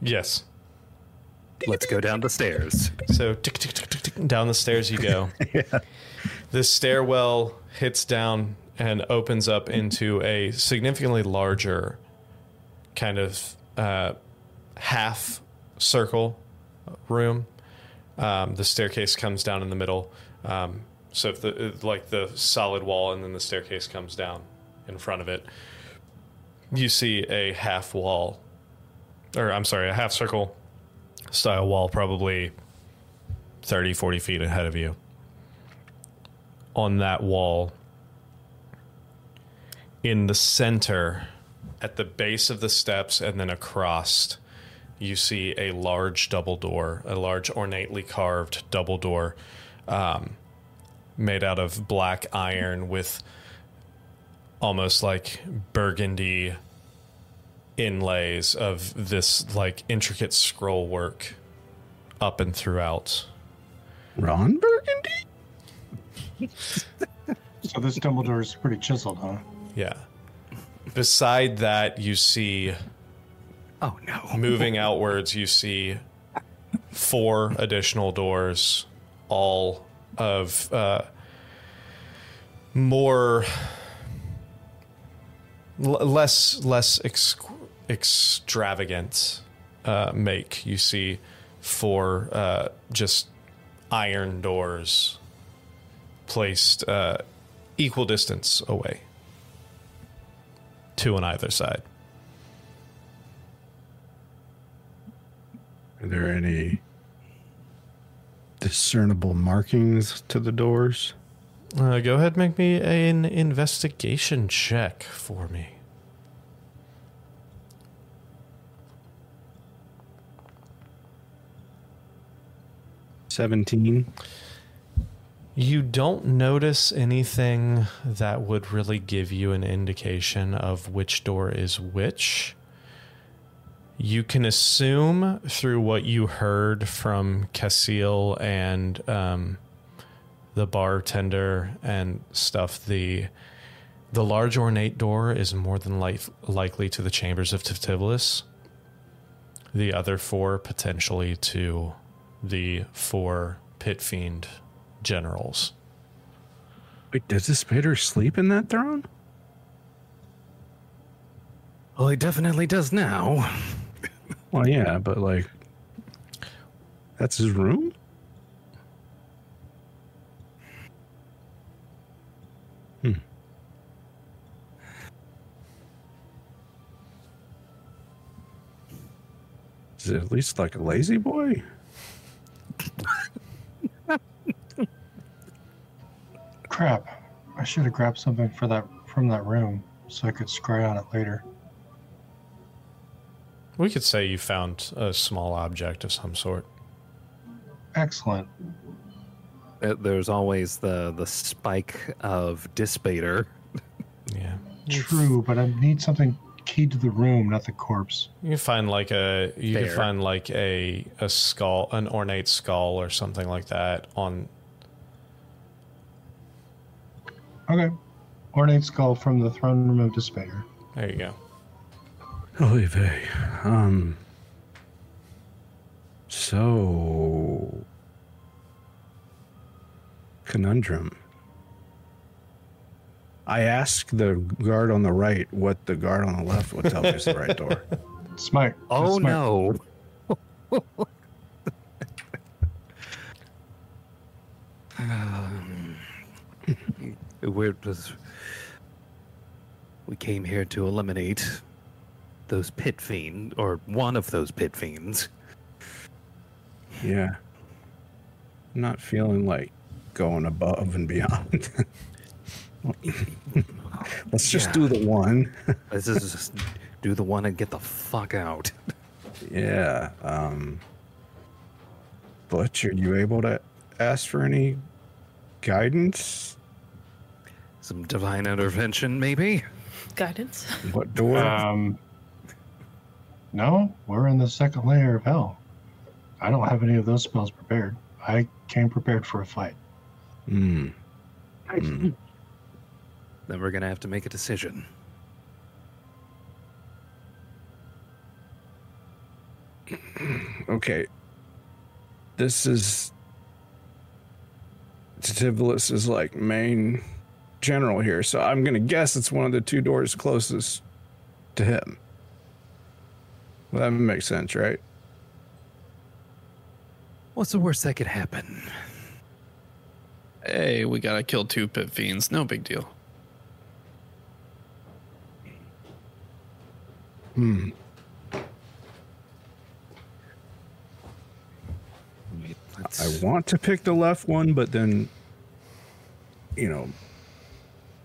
Yes. Let's go down the stairs. So tick, tick, tick, tick, tick, down the stairs you go. This stairwell hits down and opens up into a significantly larger kind of uh, half circle room. Um, the staircase comes down in the middle. Um, so if the like the solid wall and then the staircase comes down in front of it, you see a half wall, or I'm sorry, a half circle style wall, probably 30, 40 feet ahead of you. On that wall, in the center, at the base of the steps and then across, you see a large double door, a large ornately carved double door um, made out of black iron with almost like burgundy inlays of this like intricate scroll work up and throughout. Ron Burgundy? So this Dumbledore is pretty chiseled, huh? Yeah. Beside that, you see Oh no. moving outwards, you see four additional doors, all of uh, more l- less less ex- extravagant uh, make. You see for uh, just iron doors placed uh, equal distance away, two on either side. Are there any discernible markings to the doors? Uh, go ahead, make me an investigation check for me. Seventeen. You don't notice anything that would really give you an indication of which door is which. You can assume through what you heard from Cassil and um, the bartender and stuff. The the large ornate door is more than li- likely to the chambers of Titivilus. The other four potentially to the four pit fiend generals. Wait, does the spider sleep in that throne? Well, he definitely does now. Well, yeah, but like, that's his room. Hmm. Is it at least like a lazy boy? Crap. I should have grabbed something for that from that room so I could scry on it later. We could say you found a small object of some sort. Excellent. Uh, There's always the the spike of Dispater. Yeah. True, but I need something key to the room, not the corpse. You can find like a you can find like a a skull, an ornate skull or something like that on Okay. Ornate skull from the throne room of Dispater. there you go. Olive. Um. So. Conundrum. I asked the guard on the right what the guard on the left would tell me is the right door. Smart. Oh Smite. no. Um, We're just, we came here to eliminate those pit fiend or one of those pit fiends. Yeah. Not feeling like going above and beyond. Let's just Yeah. do the one. This is just do the one and get the fuck out. yeah. Um. Butch, are you able to ask for any guidance? Some divine intervention, maybe. Guidance. What door? Um, no, we're in the second layer of hell. I don't have any of those spells prepared. I came prepared for a fight. Hmm. Then we're gonna have to make a decision. Okay. This is Tivlis is like main general here, so I'm gonna guess it's one of the two doors closest to him. Well, that makes sense, right? What's the worst that could happen? Hey, we gotta kill two pit fiends. No big deal. Hmm. Let's- I want to pick the left one, but then, you know,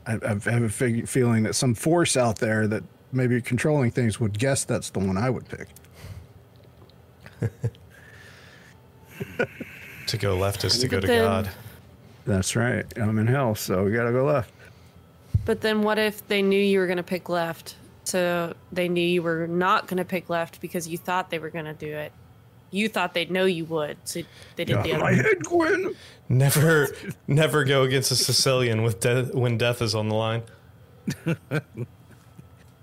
I, I have a fig- feeling that some force out there that maybe controlling things would guess that's the one I would pick. To go left is to go But to then- God. That's right. I'm in hell, so we gotta go left. But then what if they knew you were going to pick left? So they knew you were not going to pick left because you thought they were going to do it. You thought they'd know you would, so they did the Yeah, other. my head, Gwen. Never, never go against a Sicilian with de- when death is on the line.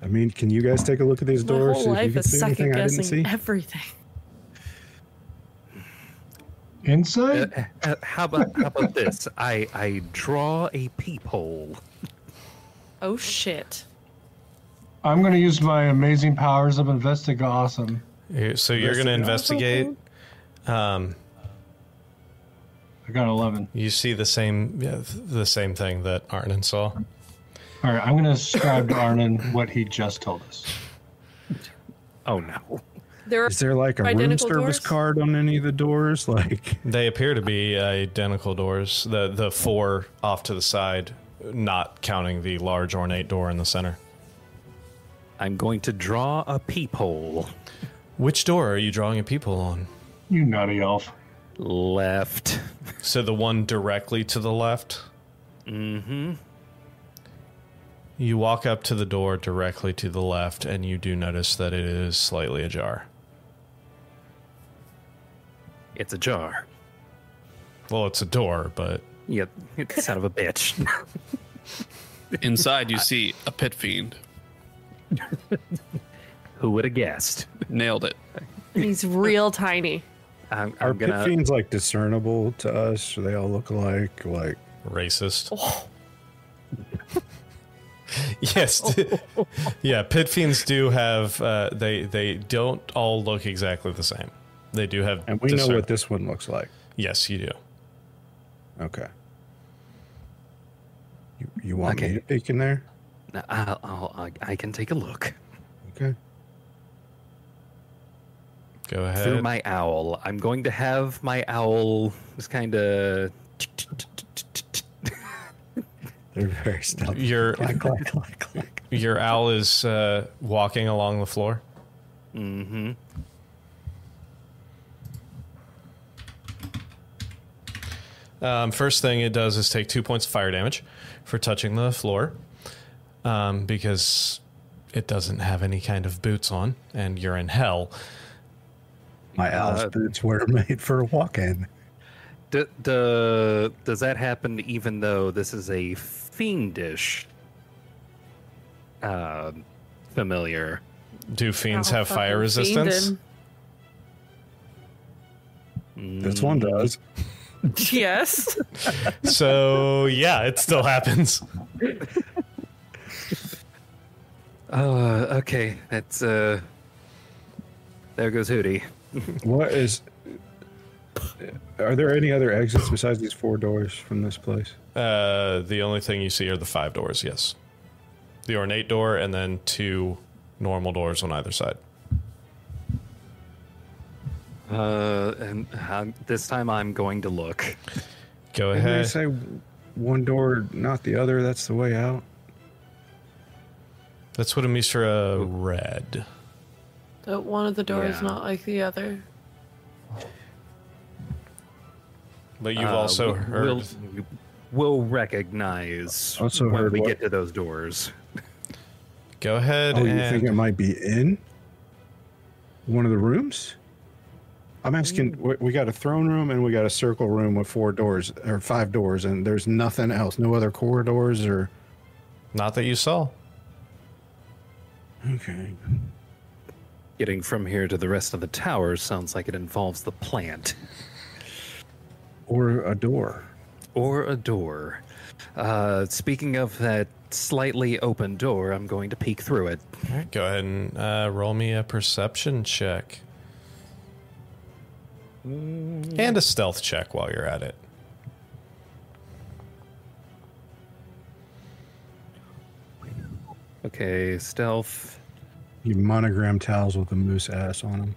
I mean, can you guys take a look at these My doors? whole see if you life can is see second anything I didn't see? guessing everything. Inside? Uh, uh, how about how about this? I I draw a peephole. Oh shit! I'm going to use my amazing powers of Investiga Awesome. So you're going to investigate. Um, I got 11. you see the same, yeah, the same thing that Arnon saw. All right, I'm going to describe to Arnon what he just told us. Oh no! There are Is there like a room service doors? card on any of the doors? Like, They appear to be identical doors. The the four off to the side, not counting the large ornate door in the center. I'm going to draw a peephole. Which door are you drawing a peephole on? You naughty elf. Left. So the one directly to the left. Mm-hmm. You walk up to the door directly to the left, and you do notice that it is slightly ajar. It's ajar. Well, it's a door, but Yep. it's Son of a bitch. Inside, you see a pit fiend. Who would have guessed? Nailed it. he's real tiny. I'm, are I'm pit gonna. fiends like discernible to us? Or they all look alike? Like, racist. yes, yeah. Pit fiends do have. Uh, they they don't all look exactly the same. They do have. and we know what this one looks like. Yes, you do. Okay. You, you want Okay. me to peek in there? I'll, I'll, I, I can take a look Okay. Go ahead. through my owl. I'm going to have my owl just kind of. They're very stealthy. your Clack, clack, clack, clack. your owl is uh, walking along the floor. Mm-hmm. Um, first thing it does is take two points of fire damage for touching the floor um, because it doesn't have any kind of boots on, and you're in hell. My owl's Uh, boots were made for walking. D- d- does that happen even though this is a fiendish uh, familiar? Do fiends have fire resistance? This one does. Yes. so yeah, it still happens. Uh, okay, that's uh. There goes Hootie. What is? Are there any other exits besides these four doors from this place? Uh, the only thing you see are the five doors. Yes, the ornate door, and then two normal doors on either side. Uh, and uh, this time I'm going to look. Go Didn't they say one door, not the other? That's the way out. That's what a Misra read. That one of the doors Yeah. not like the other. But you've Uh, also we- heard. We'll, we'll recognize Also when heard we what? get to those doors. Go ahead Oh, you think it might be in one of the rooms? I'm asking. Mm. We, we got a throne room and we got a circle room with four doors or five doors, and there's nothing else. No other corridors or. not that you saw. Okay. Getting from here to the rest of the towers sounds like it involves the plant. Or a door. Or a door. Uh, speaking of that slightly open door, I'm going to peek through it. All right, go ahead and uh, roll me a perception check. And a stealth check while you're at it. Okay, stealth. You monogram towels with a moose ass on them.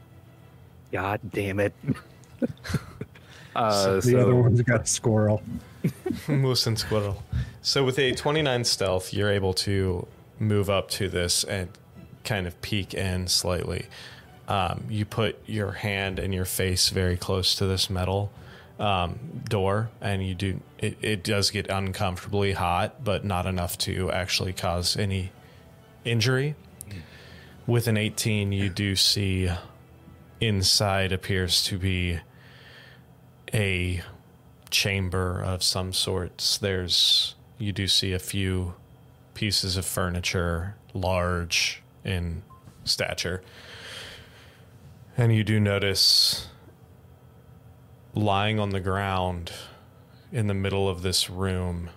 God damn it. uh, the so, other one's got a squirrel. Moose and squirrel. So with a 29 stealth, you're able to move up to this and kind of peek in slightly. Um, you put your hand and your face very close to this metal um, door, and you do. It, it does get uncomfortably hot, but not enough to actually cause any injury. With an 18, you do see inside appears to be a chamber of some sorts. There's you do see a few pieces of furniture, large in stature. And you do notice lying on the ground in the middle of this room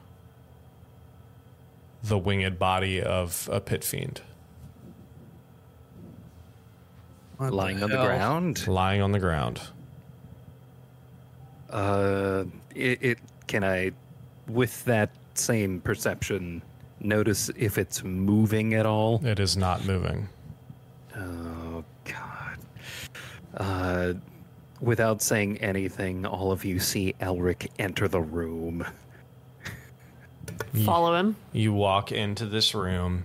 the winged body of a pit fiend lying on the ground. lying on the ground. Uh, it, it can I, with that same perception, notice if it's moving at all? It is not moving. Oh God. Uh, without saying anything, all of you see Elric enter the room. Follow him. You walk into this room.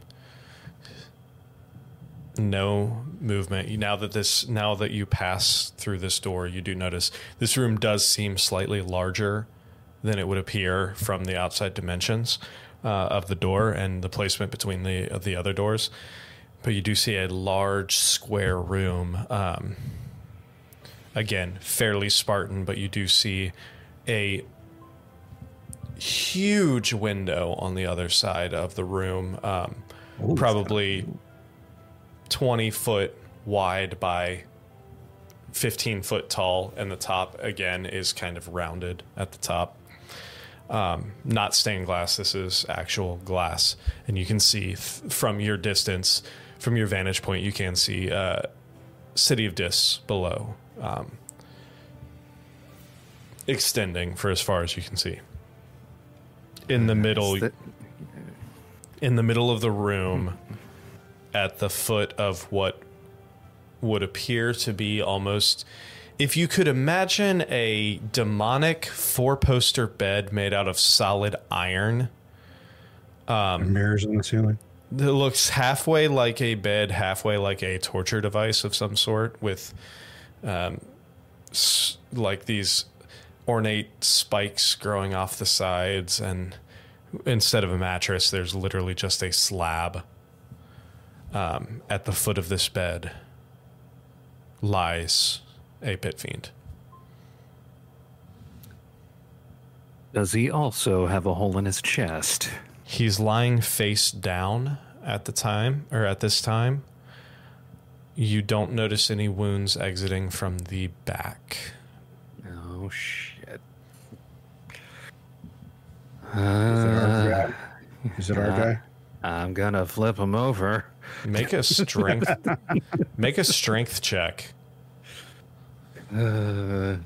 No movement. Now that this, now that you pass through this door, you do notice this room does seem slightly larger than it would appear from the outside dimensions uh, of the door and the placement between the the other doors. But you do see a large square room. Um, again, fairly Spartan, but you do see a huge window on the other side of the room, um, probably 20 foot wide by 15 foot tall, and the top again is kind of rounded at the top. Um, not stained glass, this is actual glass, and you can see th- from your distance, from your vantage point, you can see uh, City of Dis below, um, extending for as far as you can see. In the middle in the middle of the room at the foot of what would appear to be almost if you could imagine a demonic four poster bed made out of solid iron mirrors on the ceiling. that looks halfway like a bed, halfway like a torture device of some sort, with um, s- like these ornate spikes growing off the sides, and instead of a mattress, there's literally just a slab. Um, at the foot of this bed lies a pit fiend. Does he also have a hole in his chest? He's lying face down at the time, or at this time. You don't notice any wounds exiting from the back. Oh shit. Is it our guy? Is it our guy? I'm gonna flip him over. Make a strength. make a strength check. Uh,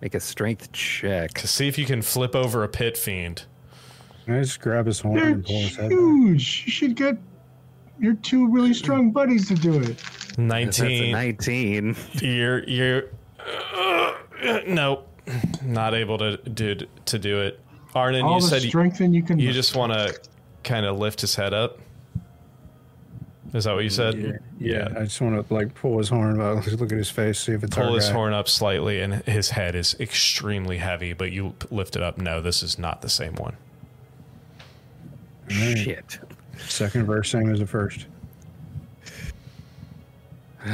make a strength check. to see if you can flip over a pit fiend. Can I just grab his horn They're and pull his head? back? huge. You should get your two really strong buddies to do it. That's a Nineteen. 19. You're you're. Uh, nope. Not able to do to do it. Arnon, All you the said you, strength in you can. you just want to kind of lift his head up. Is that what you said? Yeah, I just want to like pull his horn out, look at his face, see if it's pull his guy. horn up slightly and his head is extremely heavy but you lift it up no this is not the same one Shit. Second verse, same as the first.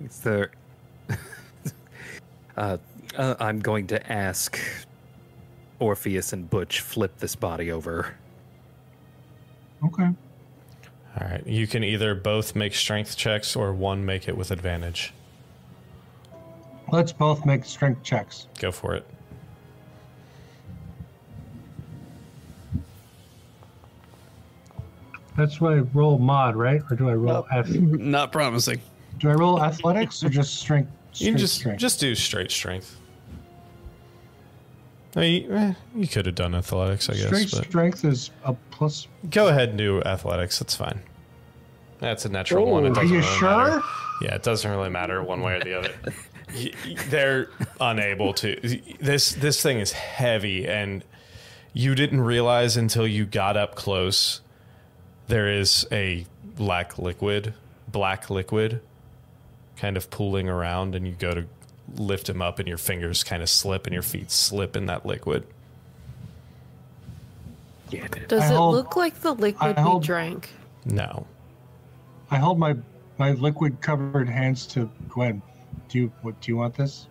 Is there. uh, uh, I'm going to ask Orpheus and Butch flip this body over. Okay. All right. You can either both make strength checks or one make it with advantage. Let's both make strength checks. Go for it. That's why I roll mod, right? Or do I roll F? Not promising. Do I roll athletics or just strength? strength you can just strength? just do straight strength. No, you, eh, you could have done athletics, I guess. straight but strength is a plus. go ahead and do athletics. That's fine. That's a natural one. It Are doesn't you really sure? matter. Yeah, it doesn't really matter one way or the other. Y- y- They're unable to. This this thing is heavy, and you didn't realize until you got up close. There is a black liquid, black liquid, kind of pooling around, and you go to lift him up, and your fingers kind of slip, and your feet slip in that liquid. Yeah, Does I it hold- look like the liquid I hold- we drank? No, I hold my my liquid covered hands to Gwen. Do you what? Do you want this?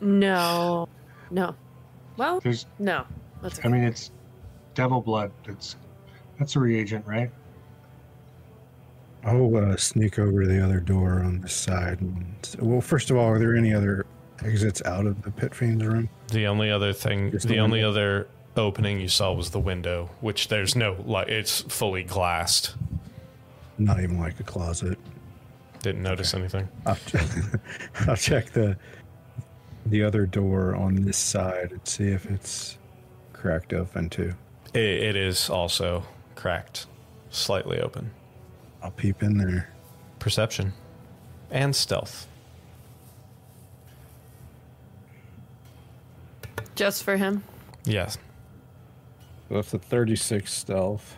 No. No. Well, There's. no. That's okay. I mean, it's devil blood. It's that's a reagent, right? I'll uh, sneak over to the other door on this side. And, well, first of all, are there any other exits out of the pit fiend's room? The only other thing, Just the the only other opening you saw was the window, which there's no like it's fully glassed. Not even like a closet. Didn't notice anything. I'll check, I'll check the the other door on this side and see if it's cracked open too. It, it is also cracked, slightly open. I'll peep in there. Perception and stealth. Just for him. Yes. So that's a 36 stealth.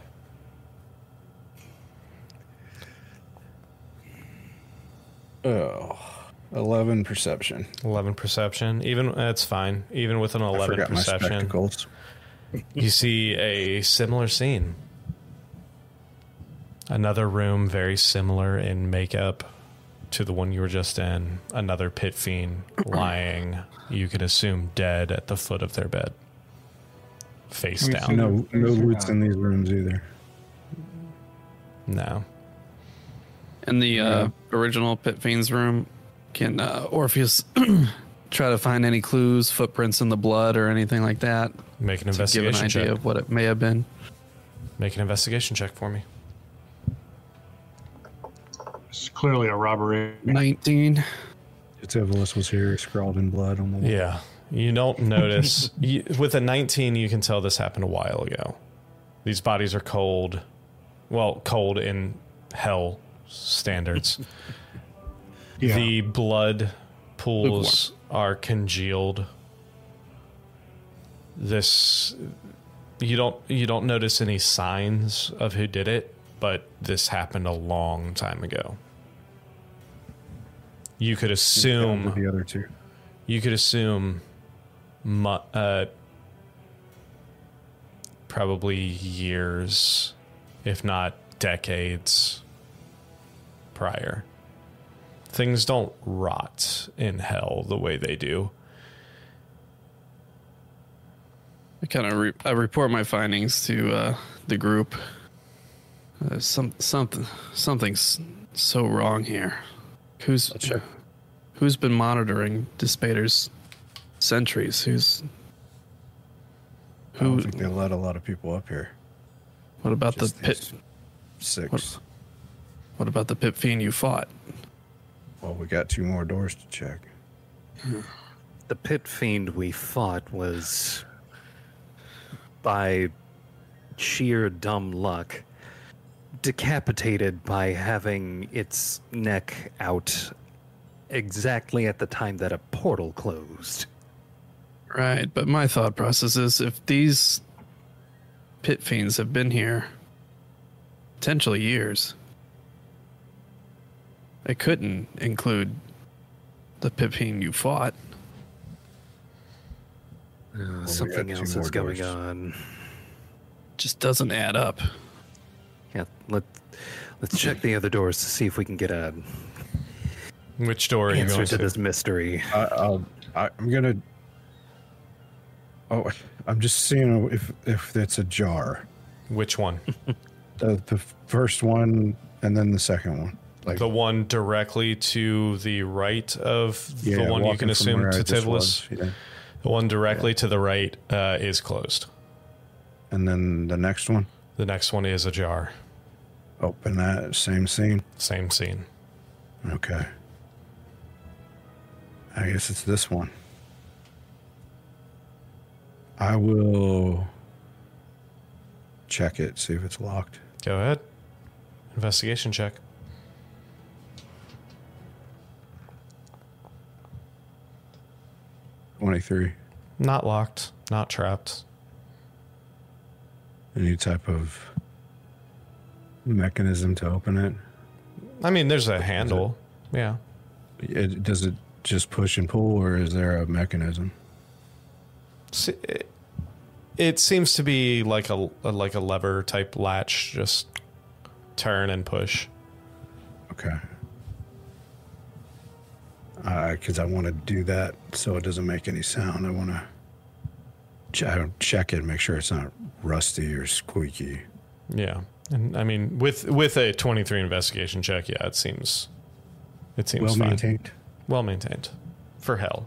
Oh, 11 perception. 11 perception. Even that's fine. Even with an I 11 forgot my perception, spectacles. you see a similar scene. Another room very similar in makeup to the one you were just in. Another pit fiend lying, you can assume dead at the foot of their bed. Face Let me down. No, no Things are loots in these rooms either. No. In the uh, original Pit Fiend's room, can uh, Orpheus try to find any clues, footprints in the blood, or anything like that? Make an To give an idea check. of what it may have been. Make an investigation check for me. It's clearly a robbery. 19. Titivilus was here, scrawled in blood on the wall. Yeah. You don't notice. you, with a 19, you can tell this happened a while ago. These bodies are cold. Well, cold in hell standards. Yeah. The blood pools are congealed. This you don't you don't notice any signs of who did it, but this happened a long time ago. You could assume the other two. you could assume uh, probably years, if not decades prior. Things don't rot in hell the way they do. I kind of re- I report my findings to uh, the group. Uh, some something something's so wrong here. Who's check. who's been monitoring Dispater's sentries? Who's I don't who? think they let a lot of people up here. What about the pit? Six. What- What about the pit fiend you fought? Well, we got two more doors to check. The pit fiend we fought was by sheer dumb luck decapitated by having its neck out exactly at the time that a portal closed. Right, but my thought process is if these pit fiends have been here potentially years, it couldn't include the pit fiend you fought. Uh, something else more is going doors. on. Just doesn't add up. Yeah, let let's check the other doors to see if we can get a Which door are you answer going to to? this mystery. I, I'll. I, I'm gonna. Oh, I'm just seeing if if it's a jar. Which one? The, the first one and then the second one. Like The one directly to the right of yeah, the one you can assume to I just Titivilus. was, Yeah. The one directly to the right uh, is closed. And then the next one, The next one is ajar. Open that same scene. Same scene. Okay. I guess it's this one. I will check it, see if it's locked. Go ahead. Investigation check. Twenty-three. Not locked. Not trapped. Any type of mechanism to open it? I mean, there's a handle. Yeah. it does it just push and pull, or is there a mechanism? It, it seems to be like a, a like a lever type latch. Just turn and push. Okay. Uh, because I want to do that so it doesn't make any sound. I want to ch- check it, make sure it's not rusty or squeaky. Yeah. And I mean, with with a 23 investigation check, yeah, it seems it seems Well fine. maintained. Well maintained. For hell.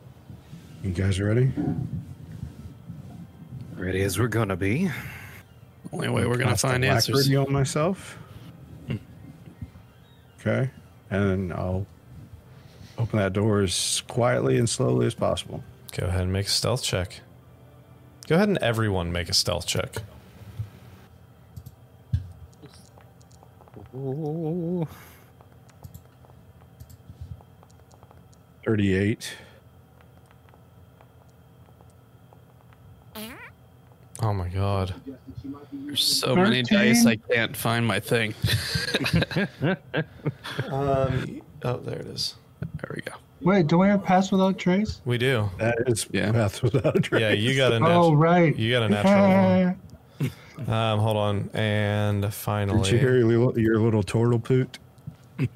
You guys ready? Ready as we're gonna be. Only way we're gonna Cast find answers. alacrity on myself. Okay, and I'll open that door as quietly and slowly as possible. Go ahead and make a stealth check. Go ahead and everyone make a stealth check. Ooh. Thirty-eight. Oh my god. There's so many dice, I can't find my thing. Um, oh, there it is. There we go. Wait, do we have pass without trace? We do. That is Yeah. path without trace. Yeah, you got a natural. Oh, right. You got a natural one. Um, hold on, and finally. Did finally, you hear your little, your little turtle poot?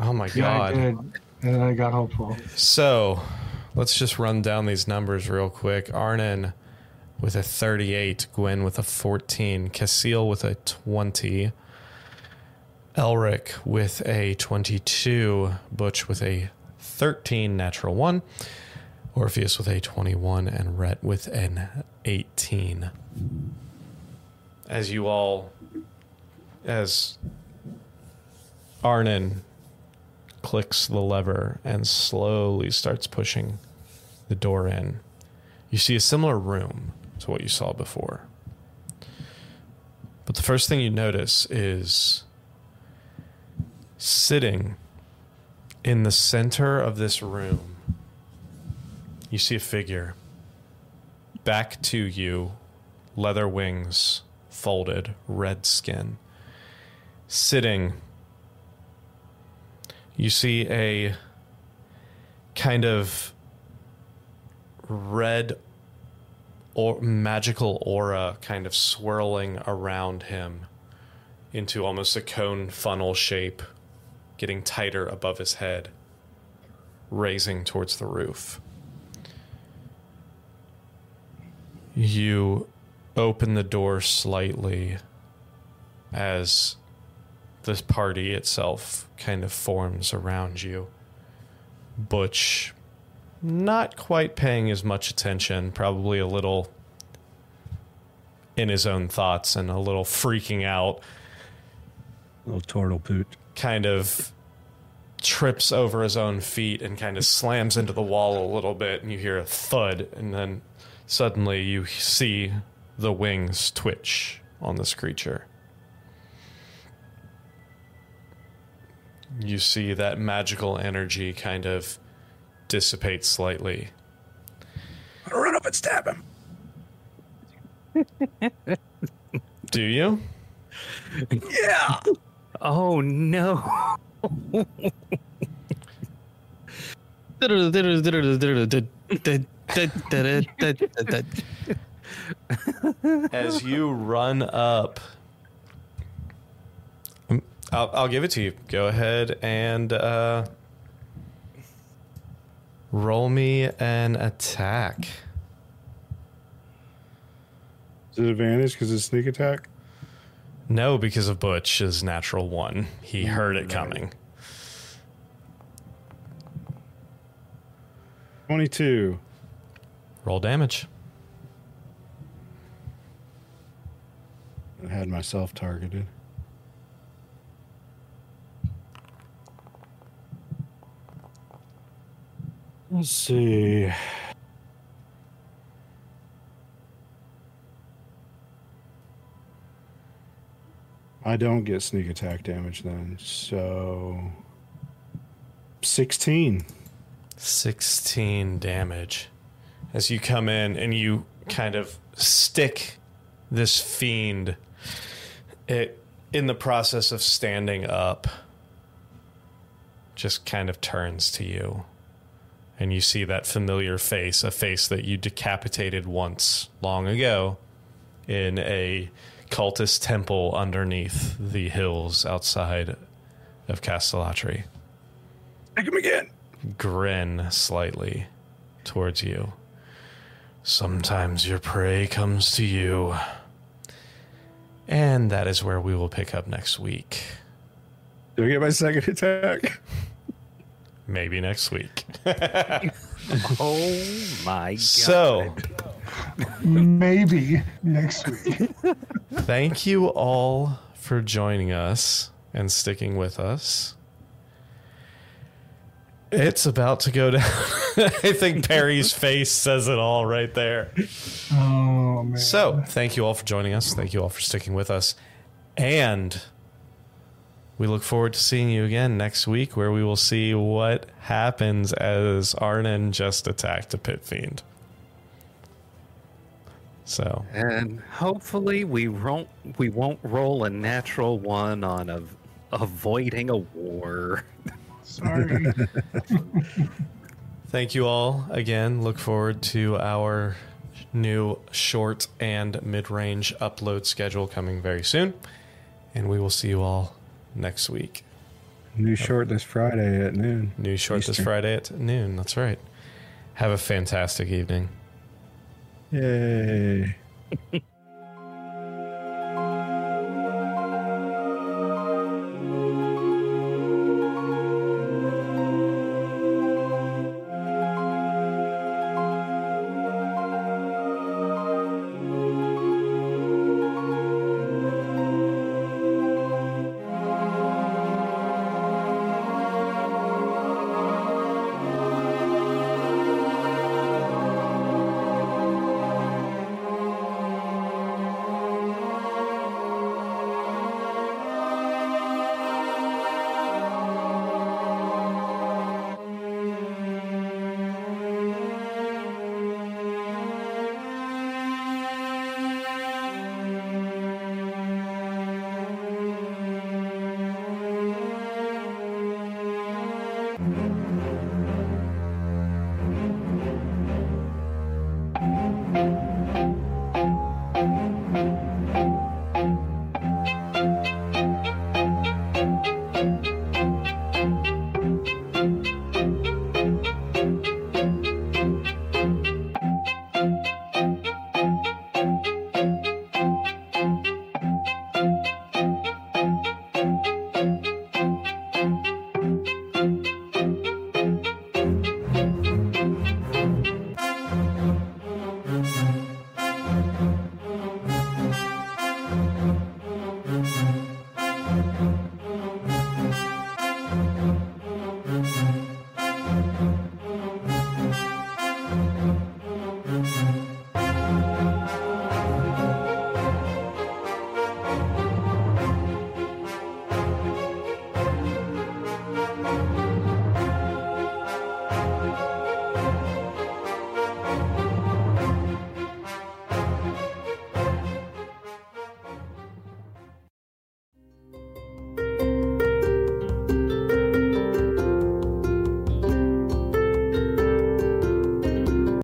oh my Yeah, I god. did. And I got hopeful. So, let's just run down these numbers real quick. Arnon with a 38, Gwen with a 14, Casil with a 20, Elric with a 22, Butch with a 13, natural 1, Orpheus with a 21, and Rhett with an 18. As you all, as Arnon clicks the lever and slowly starts pushing the door in. You see a similar room to what you saw before. But the first thing you notice is sitting in the center of this room, you see a figure. Back to you, leather wings, folded, red skin. Sitting you see a kind of red or magical aura kind of swirling around him into almost a cone funnel shape getting tighter above his head raising towards the roof you open the door slightly as this party itself kind of forms around you. Butch, not quite paying as much attention, probably a little in his own thoughts and a little freaking out, Little turtle poot. kind of trips over his own feet and kind of slams into the wall a little bit, and you hear a thud, and then suddenly you see the wings twitch on this creature. you see that magical energy kind of dissipate slightly. I'll run up and stab him. Do you? Yeah. Oh no. As you run up, I'll, I'll give it to you. Go ahead and uh, roll me an attack. Is it advantage because it's sneak attack? No, because of Butch's natural one. He heard it coming. 22. Roll damage. Had myself targeted. Let's see. I don't get sneak attack damage then, so 16. 16 damage as you come in and you kind of stick this fiend it in the process of standing up just kind of turns to you and you see that familiar face a face that you decapitated once long ago in a cultist temple underneath the hills outside of Castellatri Take him again. grin slightly towards you. Sometimes your prey comes to you. And that is where we will pick up next week. Do I get my second attack? Maybe next week. Oh my god. So, Maybe next week. thank you all for joining us and sticking with us. It's about to go down. I think Perry's face says it all right there. Oh man. So, thank you all for joining us. Thank you all for sticking with us. And we look forward to seeing you again next week where we will see what happens as Arnon just attacked a pit fiend. So, And hopefully we won't we won't roll a natural one on a, avoiding a war. Sorry. thank you all again. Look forward to our new short and mid range upload schedule coming very soon. And we will see you all next week. New short this Friday at noon. New short this Friday at noon. That's right. Have a fantastic evening. Yay.